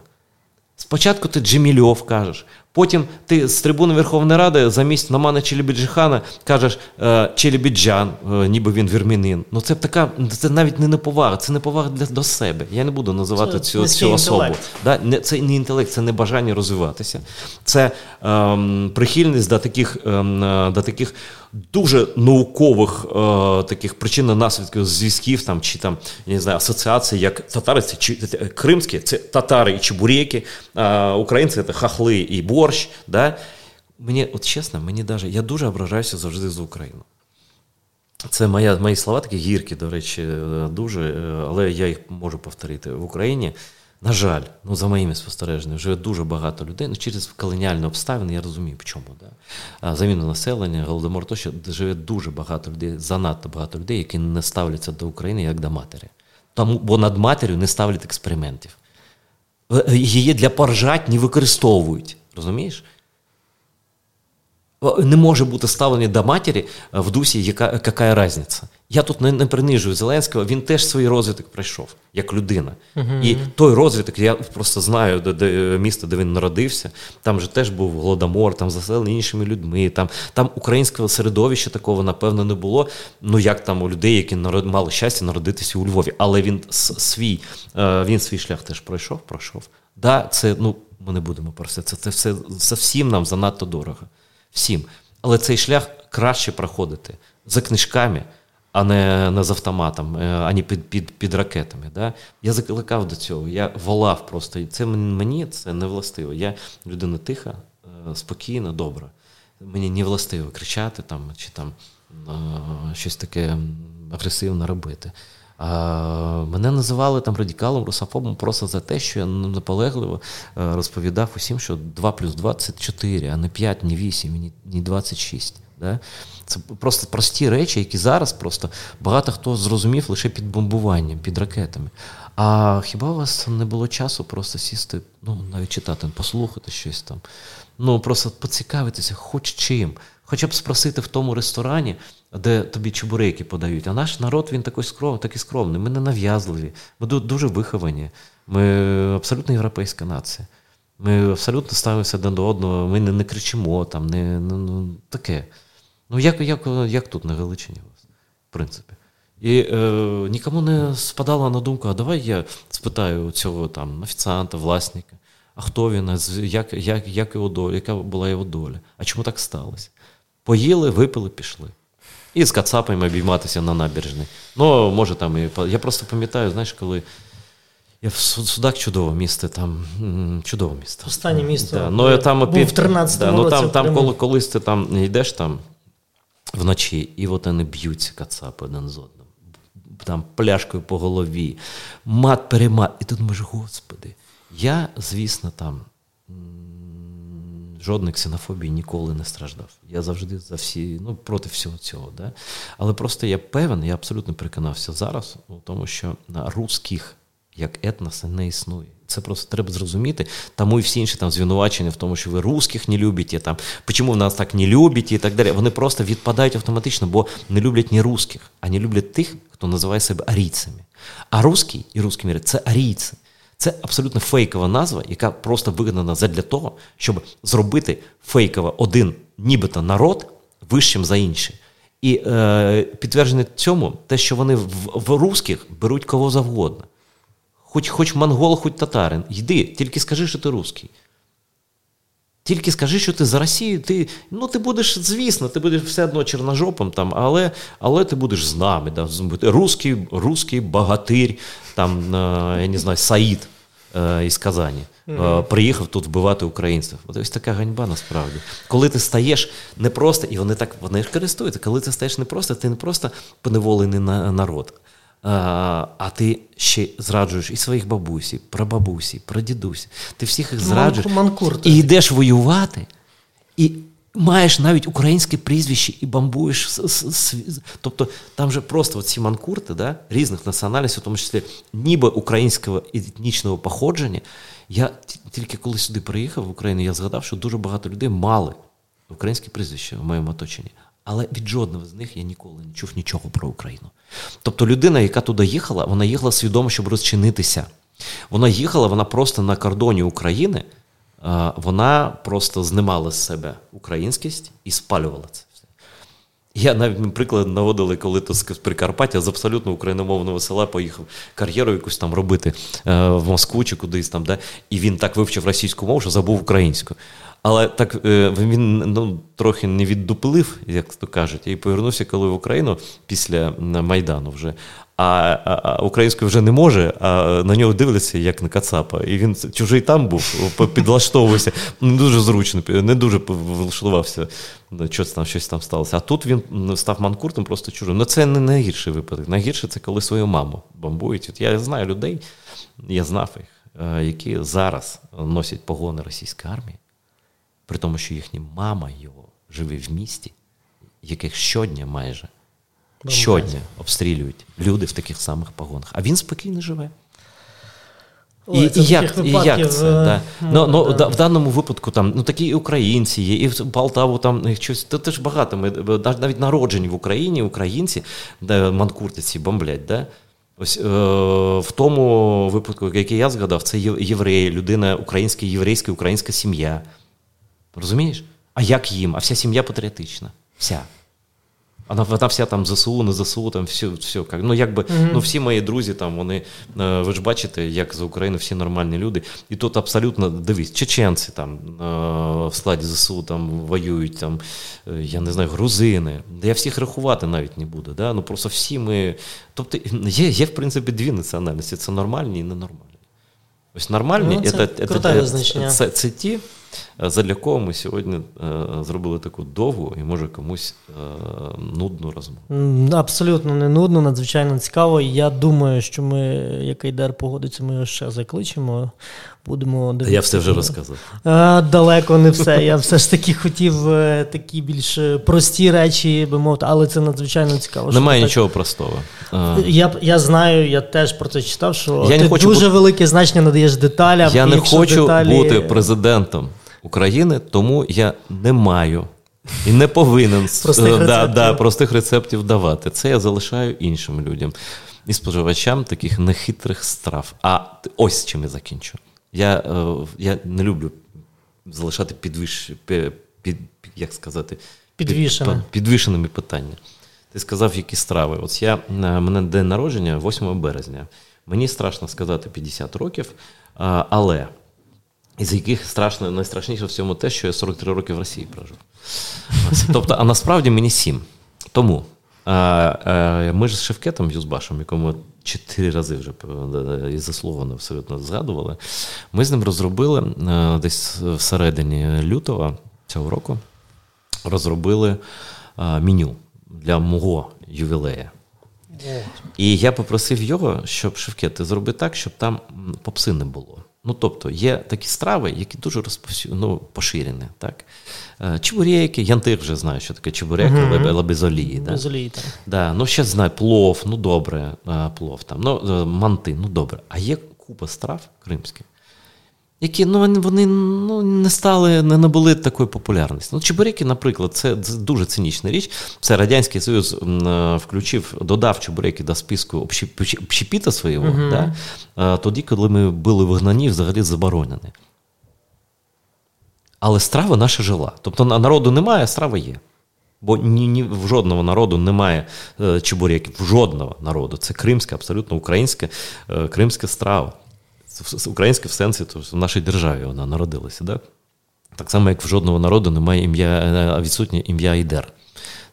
Спочатку ти Джемільов кажеш, потім ти з трибуни Верховної Ради замість Намана Челібіджихана кажеш е, Челібіджан, е, ніби він вірмінин. Ну це така, це навіть не неповага, це неповага для до себе. Я не буду називати це, цю цю особу. Да? Не, Це не інтелект, це не бажання розвиватися, це ем, прихильність до таких, ем, е, до таких дуже наукових е, таких причинно-наслідкових зв'язків там, чи там, я не знаю, асоціацій, як татари, це чи, кримські, це татари і чебуреки, е, українці це хахли і борщ. Да? Мені, от чесно, мені даже, я дуже ображаюся завжди за Україну. Це моя, мої слова такі гіркі, до речі, дуже, е, але я їх можу повторити в Україні. На жаль, ну за моїми спостереженнями, живе дуже багато людей. Ну, через колоніальні обставини, я розумію, в чому. Да? Заміну населення, голодомор, то що живе дуже багато людей, занадто багато людей, які не ставляться до України як до матері. Тому, бо над матір'ю не ставлять експериментів. Е, е, її для поржать не використовують. Розумієш? Не може бути ставлення до матері в дусі, яка яка різниця. Я тут не не принижую Зеленського, він теж свій розвиток пройшов як людина. Uh-huh. І той розвиток, я просто знаю, де, де місто, де він народився, там же теж був голодомор, там заселені іншими людьми. Там там українського середовища такого, напевно, не було. Ну як там у людей, які народ, мали щастя народитися у Львові. Але він свій е, він свій шлях теж пройшов, пройшов. Да, це ну ми не будемо про це. Це, це все це всім нам занадто дорого. Всім. Але цей шлях краще проходити за книжками а не не з автоматом, е, ані під під, під ракетами. Да? Я закликав до цього, я волав просто. І це мені це не властиво. Я людина тиха, е, спокійна, добра. Мені не властиво кричати там, чи там е, щось таке агресивне робити. Мене називали там радикалом, русофобом просто за те, що я наполегливо розповідав усім, що 2 плюс 2 – це 4, а не 5, не 8, ні 26. Да? Це просто прості речі, які зараз просто багато хто зрозумів лише під бомбуванням, під ракетами. А хіба у вас не було часу просто сісти, ну, навіть читати, послухати щось там? Ну, просто поцікавитися, хоч чим. Хоча б спросити в тому ресторані, де тобі чебуреки подають. А наш народ він такий скромний, такий скромний. Ми не нав'язливі, ми дуже виховані. Ми абсолютно європейська нація. Ми абсолютно ставимося один до одного, ми не, не кричимо там, не, не ну, таке. Ну, як як, як тут на Галичині, в принципі. І е, нікому не спадала на думку, а давай я спитаю цього там офіціанта, власника, а хто він, як як, як його доля, яка була його доля, а чому так сталося? Поїли, випили, пішли. І з кацапами обійматися на набережні. Ну, може, там і Я просто пам'ятаю, знаєш, коли. Я в Судак чудове місто, там чудове місто. Останнє місто. Да. Ну, там, був в 13 да, ну, там, там, коли, колись ти там йдеш там вночі, і от вони б'ються кацапи один з одним. Там пляшкою по голові, мат перемат. І тут може, господи, я, звісно, там жодної ксенофобії ніколи не страждав. Я завжди за всі, ну, проти всього цього. Да? Але просто я певен, я абсолютно переконався зараз у тому, що на русських як етноса не існує. Це просто треба зрозуміти. Тому і всі інші там звинувачення в тому, що ви русських не любите, там, чому нас так не любите і так далі. Вони просто відпадають автоматично, бо не люблять не русських, а не люблять тих, хто називає себе арійцями. А русський і русський мір це арійці. Це абсолютно фейкова назва, яка просто вигнана для того, щоб зробити фейково один, нібито народ вищим за інший. І е, підтвердження цьому те, що вони в, в русських беруть кого завгодно. Хоч хоч монгол, хоч татарин. Йди, тільки скажи, що ти русський. Тільки скажи, що ти за Росію, ти ну, ти будеш, звісно, ти будеш все одно чорножопом, там, але але ти будеш з нами. Да, Русський русський багатир, там, я не знаю, Саїд е, із Казані. Mm-hmm. Приїхав тут вбивати українців. Ось така ганьба насправді. Коли ти стаєш не просто, і вони так вони ж користуються, коли ти стаєш не просто, ти не просто поневолений на народ, а ти ще зраджуєш і своїх бабусі, прабабусі, прадідусі. Ти всіх їх зраджуєш Манкур, і йдеш воювати, і маєш навіть українське прізвище і бамбуєш. Тобто там же просто ці манкурти да, різних національностей, в тому числі ніби українського етнічного походження. Я тільки коли сюди приїхав в Україну, я згадав, що дуже багато людей мали українське прізвище в моєму оточенні. Але від жодного з них я ніколи не чув нічого про Україну. Тобто людина, яка туди їхала, вона їхала свідомо, щоб розчинитися. Вона їхала, вона просто на кордоні України, вона просто знімала з себе українськість і спалювала це. Я навіть приклад наводили, коли то з Прикарпаття з абсолютно україномовного села поїхав кар'єру якусь там робити е, в Москву чи кудись там, де, і він так вивчив російську мову, що забув українську. Але так е, він ну, трохи не віддуплив, як то кажуть, і повернувся коли в Україну після Майдану вже. А, а, а українською вже не може, а на нього дивляться, як на Кацапа. І він чужий там був, підлаштовувався, не дуже зручно, не дуже влаштувався, щось там щось там сталося. А тут він став манкуртом просто чужим. Ну це не найгірший випадок. Найгірше це коли свою маму бомбують. От Я знаю людей, я знав їх, е, які зараз носять погони російської армії при тому, що їхня мама його живе в місті, яких щодня майже щодня обстрілюють люди в таких самих погонах. А він спокійно живе. І, і, як і як це? Да. Е, ну, ну, да. В даному випадку там ну, такі і українці є, і в Полтаву там щось. Та теж багато. Ми навіть народжені в Україні, українці, де манкуртиці бомблять. Да? Ось е, в тому випадку, який я згадав, це євреї, людина українська, єврейська, українська сім'я. Розумієш? А як їм? А вся сім'я патріотична. Вся. Вона, вона вся там ЗСУ, не ЗСУ, там все, все. Ну, якби, mm-hmm. ну, всі мої друзі, там, вони, е, ви ж бачите, як за Україну всі нормальні люди. І тут абсолютно, дивись, чеченці там е, в складі ЗСУ там воюють, там, е, я не знаю, грузини. Я всіх рахувати навіть не буду. Да? Ну, Просто всі ми. Тобто є, є, в принципі, дві національності: це нормальні і ненормальні. Ось нормальні ну, це, це, це, це, це ті, задля кого ми сьогодні зробили таку довгу і може комусь нудну розмову. Абсолютно не нудно, надзвичайно цікаво. Я думаю, що ми, як Айдер погодиться, ми його ще закличемо. Будемо дивитися. Я все вже розказав. Далеко не все. Я все ж таки хотів е, такі більш прості речі би мовити, але це надзвичайно цікаво. Немає нічого так... простого. Я я знаю, я теж про це читав, що я ти хочу дуже бути... велике значення надаєш деталям. Я не хочу деталі... бути президентом України, тому я не маю. І не повинен простих да, да, простих рецептів давати. Це я залишаю іншим людям і споживачам таких нехитрих страв. А ось чим я закінчу. Я е, я не люблю залишати підвищ, під, під, як сказати, Підвішене. під, підвішеними питання. Ти сказав, які страви. От я е, мене день народження 8 березня. Мені страшно сказати 50 років, але із яких страшно найстрашніше в цьому те, що я 43 роки в Росії прожив. Тобто, а насправді мені 7. Тому ми ж з Шевкетом Юзбашем, якому чотири рази вже і заслуговано абсолютно згадували. Ми з ним розробили е, десь всередині лютого цього року розробили е, меню для мого ювілея. І я попросив його, щоб Шевкет, ти зроби так, щоб там попси не було. Ну, тобто, є такі страви, які дуже розповсю... ну, поширені. Так? Е, чебуреки, янтир вже знаю, що таке чебурек, uh-huh. але без олії. Без олії, так. Да. Ну, ще знаю, плов, ну добре, е, плов там, ну, е, манти, ну добре. А є купа страв кримських, які ну, вони ну, не стали, не набули такої популярності. Ну, Чебуреки, наприклад, це дуже цинічна річ. Це Радянський Союз включив, додав чебуреки до списку общепіта свого, uh-huh. да? тоді, коли ми були вигнані, взагалі заборонені. Але страва наша жила. Тобто народу немає, а страва є. Бо ні, ні в жодного народу немає е, чебуреків, в жодного народу. Це кримська, абсолютно українська е, кримська страва. Українська в сенсі, то в нашій державі вона народилася. Да? Так само, як в жодного народу немає ім'я, е, відсутнє ім'я Айдер.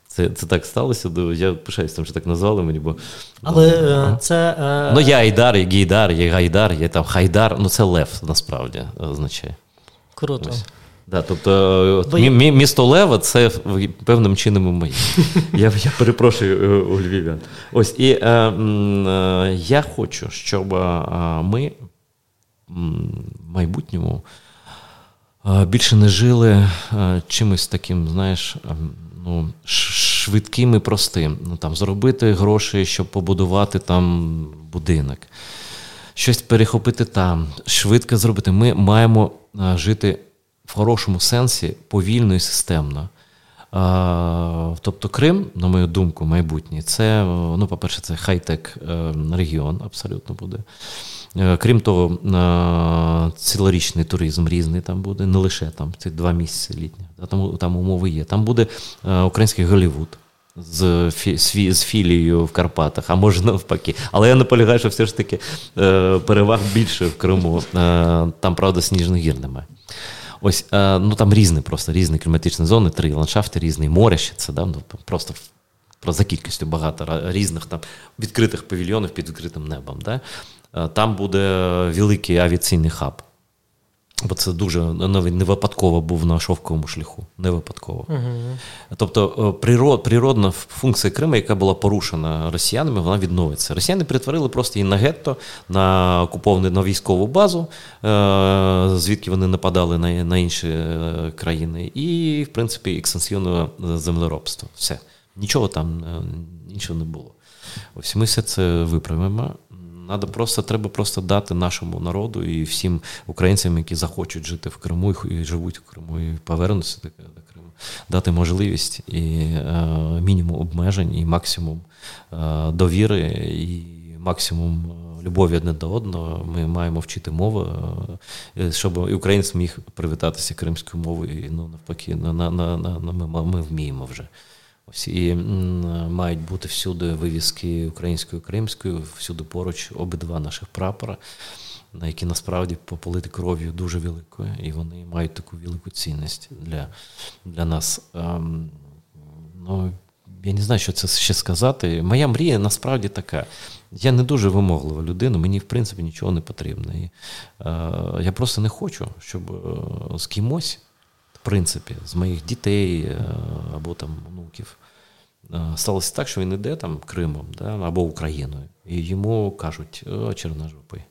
Це це так сталося, я пишаюся тим, що так назвали мені. бо... Але е, це. Е... Ну, я Айдар, є Гейдар, є Гайдар, є там Хайдар, ну це Лев насправді означає. Круто. Ось. Да, Тобто Бо... мі, місто Лева це певним чином моє. Я я перепрошую у львів'ян. Ось і е, е, я хочу, щоб ми майбутньому більше не жили чимось таким, знаєш, ну, швидким і простим. Ну, там, Заробити гроші, щоб побудувати там будинок, щось перехопити там, швидко зробити. Ми маємо жити в хорошому сенсі повільно і системно. Тобто Крим, на мою думку, майбутнє, це, ну, по-перше, це хай-тек е, регіон абсолютно буде. Е, крім того, цілорічний туризм різний там буде, не лише там ці два місяці літні, там там умови є. Там буде е, український Голлівуд з фі, з філією в Карпатах, а може навпаки. Але я наполягаю, що все ж таки переваг більше в Криму. Там, правда, сніжних гір немає. Ось е, ну там різні просто різні кліматичні зони, три ландшафти, різні море ще це да, ну, просто про за кількістю багато різних там відкритих павільйонів під відкритим небом. Да? Е, там буде великий авіаційний хаб. Бо це дуже навіть не випадково був на шовковому шляху. Не випадково. uh Тобто е, природ, природна функція Криму, яка була порушена росіянами, вона відновиться. Росіяни перетворили просто її на гетто, на окуповану на військову базу, е, звідки вони нападали на на інші країни, і, в принципі, екстенсійне землеробство. Все. Нічого там нічого не було. Ось ми все це виправимо. Надо просто, Треба просто дати нашому народу і всім українцям, які захочуть жити в Криму і живуть в Криму, і повернутися до Криму, дати можливість і е, мінімум обмежень, і максимум е, довіри, і максимум е, любові одне до одного. Ми маємо вчити мову, е, щоб і українець міг привітатися кримською мовою. І ну навпаки, на, на, на, на, ми, ми вміємо вже. Ось і мають бути всюди вивіски українською кримською, всюди поруч обидва наших прапора, які насправді пополити кров'ю дуже великою, і вони мають таку велику цінність для для нас. Ем, ну, Я не знаю, що це ще сказати. Моя мрія насправді така. Я не дуже вимоглива людина, мені в принципі нічого не потрібно. І, е, Я просто не хочу, щоб е, з кимось принципі, з моїх дітей е, або там онуків. Е, сталося так, що він іде там Кримом да, або Україною, і йому кажуть, о, чорножопий,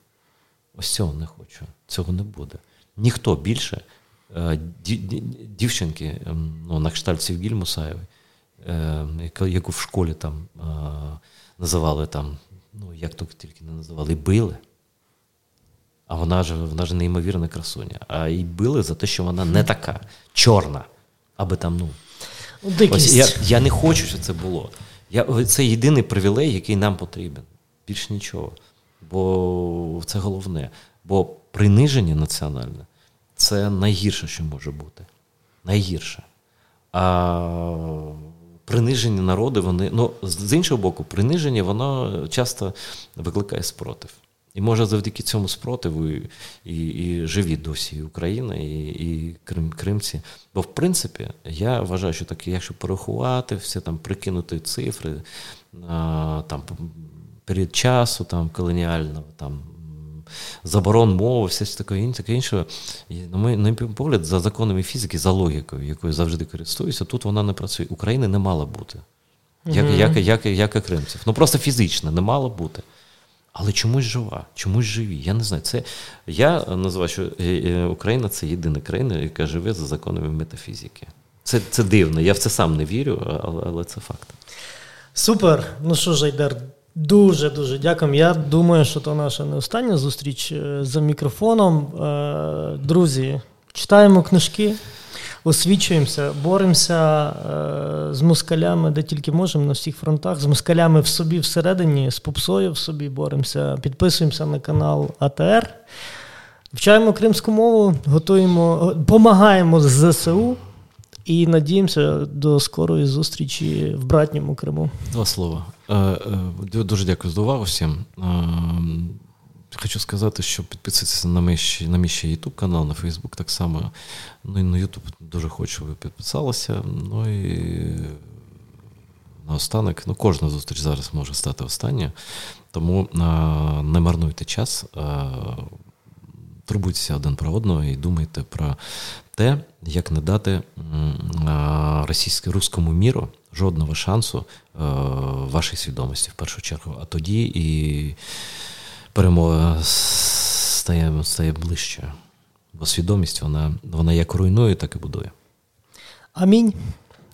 ось цього не хочу, цього не буде. Ніхто більше е, дівчинки, ем, ну, на кшталт Сівгіль Мусаєвої, яку в школі там називали там, ну як тільки не називали, били. А вона ж вона ж неймовірна красуня. А її били за те, що вона не така чорна. Аби там, ну. Ось я я не хочу, щоб це було. Я, Це єдиний привілей, який нам потрібен. Більш нічого. Бо це головне. Бо приниження національне це найгірше, що може бути. Найгірше. А приниження народу, вони. Ну, з іншого боку, приниження, воно часто викликає спротив. І може завдяки цьому спротиву і і, і живі досі Україна, і і Крим, Кримці. Бо, в принципі, я вважаю, що таке, якщо порахувати, все там прикинути цифри, а, там період часу там, колоніального, там, заборон мови, все таке інше, таке інше. На мій, на мій погляд, за законами фізики, за логікою, якою завжди користуюся, тут вона не працює. України не мало бути. Як, mm-hmm. як, як, як, як і кримців. Ну просто фізично не мало бути але чомусь жива, чомусь живі. Я не знаю. Це я називаю, що е, е, Україна це єдина країна, яка живе за законами метафізики. Це це дивно. Я в це сам не вірю, але, але це факт. Супер. Ну що ж, Айдар, дуже дуже дякую. Я думаю, що це наша не остання зустріч е, за мікрофоном. Друзі, читаємо книжки освічуємося, боремося е, з москалями, де тільки можемо, на всіх фронтах, з москалями в собі всередині, з попсою в собі боремося, підписуємося на канал АТР, вчаємо кримську мову, готуємо, допомагаємо з ЗСУ. І надіємося до скорої зустрічі в братньому Криму. Два слова. Е, е, дуже дякую за увагу всім. Хочу сказати, що підписуйтесь на мій на мій ще YouTube канал, на Facebook так само. Ну і на YouTube дуже хочу, щоб ви підписалися. Ну і наостанок, ну кожна зустріч зараз може стати останньою. Тому а, не марнуйте час, а, турбуйтеся один про одного і думайте про те, як не дати російському руському міру жодного шансу а, вашій свідомості в першу чергу. А тоді і перемога стає стає ближче. Бо свідомість вона вона як руйнує, так і будує. Амінь.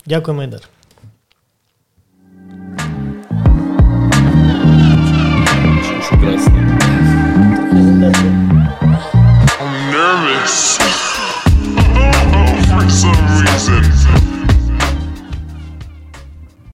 Дякую, Майдар.